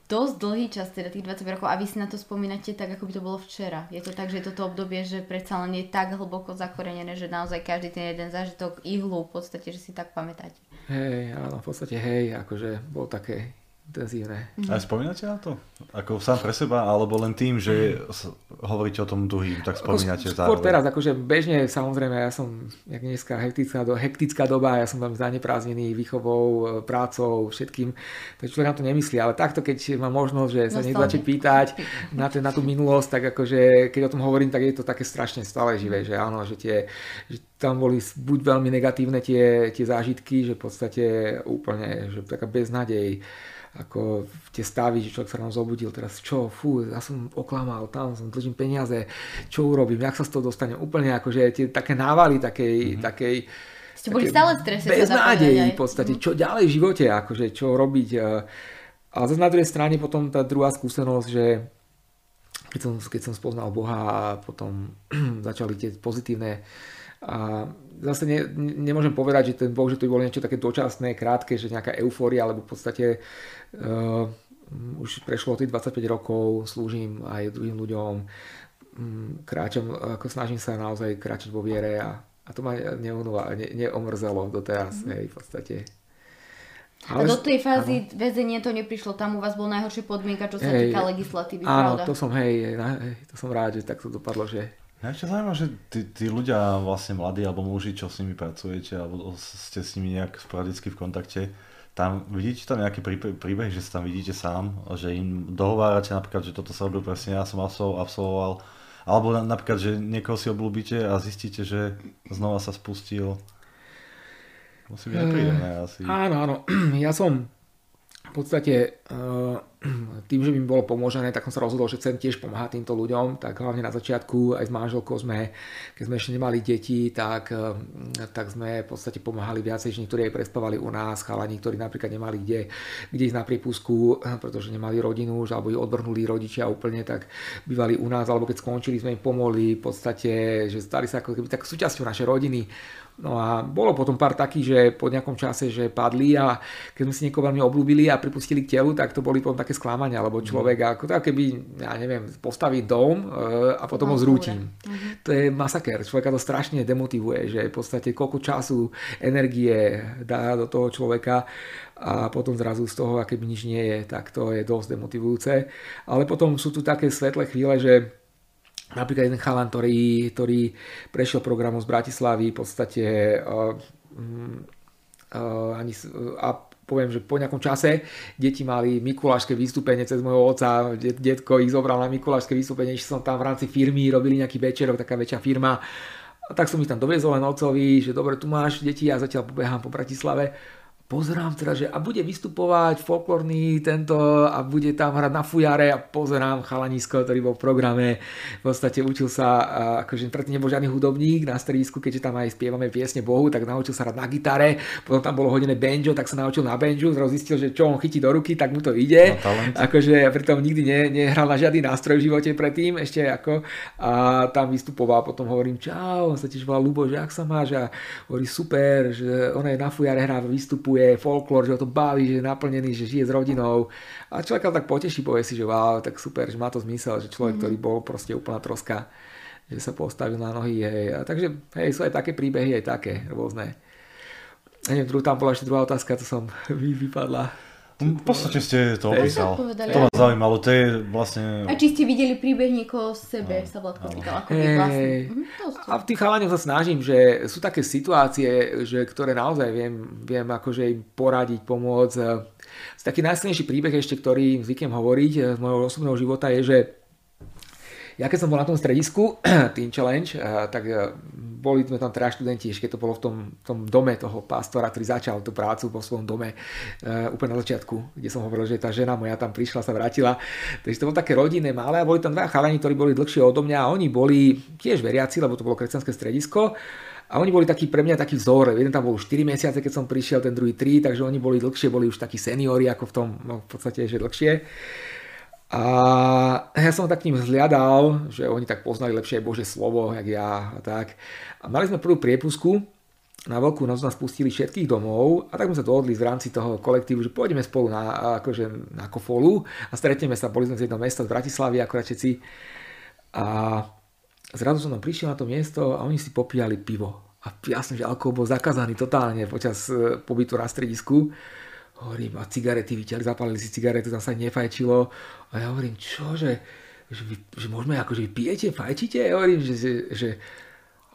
dosť dlhý čas, teda tých 20 rokov a vy si na to spomínate tak, ako by to bolo včera. Je to tak, že toto obdobie, že predsa len je tak hlboko zakorenené, že naozaj každý ten jeden zážitok ihlu v podstate, že si tak pamätáte. Hej, áno, v podstate hej, akože bol také Mm-hmm. A spomínate na to? Ako sám pre seba, alebo len tým, že hovoríte o tom druhým, tak spomínate zároveň? Skôr teraz, akože bežne, samozrejme, ja som, jak dneska, hektická, do, hektická doba, ja som tam zaneprázdnený výchovou, e, prácou, všetkým, takže človek na to nemyslí, ale takto, keď má možnosť, že sa niekto začne pýtať na, ten, na tú minulosť, tak akože, keď o tom hovorím, tak je to také strašne stále živé, že áno, že tie, že tam boli buď veľmi negatívne tie, tie zážitky, že v podstate úplne, že taká beznádej, ako tie stavy, že človek sa nám zobudil, teraz čo, fú, ja som oklamal, tam som dlžím peniaze, čo urobím, jak sa z toho dostanem, úplne akože tie také návaly takej, mm-hmm. takej ste boli stále v strese. Bez nádejí v podstate, mhm. čo ďalej v živote, akože čo robiť. Ale zase na druhej strane potom tá druhá skúsenosť, že keď som, keď som spoznal Boha a potom začali tie pozitívne a zase ne, nemôžem povedať, že ten Boh, že to by bolo niečo také dočasné, krátke, že nejaká eufória, alebo v podstate uh, už prešlo tých 25 rokov, slúžim aj druhým ľuďom, um, kráčam, ako snažím sa naozaj kráčať vo viere a, a to ma neunula, ne, neomrzelo doteraz, mm. hej, v podstate. Ale, a do tej fázy áno. väzenie to neprišlo, tam u vás bol najhoršia podmienka, čo sa hej, týka legislatívy, áno, pravda? to som, hej, hej, to som rád, že tak to dopadlo, že Mňa ešte zaujímavé, že tí, tí ľudia vlastne mladí alebo muži, čo s nimi pracujete alebo ste s nimi nejak sporadicky v kontakte, tam vidíte tam nejaký príbeh, že sa tam vidíte sám, že im dohovárate napríklad, že toto sa robil presne, ja som absolvoval, alebo napríklad, že niekoho si obľúbite a zistíte, že znova sa spustil. Musí byť nepríjemné asi. Áno, áno. Ja som v podstate eh, tým, že by mi bolo pomožené, tak som sa rozhodol, že chcem tiež pomáhať týmto ľuďom, tak hlavne na začiatku aj s manželkou sme, keď sme ešte nemali deti, tak, eh, tak sme v podstate pomáhali viacej, že niektorí aj prespávali u nás, chalani, ktorí napríklad nemali kde, kde ísť na prípusku, eh, pretože nemali rodinu už, alebo ich odbrnuli rodičia úplne, tak bývali u nás, alebo keď skončili, sme im pomohli v podstate, že stali sa ako keby tak súčasťou našej rodiny. No a bolo potom pár takých, že po nejakom čase, že padli a keď sme si niekoho veľmi obľúbili a pripustili k telu, tak to boli potom také sklamania, lebo človek mm. ako tak keby, ja neviem, postaví dom e, a potom no, ho zrútim. Mm-hmm. To je masaker, človeka to strašne demotivuje, že v podstate koľko času, energie dá do toho človeka a potom zrazu z toho, aké by nič nie je, tak to je dosť demotivujúce. Ale potom sú tu také svetlé chvíle, že Napríklad jeden chalan, ktorý, ktorý prešiel programom z Bratislavy v podstate uh, uh, ani, a poviem, že po nejakom čase deti mali mikulášske vystúpenie cez môjho otca, detko ich zobral na mikulášske vystúpenie, že som tam v rámci firmy, robili nejaký večerok, taká väčšia firma. A tak som ich tam doviezol len otcovi, že dobre, tu máš deti, ja zatiaľ pobehám po Bratislave pozerám teda, že a bude vystupovať folklórny tento a bude tam hrať na fujare a pozerám chalanisko, ktorý bol v programe. V podstate učil sa, akože predtým nebol žiadny hudobník na stredisku, keďže tam aj spievame piesne Bohu, tak naučil sa hrať na gitare, potom tam bolo hodené banjo, tak sa naučil na banjo, zrazu zistil, že čo on chytí do ruky, tak mu to ide. Akože pritom nikdy ne, nehral na žiadny nástroj v živote predtým, ešte ako a tam vystupoval, potom hovorím čau, on sa tiež volá Lubo, že ak sa máš a hovorí super, že on je na fujare hrá, vystupuje je folklór, že ho to baví, že je naplnený, že žije s rodinou. A človeka tak poteší, povie si, že wow, tak super, že má to zmysel, že človek, mm-hmm. ktorý bol proste úplná troska, že sa postavil na nohy. Hej. A takže hej, sú aj také príbehy, aj také rôzne. Neviem, tam bola ešte druhá otázka, to som vypadla. V podstate ste to opísal. To ma zaujímalo, to je vlastne... A či ste videli príbeh niekoho z sebe, no, sa Vladko pýtal, ako hey, vlastne. Mhm, a v tých chalaniach sa snažím, že sú také situácie, že, ktoré naozaj viem, viem akože im poradiť, pomôcť. Taký najsilnejší príbeh ešte, ktorý zvyknem hovoriť z môjho osobného života je, že ja keď som bol na tom stredisku, Teen Challenge, tak e, boli sme tam teda študenti, ešte keď to bolo v tom, tom dome toho pastora, ktorý začal tú prácu vo svojom dome uh, úplne na začiatku, kde som hovoril, že tá žena moja tam prišla, sa vrátila. Takže to bolo také rodinné, malé a boli tam dva chalani, ktorí boli dlhšie odo mňa a oni boli tiež veriaci, lebo to bolo kresťanské stredisko. A oni boli takí pre mňa taký vzor. Jeden tam bol už 4 mesiace, keď som prišiel, ten druhý 3, takže oni boli dlhšie, boli už takí seniori, ako v tom, no v podstate, že dlhšie. A ja som tak k ním zliadal, že oni tak poznali lepšie Bože slovo, jak ja a tak. A mali sme prvú priepusku, na veľkú noc nás pustili všetkých domov a tak sme sa dohodli v rámci toho kolektívu, že pôjdeme spolu na, akože, na kofolu a stretneme sa, boli sme z jedného mesta z Bratislavy akorát všetci. A zrazu som tam prišiel na to miesto a oni si popíjali pivo. A jasne, že alkohol bol zakázaný totálne počas e, pobytu na stredisku hovorím, a cigarety vyťali, zapálili si cigaretu, tam sa nefajčilo. A ja hovorím, čo, že, že, vy, že môžeme, akože vy pijete, fajčíte? Ja hovorím, že, že, že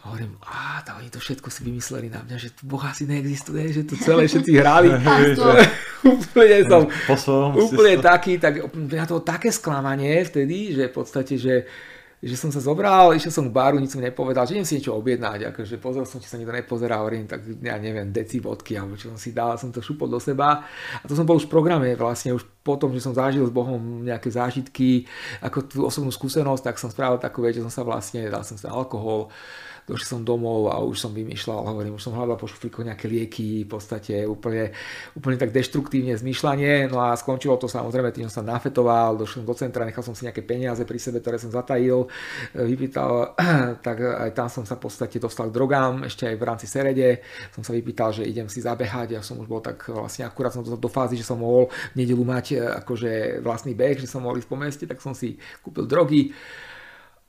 a hovorím, a to oni to všetko si vymysleli na mňa, že tu Boh asi neexistuje, že tu celé všetci hrali. úplne som, úplne taký, tak ja to také sklamanie vtedy, že v podstate, že, že som sa zobral, išiel som k baru, nič som nepovedal, že idem si niečo objednať, akože pozrel som, či sa nikto nepozeral, hovorím, tak ja neviem, deci vodky, alebo čo som si dal, som to šupol do seba. A to som bol už v programe vlastne, už potom, že som zažil s Bohom nejaké zážitky, ako tú osobnú skúsenosť, tak som spravil takú vec, že som sa vlastne, dal som sa alkohol, došiel som domov a už som vymýšľal, hovorím, už som hľadal po šuflíku nejaké lieky, v podstate úplne, úplne tak deštruktívne zmýšľanie, no a skončilo to samozrejme tým, že som sa nafetoval, došiel do centra, nechal som si nejaké peniaze pri sebe, ktoré som zatajil, vypýtal, tak aj tam som sa v podstate dostal k drogám, ešte aj v rámci Serede, som sa vypýtal, že idem si zabehať, ja som už bol tak vlastne akurát som do fázy, že som mohol v nedelu mať e, akože vlastný beh, že som mohol ísť po meste, tak som si kúpil drogy,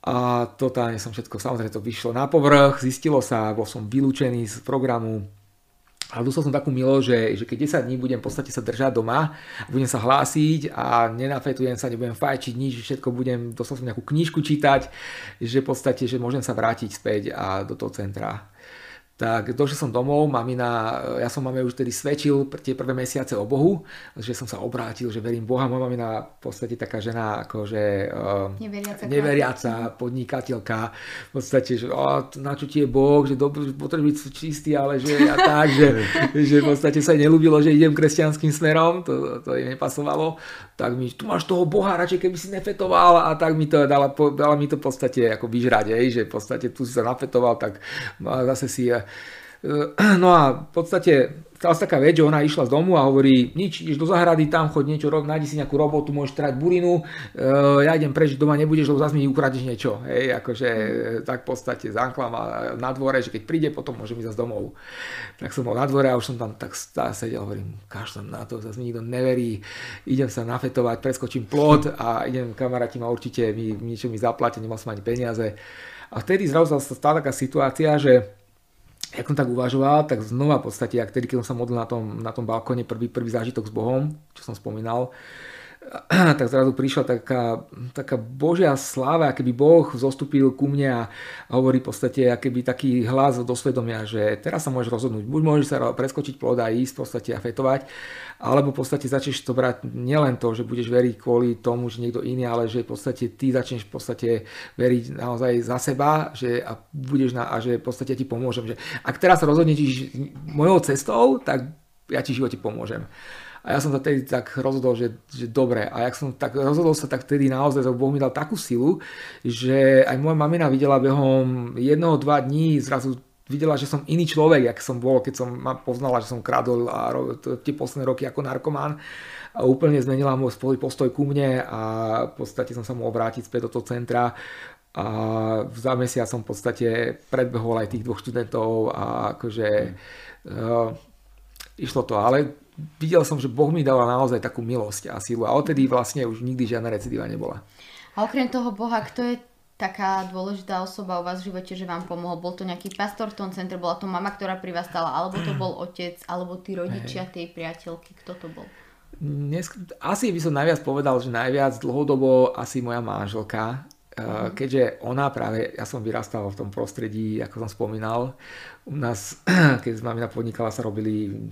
a totálne som všetko, samozrejme to vyšlo na povrch, zistilo sa, bol som vylúčený z programu, a dostal som takú milo, že, že keď 10 dní budem v podstate sa držať doma, budem sa hlásiť a nenafetujem sa, nebudem fajčiť nič, všetko budem, dostal som nejakú knižku čítať, že v podstate, že môžem sa vrátiť späť a do toho centra tak došiel som domov, mamina, ja som mame už tedy svedčil tie prvé mesiace o Bohu, že som sa obrátil, že verím Boha, moja mamina v podstate taká žena, akože neveriaca, neveriaca podnikateľka, v podstate, že o, na čo ti je Boh, že dobrý, potrebuje byť čistý, ale že ja tak, že, že v podstate sa jej nelúbilo, že idem kresťanským smerom, to, to jej nepasovalo, tak mi, tu máš toho Boha, radšej keby si nefetoval. A tak mi to dala, dala mi to v podstate ako vyžrať, že v podstate tu si sa nafetoval, tak zase si No a v podstate stala sa taká vec, že ona išla z domu a hovorí, nič, ideš do zahrady, tam choď niečo, nájdi si nejakú robotu, môžeš trať burinu, ja idem preč, doma nebudeš, lebo zase mi ukradneš niečo. Hej, akože tak v podstate zankla ma na dvore, že keď príde, potom môžem ísť zase domov. Tak som bol na dvore a už som tam tak sedel, hovorím, kašlem na to, zase mi nikto neverí, idem sa nafetovať, preskočím plot a idem, kamaráti ma určite mi, niečo mi zaplatia, nemal som ani peniaze. A vtedy zrazu sa stala taká situácia, že jak som tak uvažoval, tak znova v podstate, ak tedy, keď som sa modlil na tom, na tom balkóne, prvý, prvý zážitok s Bohom, čo som spomínal, tak zrazu prišla taká, taká Božia sláva, keby Boh zostupil ku mne a hovorí v podstate keby taký hlas do svedomia, že teraz sa môžeš rozhodnúť. Buď môžeš sa preskočiť plod a ísť v podstate a fetovať, alebo v podstate začneš to brať nielen to, že budeš veriť kvôli tomu, že niekto iný, ale že v podstate ty začneš v podstate veriť naozaj za seba že a budeš na, a že v podstate ti pomôžem. Že ak teraz sa rozhodneš mojou cestou, tak ja ti v živote pomôžem. A ja som sa tedy tak rozhodol, že, že dobre. A jak som tak rozhodol sa, tak vtedy naozaj, Boh mi dal takú silu, že aj moja mamina videla behom jednoho, dva dní zrazu videla, že som iný človek, jak som bol, keď som ma poznala, že som kradol a tie posledné roky ako narkomán. A úplne zmenila môj postoj ku mne a v podstate som sa mohol vrátiť späť do toho centra a za mesiac som v podstate predbehol aj tých dvoch študentov a akože mm. uh, išlo to, ale videl som, že Boh mi dal naozaj takú milosť a silu a odtedy vlastne už nikdy žiadna recidíva nebola. A okrem toho Boha, kto je taká dôležitá osoba u vás v živote, že vám pomohol? Bol to nejaký pastor v tom centre, bola to mama, ktorá pri vás stala, alebo to bol otec, alebo tí rodičia tej priateľky, kto to bol? Dnes, asi by som najviac povedal, že najviac dlhodobo asi moja manželka, uh keďže ona práve, ja som vyrastal v tom prostredí, ako som spomínal, u nás, keď mamina podnikala, sa robili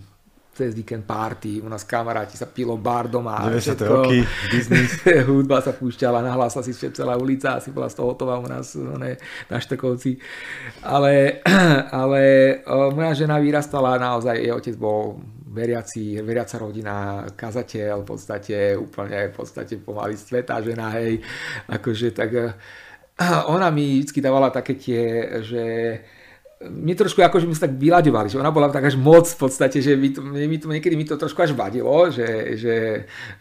cez víkend party, u nás kamaráti sa pilo bar doma. 90. roky, biznis. hudba sa púšťala, nahlásila si celá ulica, asi bola z toho hotová u nás ne, na Štrkovci. Ale, ale moja žena vyrastala, naozaj jej otec bol veriaci, veriaca rodina, kazateľ, v podstate úplne v podstate pomaly sveta žena, hej, akože tak ona mi vždy dávala také tie, že my trošku akože my sa tak vyľaďovali, že ona bola tak až moc v podstate, že mi to, mi to, niekedy mi to trošku až vadilo, že, že,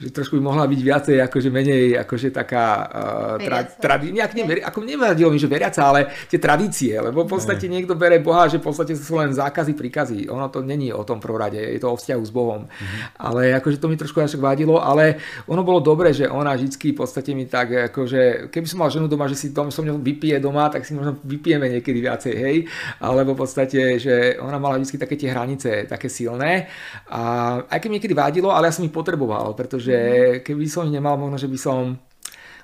že trošku by mohla byť viacej akože menej akože taká uh, tra, tradi, nejak neveri, ako nevadilo mi, že veriaca, ale tie tradície, lebo v podstate mm. niekto bere Boha, že v podstate sú len zákazy, príkazy. Ono to není o tom prorade, je to o vzťahu s Bohom. Mm. Ale akože to mi trošku až vadilo, ale ono bolo dobre, že ona vždycky v podstate mi tak akože, keby som mal ženu doma, že si dom, som ňou vypije doma, tak si možno vypijeme niekedy viacej, hej. A lebo v podstate, že ona mala vždy také tie hranice také silné a aj keď mi niekedy vadilo, ale ja som ich potreboval, pretože mhm. keby som ich nemal, možno, že by som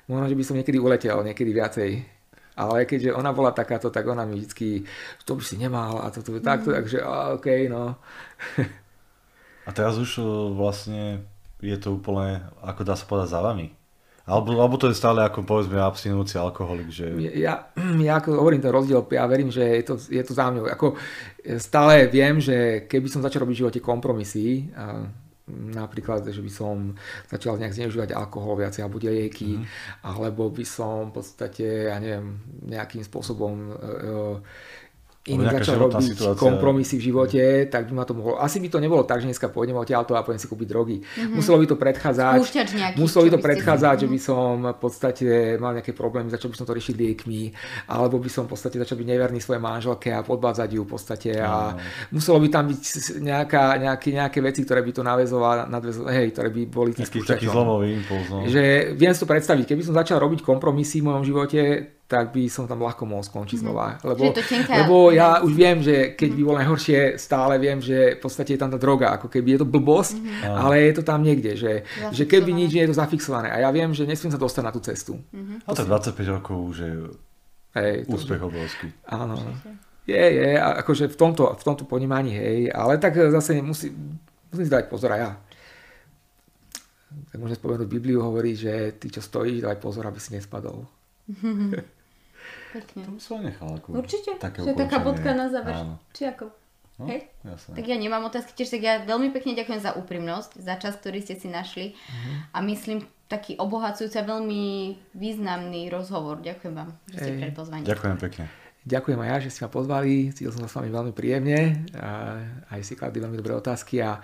možno, že by som niekedy uletel, niekedy viacej. Ale keďže ona bola takáto, tak ona mi vždy, to by si nemal a toto mm. takto, takže OK, no. a teraz už vlastne je to úplne, ako dá sa povedať, za vami. Alebo, alebo to je stále ako povedzme abstinujúci alkoholik, že... Ja, ja ako hovorím ten rozdiel, ja verím, že je to, je to za mňou. Ako stále viem, že keby som začal robiť v živote kompromisy, napríklad, že by som začal nejak zneužívať alkohol viacej alebo lieky, mm. alebo by som v podstate, ja neviem, nejakým spôsobom uh, iný začal robiť situácia. kompromisy v živote, tak by ma to mohlo... Asi by to nebolo tak, že dneska pôjdem odtiaľto a pôjdem si kúpiť drogy. Mm-hmm. Muselo by to predchádzať... Nejaký, muselo by to predchádzať, že by som v podstate mal nejaké problémy, začal by som to riešiť liekmi, alebo by som v podstate začal byť neverný svojej manželke a podvádzať ju v podstate a mm. muselo by tam byť nejaká, nejaké, nejaké veci, ktoré by to navezovali, hej, ktoré by boli tým Taký, taký zlomový impuls. No. Že viem si to predstaviť, keby som začal robiť kompromisy v mojom živote, tak by som tam ľahko mohol skončiť mm-hmm. znova. Lebo, lebo ja už viem, že keď by bolo najhoršie, stále viem, že v podstate je tam tá droga, ako keby je to blbosť, mm-hmm. ale je to tam niekde, že, že keby nič nie je to zafixované. A ja viem, že nesmiem sa dostať na tú cestu. Mm-hmm. A to 25 rokov už je hej, úspech obrovský. Áno. Je, je, akože v tomto, v tomto ponímaní, hej, ale tak zase musí, musím si dať pozor aj ja. Tak môžem spomenúť, Bibliu hovorí, že ty, čo stojíš, daj pozor, aby si nespadol. Pekne. To by som nechal. Ako Určite, také že taká bodka na záver. Áno. Či ako? No, Hej? Jasné. Tak ja nemám otázky, tiež tak ja veľmi pekne ďakujem za úprimnosť, za čas, ktorý ste si našli mm-hmm. a myslím taký obohacujúci a veľmi významný rozhovor. Ďakujem vám, že ste pred pozvaním. Ďakujem pekne. Ďakujem aj ja, že ste ma pozvali, cítil som sa s vami veľmi príjemne a aj si kladli veľmi dobré otázky a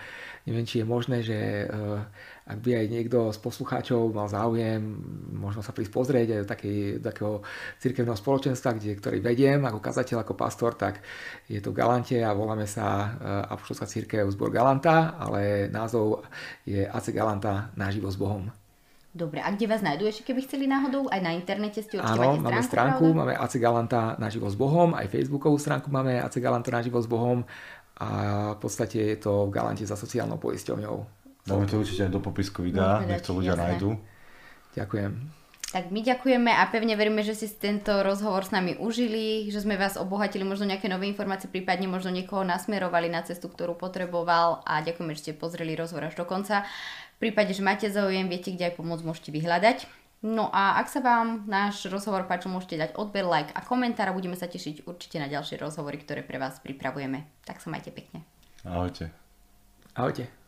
neviem, či je možné, že uh, ak by aj niekto z poslucháčov mal záujem, možno sa prísť pozrieť aj do, takej, do takého cirkevného spoločenstva, kde, ktorý vediem ako kazateľ, ako pastor, tak je to v Galante a voláme sa eh, Apoštolská církev zbor Galanta, ale názov je AC Galanta naživo s Bohom. Dobre, a kde vás nájdú ešte, keby chceli náhodou? Aj na internete ste určite Áno, máme stránku, pravda? máme AC Galanta naživo s Bohom, aj facebookovú stránku máme AC Galanta naživo s Bohom a v podstate je to v Galante za sociálnou poisťovňou. Dáme to určite aj do popisku videa, no, nech to ľudia jasné. nájdu. Ďakujem. Tak my ďakujeme a pevne veríme, že si tento rozhovor s nami užili, že sme vás obohatili možno nejaké nové informácie, prípadne možno niekoho nasmerovali na cestu, ktorú potreboval a ďakujeme, že ste pozreli rozhovor až do konca. V prípade, že máte záujem, viete, kde aj pomoc môžete vyhľadať. No a ak sa vám náš rozhovor páčil, môžete dať odber, like a komentár a budeme sa tešiť určite na ďalšie rozhovory, ktoré pre vás pripravujeme. Tak sa majte pekne. Ahojte. Ahojte.